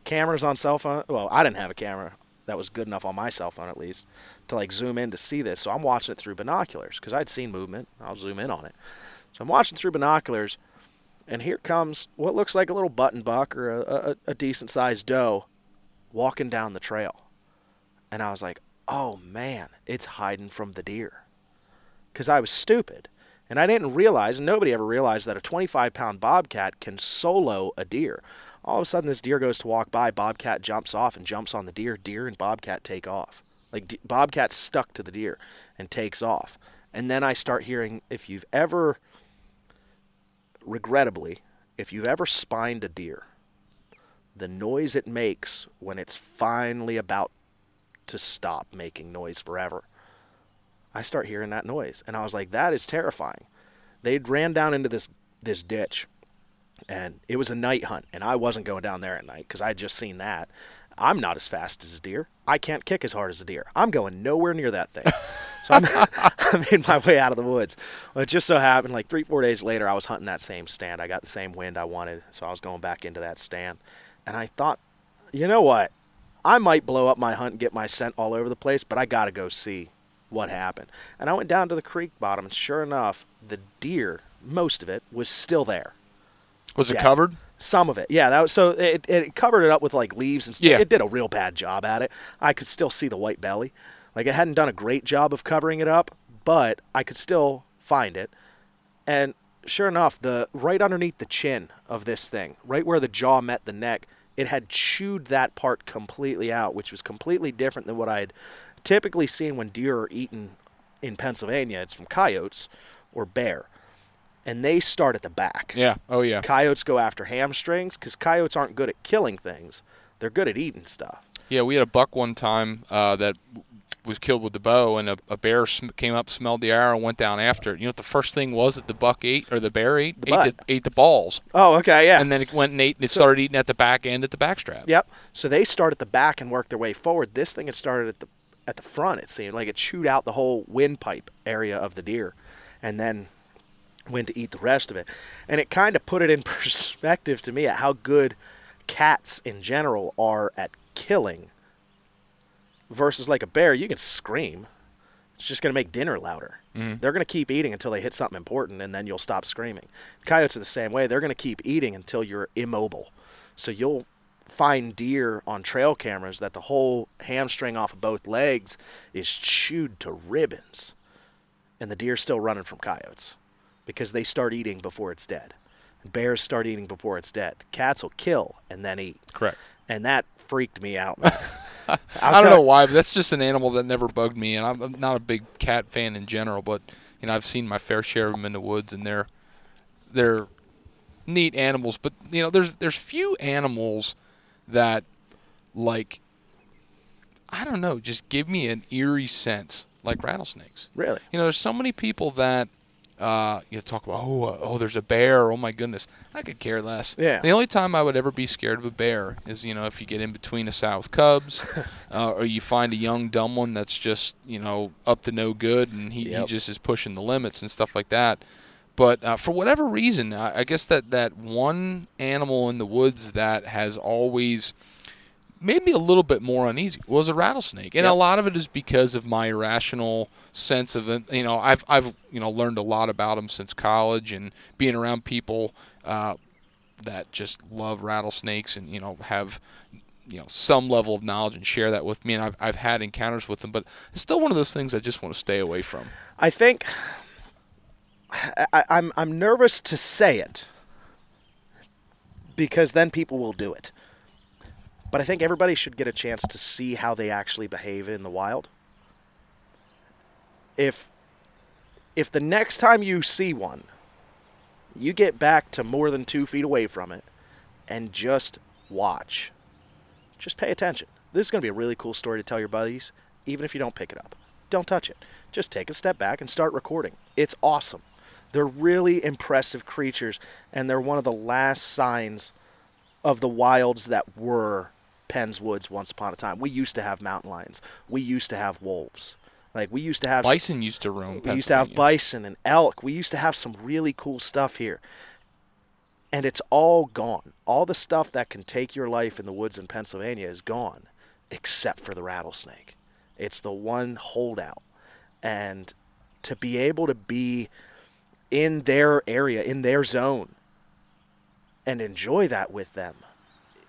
Speaker 2: cameras on cell phone. Well, I didn't have a camera that was good enough on my cell phone at least to like zoom in to see this. So I'm watching it through binoculars because I'd seen movement. I'll zoom in on it. So I'm watching through binoculars, and here comes what looks like a little button buck or a, a, a decent sized doe walking down the trail. And I was like, oh man, it's hiding from the deer. Because I was stupid. And I didn't realize, nobody ever realized, that a 25 pound bobcat can solo a deer. All of a sudden, this deer goes to walk by, bobcat jumps off and jumps on the deer. Deer and bobcat take off. Like, d- bobcat stuck to the deer and takes off. And then I start hearing if you've ever, regrettably, if you've ever spined a deer, the noise it makes when it's finally about to stop making noise forever. I start hearing that noise, and I was like, "That is terrifying." They ran down into this this ditch, and it was a night hunt, and I wasn't going down there at night because I had just seen that. I'm not as fast as a deer. I can't kick as hard as a deer. I'm going nowhere near that thing. So I'm, I made my way out of the woods. Well, it just so happened, like three, four days later, I was hunting that same stand. I got the same wind I wanted, so I was going back into that stand. And I thought, you know what? I might blow up my hunt and get my scent all over the place, but I got to go see what happened. And I went down to the creek bottom, and sure enough, the deer, most of it, was still there.
Speaker 1: Was it covered?
Speaker 2: Some of it, yeah. That was so it, it covered it up with like leaves and stuff.
Speaker 1: Yeah.
Speaker 2: It did a real bad job at it. I could still see the white belly. Like it hadn't done a great job of covering it up, but I could still find it. And sure enough, the right underneath the chin of this thing, right where the jaw met the neck, it had chewed that part completely out, which was completely different than what I'd typically seen when deer are eaten in Pennsylvania. It's from coyotes or bear. And they start at the back.
Speaker 1: Yeah. Oh yeah.
Speaker 2: Coyotes go after hamstrings because coyotes aren't good at killing things. They're good at eating stuff.
Speaker 1: Yeah, we had a buck one time uh, that was killed with the bow, and a, a bear sm- came up, smelled the arrow, and went down after it. You know what the first thing was that the buck ate, or the bear ate?
Speaker 2: The
Speaker 1: ate, the, ate the balls.
Speaker 2: Oh, okay, yeah.
Speaker 1: And then it went and ate, and it
Speaker 2: So-
Speaker 1: started eating at the back end at the backstrap.
Speaker 2: Yep. So they start at the back and work their way forward. This thing had started at the at the front. It seemed like it chewed out the whole windpipe area of the deer, and then went to eat the rest of it. And it kind of put it in perspective to me at how good cats in general are at killing. Versus like a bear, you can scream. It's just going to make dinner louder. Mm-hmm. They're going to keep eating until they hit something important, and then you'll stop screaming. Coyotes are the same way. They're going to keep eating until you're immobile. So you'll find deer on trail cameras that the whole hamstring off of both legs is chewed to ribbons, and the deer's still running from coyotes because they start eating before it's dead. And bears start eating before it's dead. Cats will kill and then eat,
Speaker 1: Correct.
Speaker 2: and that freaked me out.
Speaker 1: I don't know why, but that's just an animal that never bugged me, and I'm I'm not a big cat fan in general. But you know, I've seen my fair share of them in the woods, and they're they're neat animals. But you know, there's there's few animals that like I don't know, just give me an eerie sense like rattlesnakes.
Speaker 2: Really?
Speaker 1: You know, there's so many people that uh, you talk about. Oh, uh, oh, there's a bear. Oh my goodness, I could care less.
Speaker 2: Yeah.
Speaker 1: The only time I would ever be scared of a bear is you know if you get in between a sow with cubs, uh, or you find a young dumb one that's just you know up to no good and he, he just is pushing the limits and stuff like that. But uh, for whatever reason, I, I guess that that one animal in the woods that has always made me a little bit more uneasy was a rattlesnake, and a lot of it is because of my irrational sense of it. You know, I've I've you know learned a lot about them since college and being around people uh, that just love rattlesnakes and you know have you know some level of knowledge and share that with me, and I've I've had encounters with them, but it's still one of those things I just want to stay away from.
Speaker 2: I think I, I'm I'm nervous to say it because then people will do it. But I think everybody should get a chance to see how they actually behave in the wild. If if the next time you see one, you get back to more than two feet away from it and just watch. Just pay attention. This is going to be a really cool story to tell your buddies, even if you don't pick it up. Don't touch it. Just take a step back and start recording. It's awesome. They're really impressive creatures, and they're one of the last signs of the wilds that were Penn's Woods once upon a time. We used to have mountain lions. We used to have wolves. Like we used to have
Speaker 1: Bison used to roam.
Speaker 2: we used to have bison and elk. We used to have some really cool stuff here. And it's all gone. All the stuff that can take your life in the woods in Pennsylvania is gone except for the rattlesnake. It's the one holdout. And to be able to be in their area, in their zone, and enjoy that with them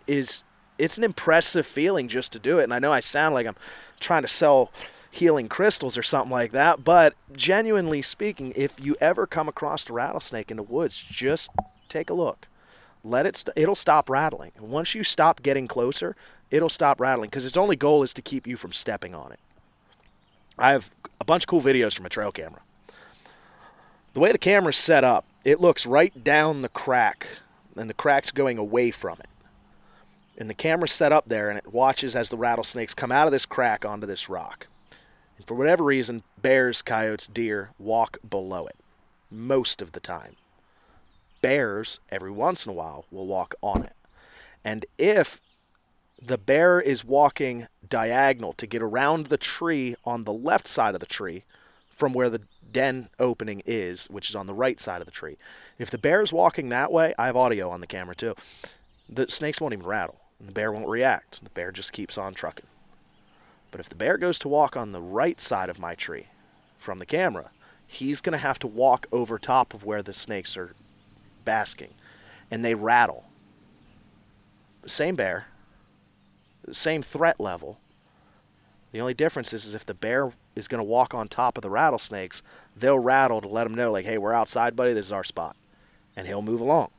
Speaker 2: is it's an impressive feeling just to do it. And I know I sound like I'm trying to sell healing crystals or something like that, but genuinely speaking, if you ever come across a rattlesnake in the woods, just take a look. Let it st- it'll stop rattling. And once you stop getting closer, it'll stop rattling because its only goal is to keep you from stepping on it. I have a bunch of cool videos from a trail camera. The way the camera's set up, it looks right down the crack, and the crack's going away from it. And the camera's set up there, and it watches as the rattlesnakes come out of this crack onto this rock. And for whatever reason, bears, coyotes, deer walk below it most of the time. Bears, every once in a while, will walk on it. And if the bear is walking diagonal to get around the tree on the left side of the tree from where the den opening is, which is on the right side of the tree. If the bear is walking that way, I have audio on the camera too. The snakes won't even rattle. And the bear won't react. The bear just keeps on trucking. But if the bear goes to walk on the right side of my tree from the camera, he's going to have to walk over top of where the snakes are basking. And they rattle. Same bear, same threat level. The only difference is, is if the bear is going to walk on top of the rattlesnakes, they'll rattle to let him know, like, hey, we're outside, buddy. This is our spot. And he'll move along.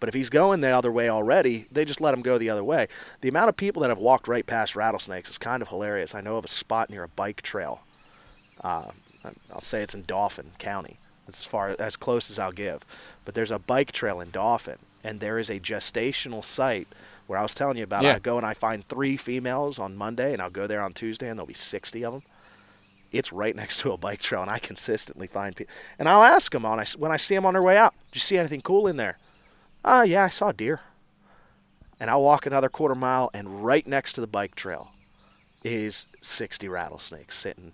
Speaker 2: But if he's going the other way already, they just let him go the other way. The amount of people that have walked right past rattlesnakes is kind of hilarious. I know of a spot near a bike trail. Uh, I'll say it's in Dauphin County. That's as far as close as I'll give. But there's a bike trail in Dauphin, and there is a gestational site where I was telling you about.
Speaker 1: Yeah.
Speaker 2: I go and I find three females on Monday, and I'll go there on Tuesday, and there'll be 60 of them. It's right next to a bike trail, and I consistently find people. And I'll ask them on when I see them on their way out. Did you see anything cool in there? Ah, yeah, I saw a deer. And I'll walk another quarter mile, and right next to the bike trail is 60 rattlesnakes sitting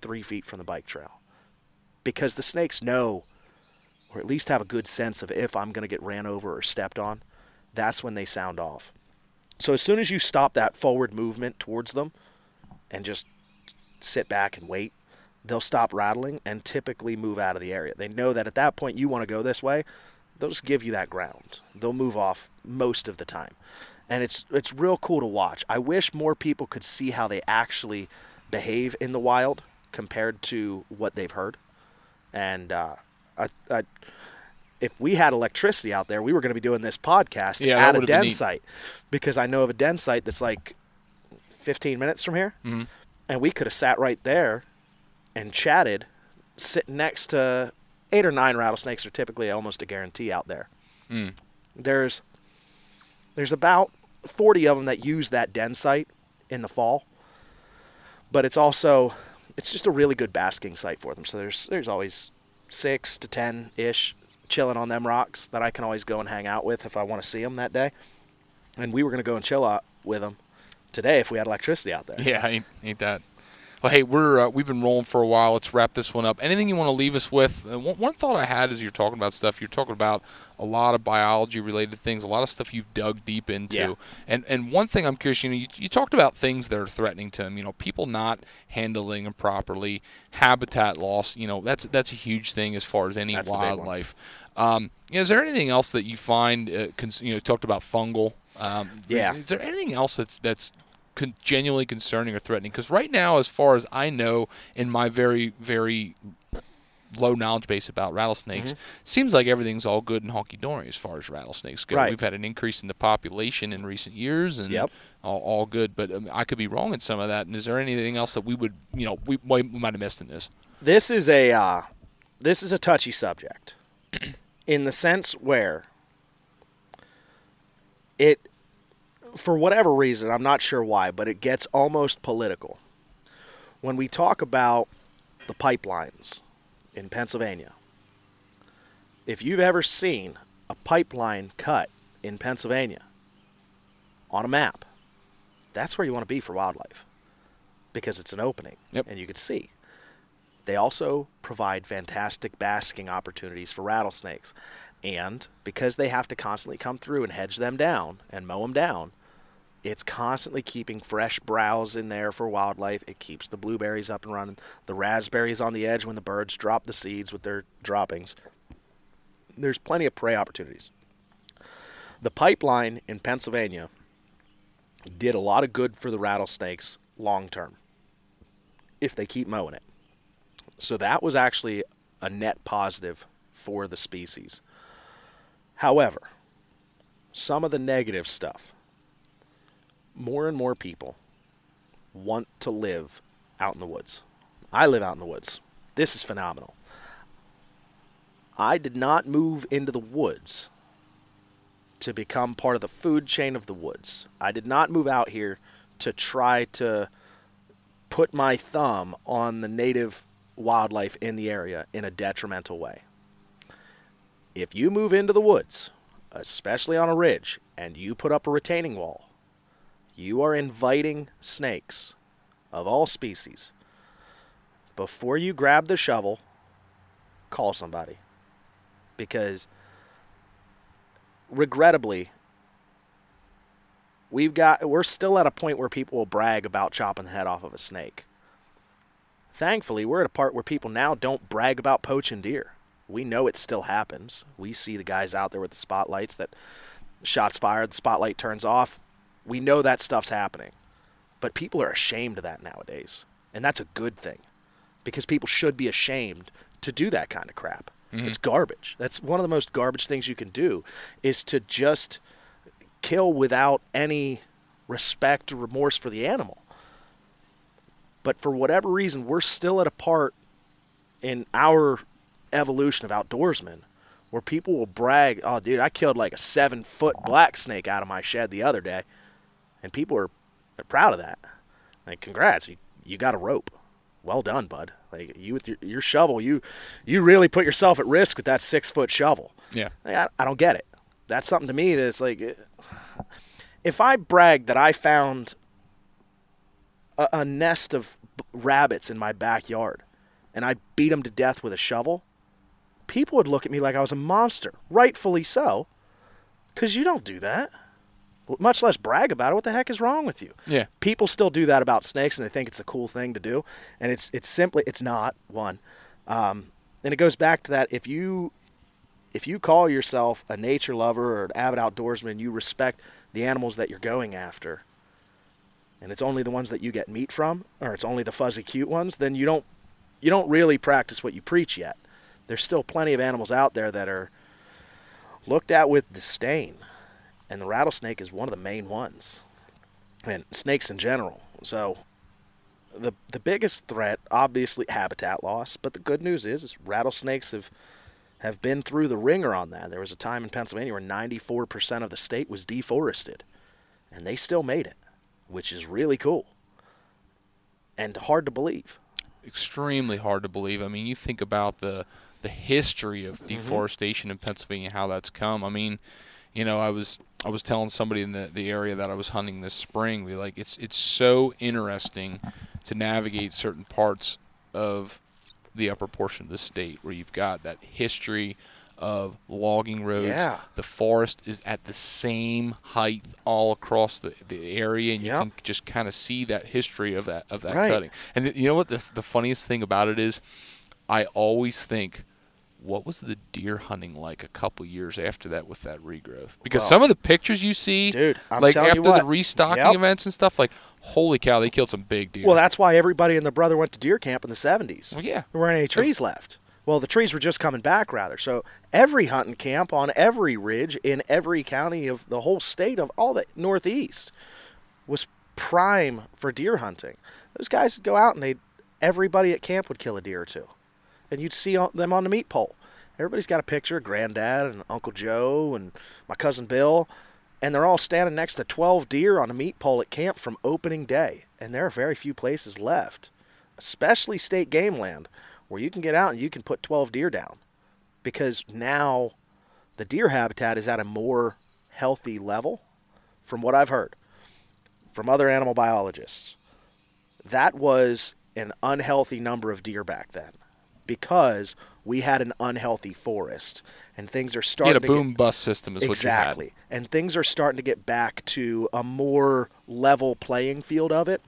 Speaker 2: three feet from the bike trail. Because the snakes know, or at least have a good sense of if I'm going to get ran over or stepped on, that's when they sound off. So as soon as you stop that forward movement towards them and just sit back and wait, they'll stop rattling and typically move out of the area. They know that at that point you want to go this way, they'll just give you that ground. They'll move off most of the time. And it's it's real cool to watch. I wish more people could see how they actually behave in the wild compared to what they've heard. And uh, I, I, if we had electricity out there, we were going to be doing this podcast
Speaker 1: Yeah,
Speaker 2: at a den site because I know of a den site that's like 15 minutes from here,
Speaker 1: Mhm.
Speaker 2: And we could have sat right there and chatted, sitting next to eight or nine rattlesnakes are typically almost a guarantee out there.
Speaker 1: Mm.
Speaker 2: There's there's about 40 of them that use that den site in the fall, but it's also it's just a really good basking site for them. So there's there's always six to ten ish chilling on them rocks that I can always go and hang out with if I want to see them that day. And we were gonna go and chill out with them today if we had electricity out there.
Speaker 1: Yeah, ain't, ain't that. Well, hey, we're uh, we've been rolling for a while. Let's wrap this one up. Anything you want to leave us with? Uh, one, one thought I had as you're talking about stuff, you're talking about a lot of biology related things, a lot of stuff you've dug deep into.
Speaker 2: Yeah.
Speaker 1: And and one thing I'm curious, you know, you, you talked about things that are threatening to them. You know, people not handling them properly, habitat loss. You know, that's that's a huge thing as far as any
Speaker 2: That's the big one.
Speaker 1: wildlife. Um, you know, is there anything else that you find? Uh, cons- you know, talked about fungal. Um,
Speaker 2: Yeah.
Speaker 1: Is, is there anything else that's that's con- genuinely concerning or threatening? Because right now, as far as I know, in my very very low knowledge base about rattlesnakes, seems like everything's all good and honky dory as far as rattlesnakes go.
Speaker 2: Right.
Speaker 1: We've had an increase in the population in recent years, and
Speaker 2: Yep.
Speaker 1: all, all good. But um, I could be wrong in some of that. And is there anything else that we would, you know, we, we might have missed in this?
Speaker 2: This is a uh, this is a touchy subject, in the sense where it, for whatever reason, I'm not sure why, but it gets almost political. When we talk about the pipelines in Pennsylvania, if you've ever seen a pipeline cut in Pennsylvania on a map, that's where you want to be for wildlife because it's an opening
Speaker 1: Yep.
Speaker 2: and you can see. They also provide fantastic basking opportunities for rattlesnakes. And because they have to constantly come through and hedge them down and mow them down, It's constantly keeping fresh browse in there for wildlife. It keeps the blueberries up and running, the raspberries on the edge when the birds drop the seeds with their droppings. There's plenty of prey opportunities. The pipeline in Pennsylvania did a lot of good for the rattlesnakes long term if they keep mowing it. So that was actually a net positive for the species. However, some of the negative stuff, more and more people want to live out in the woods. I live out in the woods. This is phenomenal. I did not move into the woods to become part of the food chain of the woods. I did not move out here to try to put my thumb on the native wildlife in the area in a detrimental way. If you move into the woods, especially on a ridge, and you put up a retaining wall, you are inviting snakes of all species. Before you grab the shovel, call somebody. Because regrettably, we've got we're still at a point where people will brag about chopping the head off of a snake. Thankfully, we're at a part where people now don't brag about poaching deer. We know it still happens. We see the guys out there with the spotlights that shots fired, the spotlight turns off. We know that stuff's happening. But people are ashamed of that nowadays. And that's a good thing because people should be ashamed to do that kind of crap. Mm-hmm. It's garbage. That's one of the most garbage things you can do is to just kill without any respect or remorse for the animal. But for whatever reason, we're still at a part in our evolution of outdoorsmen where people will brag, "Oh, dude, I killed like a seven foot black snake out of my shed the other day," and people are they're proud of that. Like, congrats, you, you got a rope. Well done, bud. Like you with your, your shovel, you you really put yourself at risk with that six foot shovel.
Speaker 1: Yeah,
Speaker 2: like, I, I don't get it. That's something to me that's like, if I brag that I found a, a nest of rabbits in my backyard and I beat them to death with a shovel, people would look at me like I was a monster, rightfully so, because you don't do that. Much less brag about it. What the heck is wrong with you?
Speaker 1: Yeah.
Speaker 2: People still do that about snakes, and they think it's a cool thing to do, and it's it's simply it's not one. Um, and it goes back to that if you if you call yourself a nature lover or an avid outdoorsman, you respect the animals that you're going after, and it's only the ones that you get meat from, or it's only the fuzzy cute ones, then you don't you don't really practice what you preach yet there's still plenty of animals out there that are looked at with disdain. And the rattlesnake is one of the main ones. And snakes in general. So the the biggest threat, obviously habitat loss, but the good news is, is rattlesnakes have have been through the ringer on that. There was a time in Pennsylvania where 94% of the state was deforested, and they still made it, which is really cool and hard to believe.
Speaker 1: Extremely hard to believe. I mean, you think about the the history of mm-hmm. deforestation in Pennsylvania, how that's come. I mean, you know, I was I was telling somebody in the, the area that I was hunting this spring, we like it's it's so interesting to navigate certain parts of the upper portion of the state where you've got that history of logging roads.
Speaker 2: Yeah.
Speaker 1: The forest is at the same height all across the, the area, and you
Speaker 2: yep.
Speaker 1: can just kind of see that history of that of that
Speaker 2: right.
Speaker 1: cutting. And you know what the the funniest thing about it is, I always think what was the deer hunting like a couple years after that with that regrowth? Because well, some of the pictures you see,
Speaker 2: dude, I'm
Speaker 1: like after
Speaker 2: what,
Speaker 1: the restocking
Speaker 2: yep.
Speaker 1: events and stuff, like holy cow, they killed some big deer.
Speaker 2: Well, that's why everybody and their brother went to deer camp in the '70s.
Speaker 1: Well, yeah,
Speaker 2: there weren't any trees left. Well, the trees were just coming back, rather. So every hunting camp on every ridge in every county of the whole state of all the Northeast was prime for deer hunting. Those guys would go out and they everybody at camp would kill a deer or two and you'd see them on the meat pole. Everybody's got a picture of Granddad and Uncle Joe and my cousin Bill, and they're all standing next to 12 deer on a meat pole at camp from opening day. And there are very few places left, especially state game land, where you can get out and you can put 12 deer down because now the deer habitat is at a more healthy level, from what I've heard from other animal biologists. That was an unhealthy number of deer back then because we had an unhealthy forest and things are
Speaker 1: You
Speaker 2: starting
Speaker 1: had a
Speaker 2: to get-
Speaker 1: boom bust system, is
Speaker 2: exactly.
Speaker 1: what
Speaker 2: And things are starting to get back to a more level playing field of it,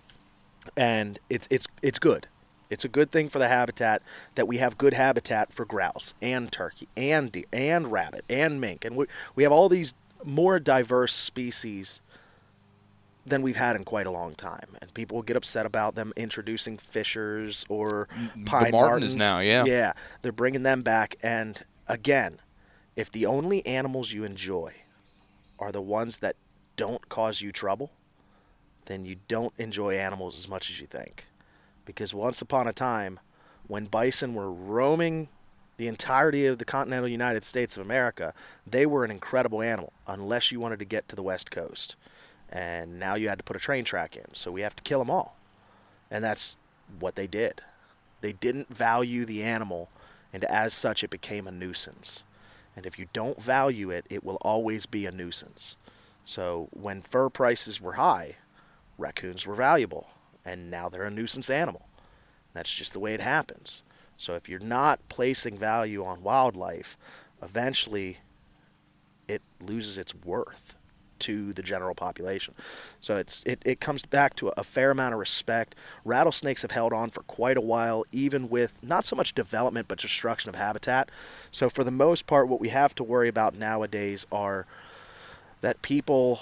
Speaker 2: and it's it's it's good. It's a good thing for the habitat that we have good habitat for grouse and turkey and deer and rabbit and mink, and we we have all these more diverse species than we've had in quite a long time. And people get upset about them introducing fishers or mm-hmm. pine
Speaker 1: marten is
Speaker 2: martens.
Speaker 1: now, yeah.
Speaker 2: Yeah, they're bringing them back. And again, if the only animals you enjoy are the ones that don't cause you trouble, then you don't enjoy animals as much as you think. Because once upon a time, when bison were roaming the entirety of the continental United States of America, they were an incredible animal, unless you wanted to get to the West Coast. And now you had to put a train track in, so we have to kill them all. And that's what they did. They didn't value the animal, and as such, it became a nuisance. And if you don't value it, it will always be a nuisance. So when fur prices were high, raccoons were valuable, and now they're a nuisance animal. That's just the way it happens. So if you're not placing value on wildlife, eventually it loses its worth to the general population. So it's it, it comes back to a fair amount of respect. Rattlesnakes have held on for quite a while, even with not so much development but destruction of habitat. So for the most part, what we have to worry about nowadays are that people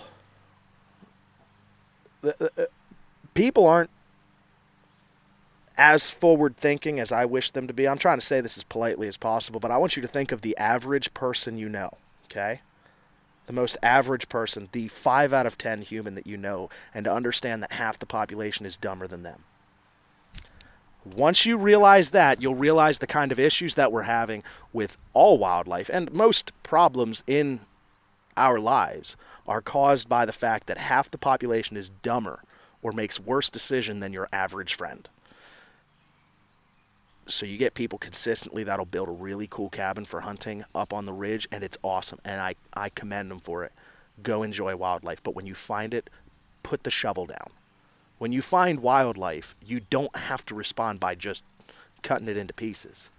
Speaker 2: the- the- uh, people aren't as forward thinking as I wish them to be. I'm trying to say this as politely as possible, but I want you to think of the average person you know, okay? The most average person, the 5 out of 10 human that you know, and to understand that half the population is dumber than them. Once you realize that, you'll realize the kind of issues that we're having with all wildlife and most problems in our lives are caused by the fact that half the population is dumber or makes worse decision than your average friend. So you get people consistently that'll build a really cool cabin for hunting up on the ridge and it's awesome and I, I commend them for it. Go enjoy wildlife, but when you find it, put the shovel down. When you find wildlife, you don't have to respond by just cutting it into pieces.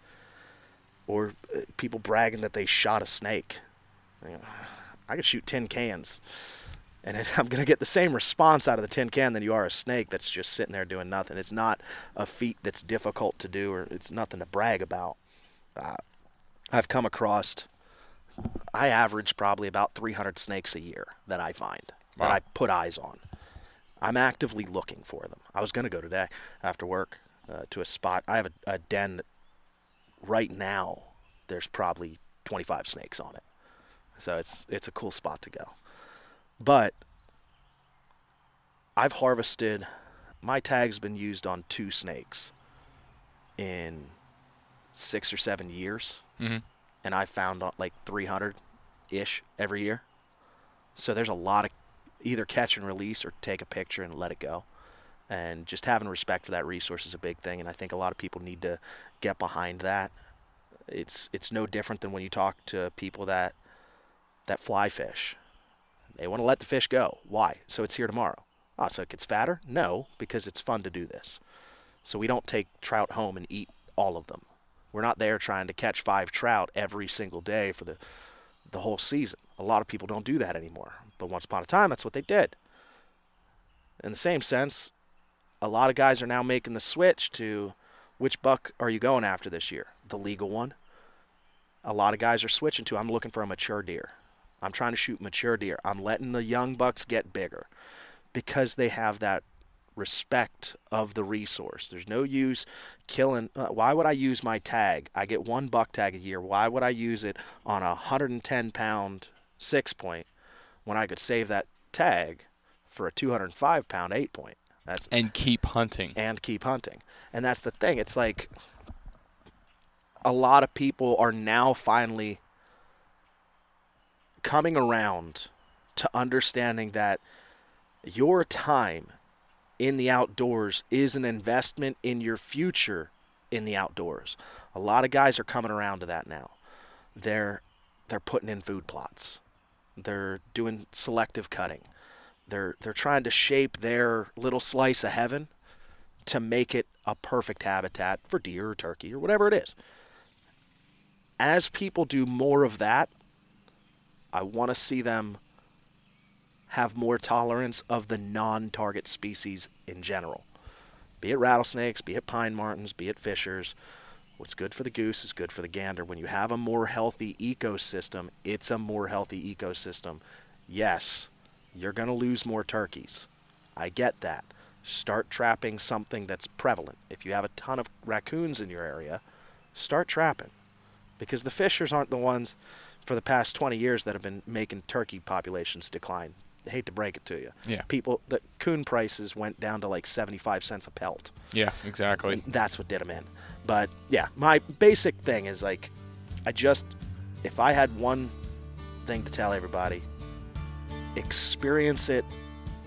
Speaker 2: Or uh, people bragging that they shot a snake. I could shoot 10 cans, and I'm gonna get the same response out of the tin can than you are a snake that's just sitting there doing nothing. It's not a feat that's difficult to do, or it's nothing to brag about. Uh, I've come across, I average probably about 300 snakes a year that I find that I put eyes on. I'm actively looking for them. I was gonna go today after work uh, to a spot. I have a, a den that right now. There's probably 25 snakes on it. So it's it's a cool spot to go. But I've harvested my tag's been used on two snakes in 6 or 7 years
Speaker 1: Mhm.
Speaker 2: and I found uh, like 300 ish every year. So there's a lot of either catch and release or take a picture and let it go. And just having respect for that resource is a big thing and I think a lot of people need to get behind that. It's it's no different than when you talk to people that that fly fish. They want to let the fish go. Why? So it's here tomorrow. Ah, so it gets fatter? No, because it's fun to do this. So we don't take trout home and eat all of them. We're not there trying to catch five trout every single day for the the whole season. A lot of people don't do that anymore. But once upon a time, that's what they did. In the same sense, a lot of guys are now making the switch to which buck are you going after this year? The legal one. A lot of guys are switching to I'm looking for a mature deer. I'm trying to shoot mature deer. I'm letting the young bucks get bigger because they have that respect of the resource. There's no use killing. Uh, why would I use my tag? I get one buck tag a year. Why would I use it on a 110 pound six point when I could save that tag for a 205 pound eight point? That's
Speaker 1: And keep hunting.
Speaker 2: and keep hunting. And that's the thing. It's like a lot of people are now finally coming around to understanding that your time in the outdoors is an investment in your future in the outdoors. A lot of guys are coming around to that now. They're they're putting in food plots. They're doing selective cutting. They're they're trying to shape their little slice of heaven to make it a perfect habitat for deer or turkey or whatever it is. As people do more of that, I want to see them have more tolerance of the non target species in general. Be it rattlesnakes, be it pine martens, be it fishers. What's good for the goose is good for the gander. When you have a more healthy ecosystem, it's a more healthy ecosystem. Yes, you're going to lose more turkeys. I get that. Start trapping something that's prevalent. If you have a ton of raccoons in your area, start trapping. Because the fishers aren't the ones for the past 20 years that have been making turkey populations decline. I hate to break it to you.
Speaker 1: Yeah.
Speaker 2: People, the coon prices went down to like 75 cents a pelt.
Speaker 1: Yeah, exactly.
Speaker 2: And that's what did them in. But yeah, my basic thing is like, I just, if I had one thing to tell everybody, experience it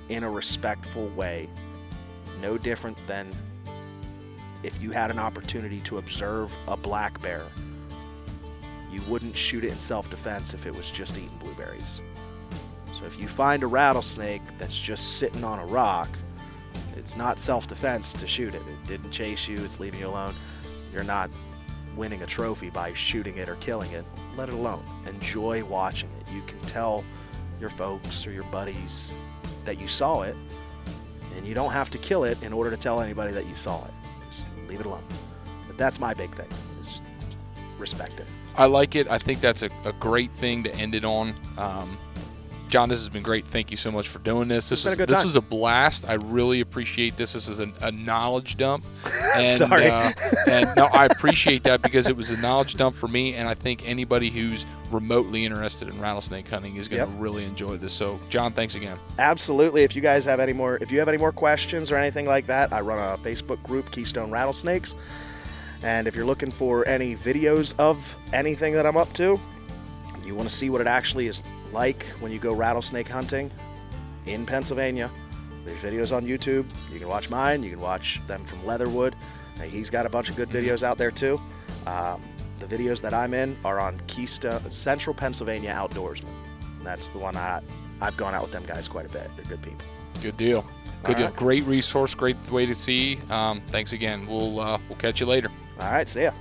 Speaker 2: in a respectful way. No different than if you had an opportunity to observe a black bear, you wouldn't shoot it in self defense if it was just eating blueberries. So if you find a rattlesnake that's just sitting on a rock, it's not self defense to shoot it. It didn't chase you, it's leaving you alone. You're not winning a trophy by shooting it or killing it. Let it alone. Enjoy watching it. You can tell your folks or your buddies that you saw it, and you don't have to kill it in order to tell anybody that you saw it. Just leave it alone. But that's my big thing. Respect it.
Speaker 1: I like it. I think that's a, a great thing to end it on. Um, John, this has been great. Thank you so much for doing this. This was this
Speaker 2: time.
Speaker 1: was a blast. I really appreciate this. This is a, a knowledge dump, and
Speaker 2: Sorry.
Speaker 1: Uh, and no, I appreciate that because it was a knowledge dump for me, and I think anybody who's remotely interested in rattlesnake hunting is going to
Speaker 2: Yep.
Speaker 1: really enjoy this. So, John, thanks again.
Speaker 2: Absolutely. If you guys have any more, if you have any more questions or anything like that, I run a Facebook group, Keystone Rattlesnakes. And if you're looking for any videos of anything that I'm up to, you want to see what it actually is like when you go rattlesnake hunting in Pennsylvania. There's videos on YouTube. You can watch mine. You can watch them from Leatherwood. He's got a bunch of good videos out there too. Um, the videos that I'm in are on Keystone Central Pennsylvania Outdoorsman. That's the one I I've gone out with them guys quite a bit. They're good people.
Speaker 1: Good deal. Good
Speaker 2: All
Speaker 1: deal.
Speaker 2: right.
Speaker 1: Great resource. Great way to see. Um, thanks again. We'll uh, we'll catch you later.
Speaker 2: All right, see ya.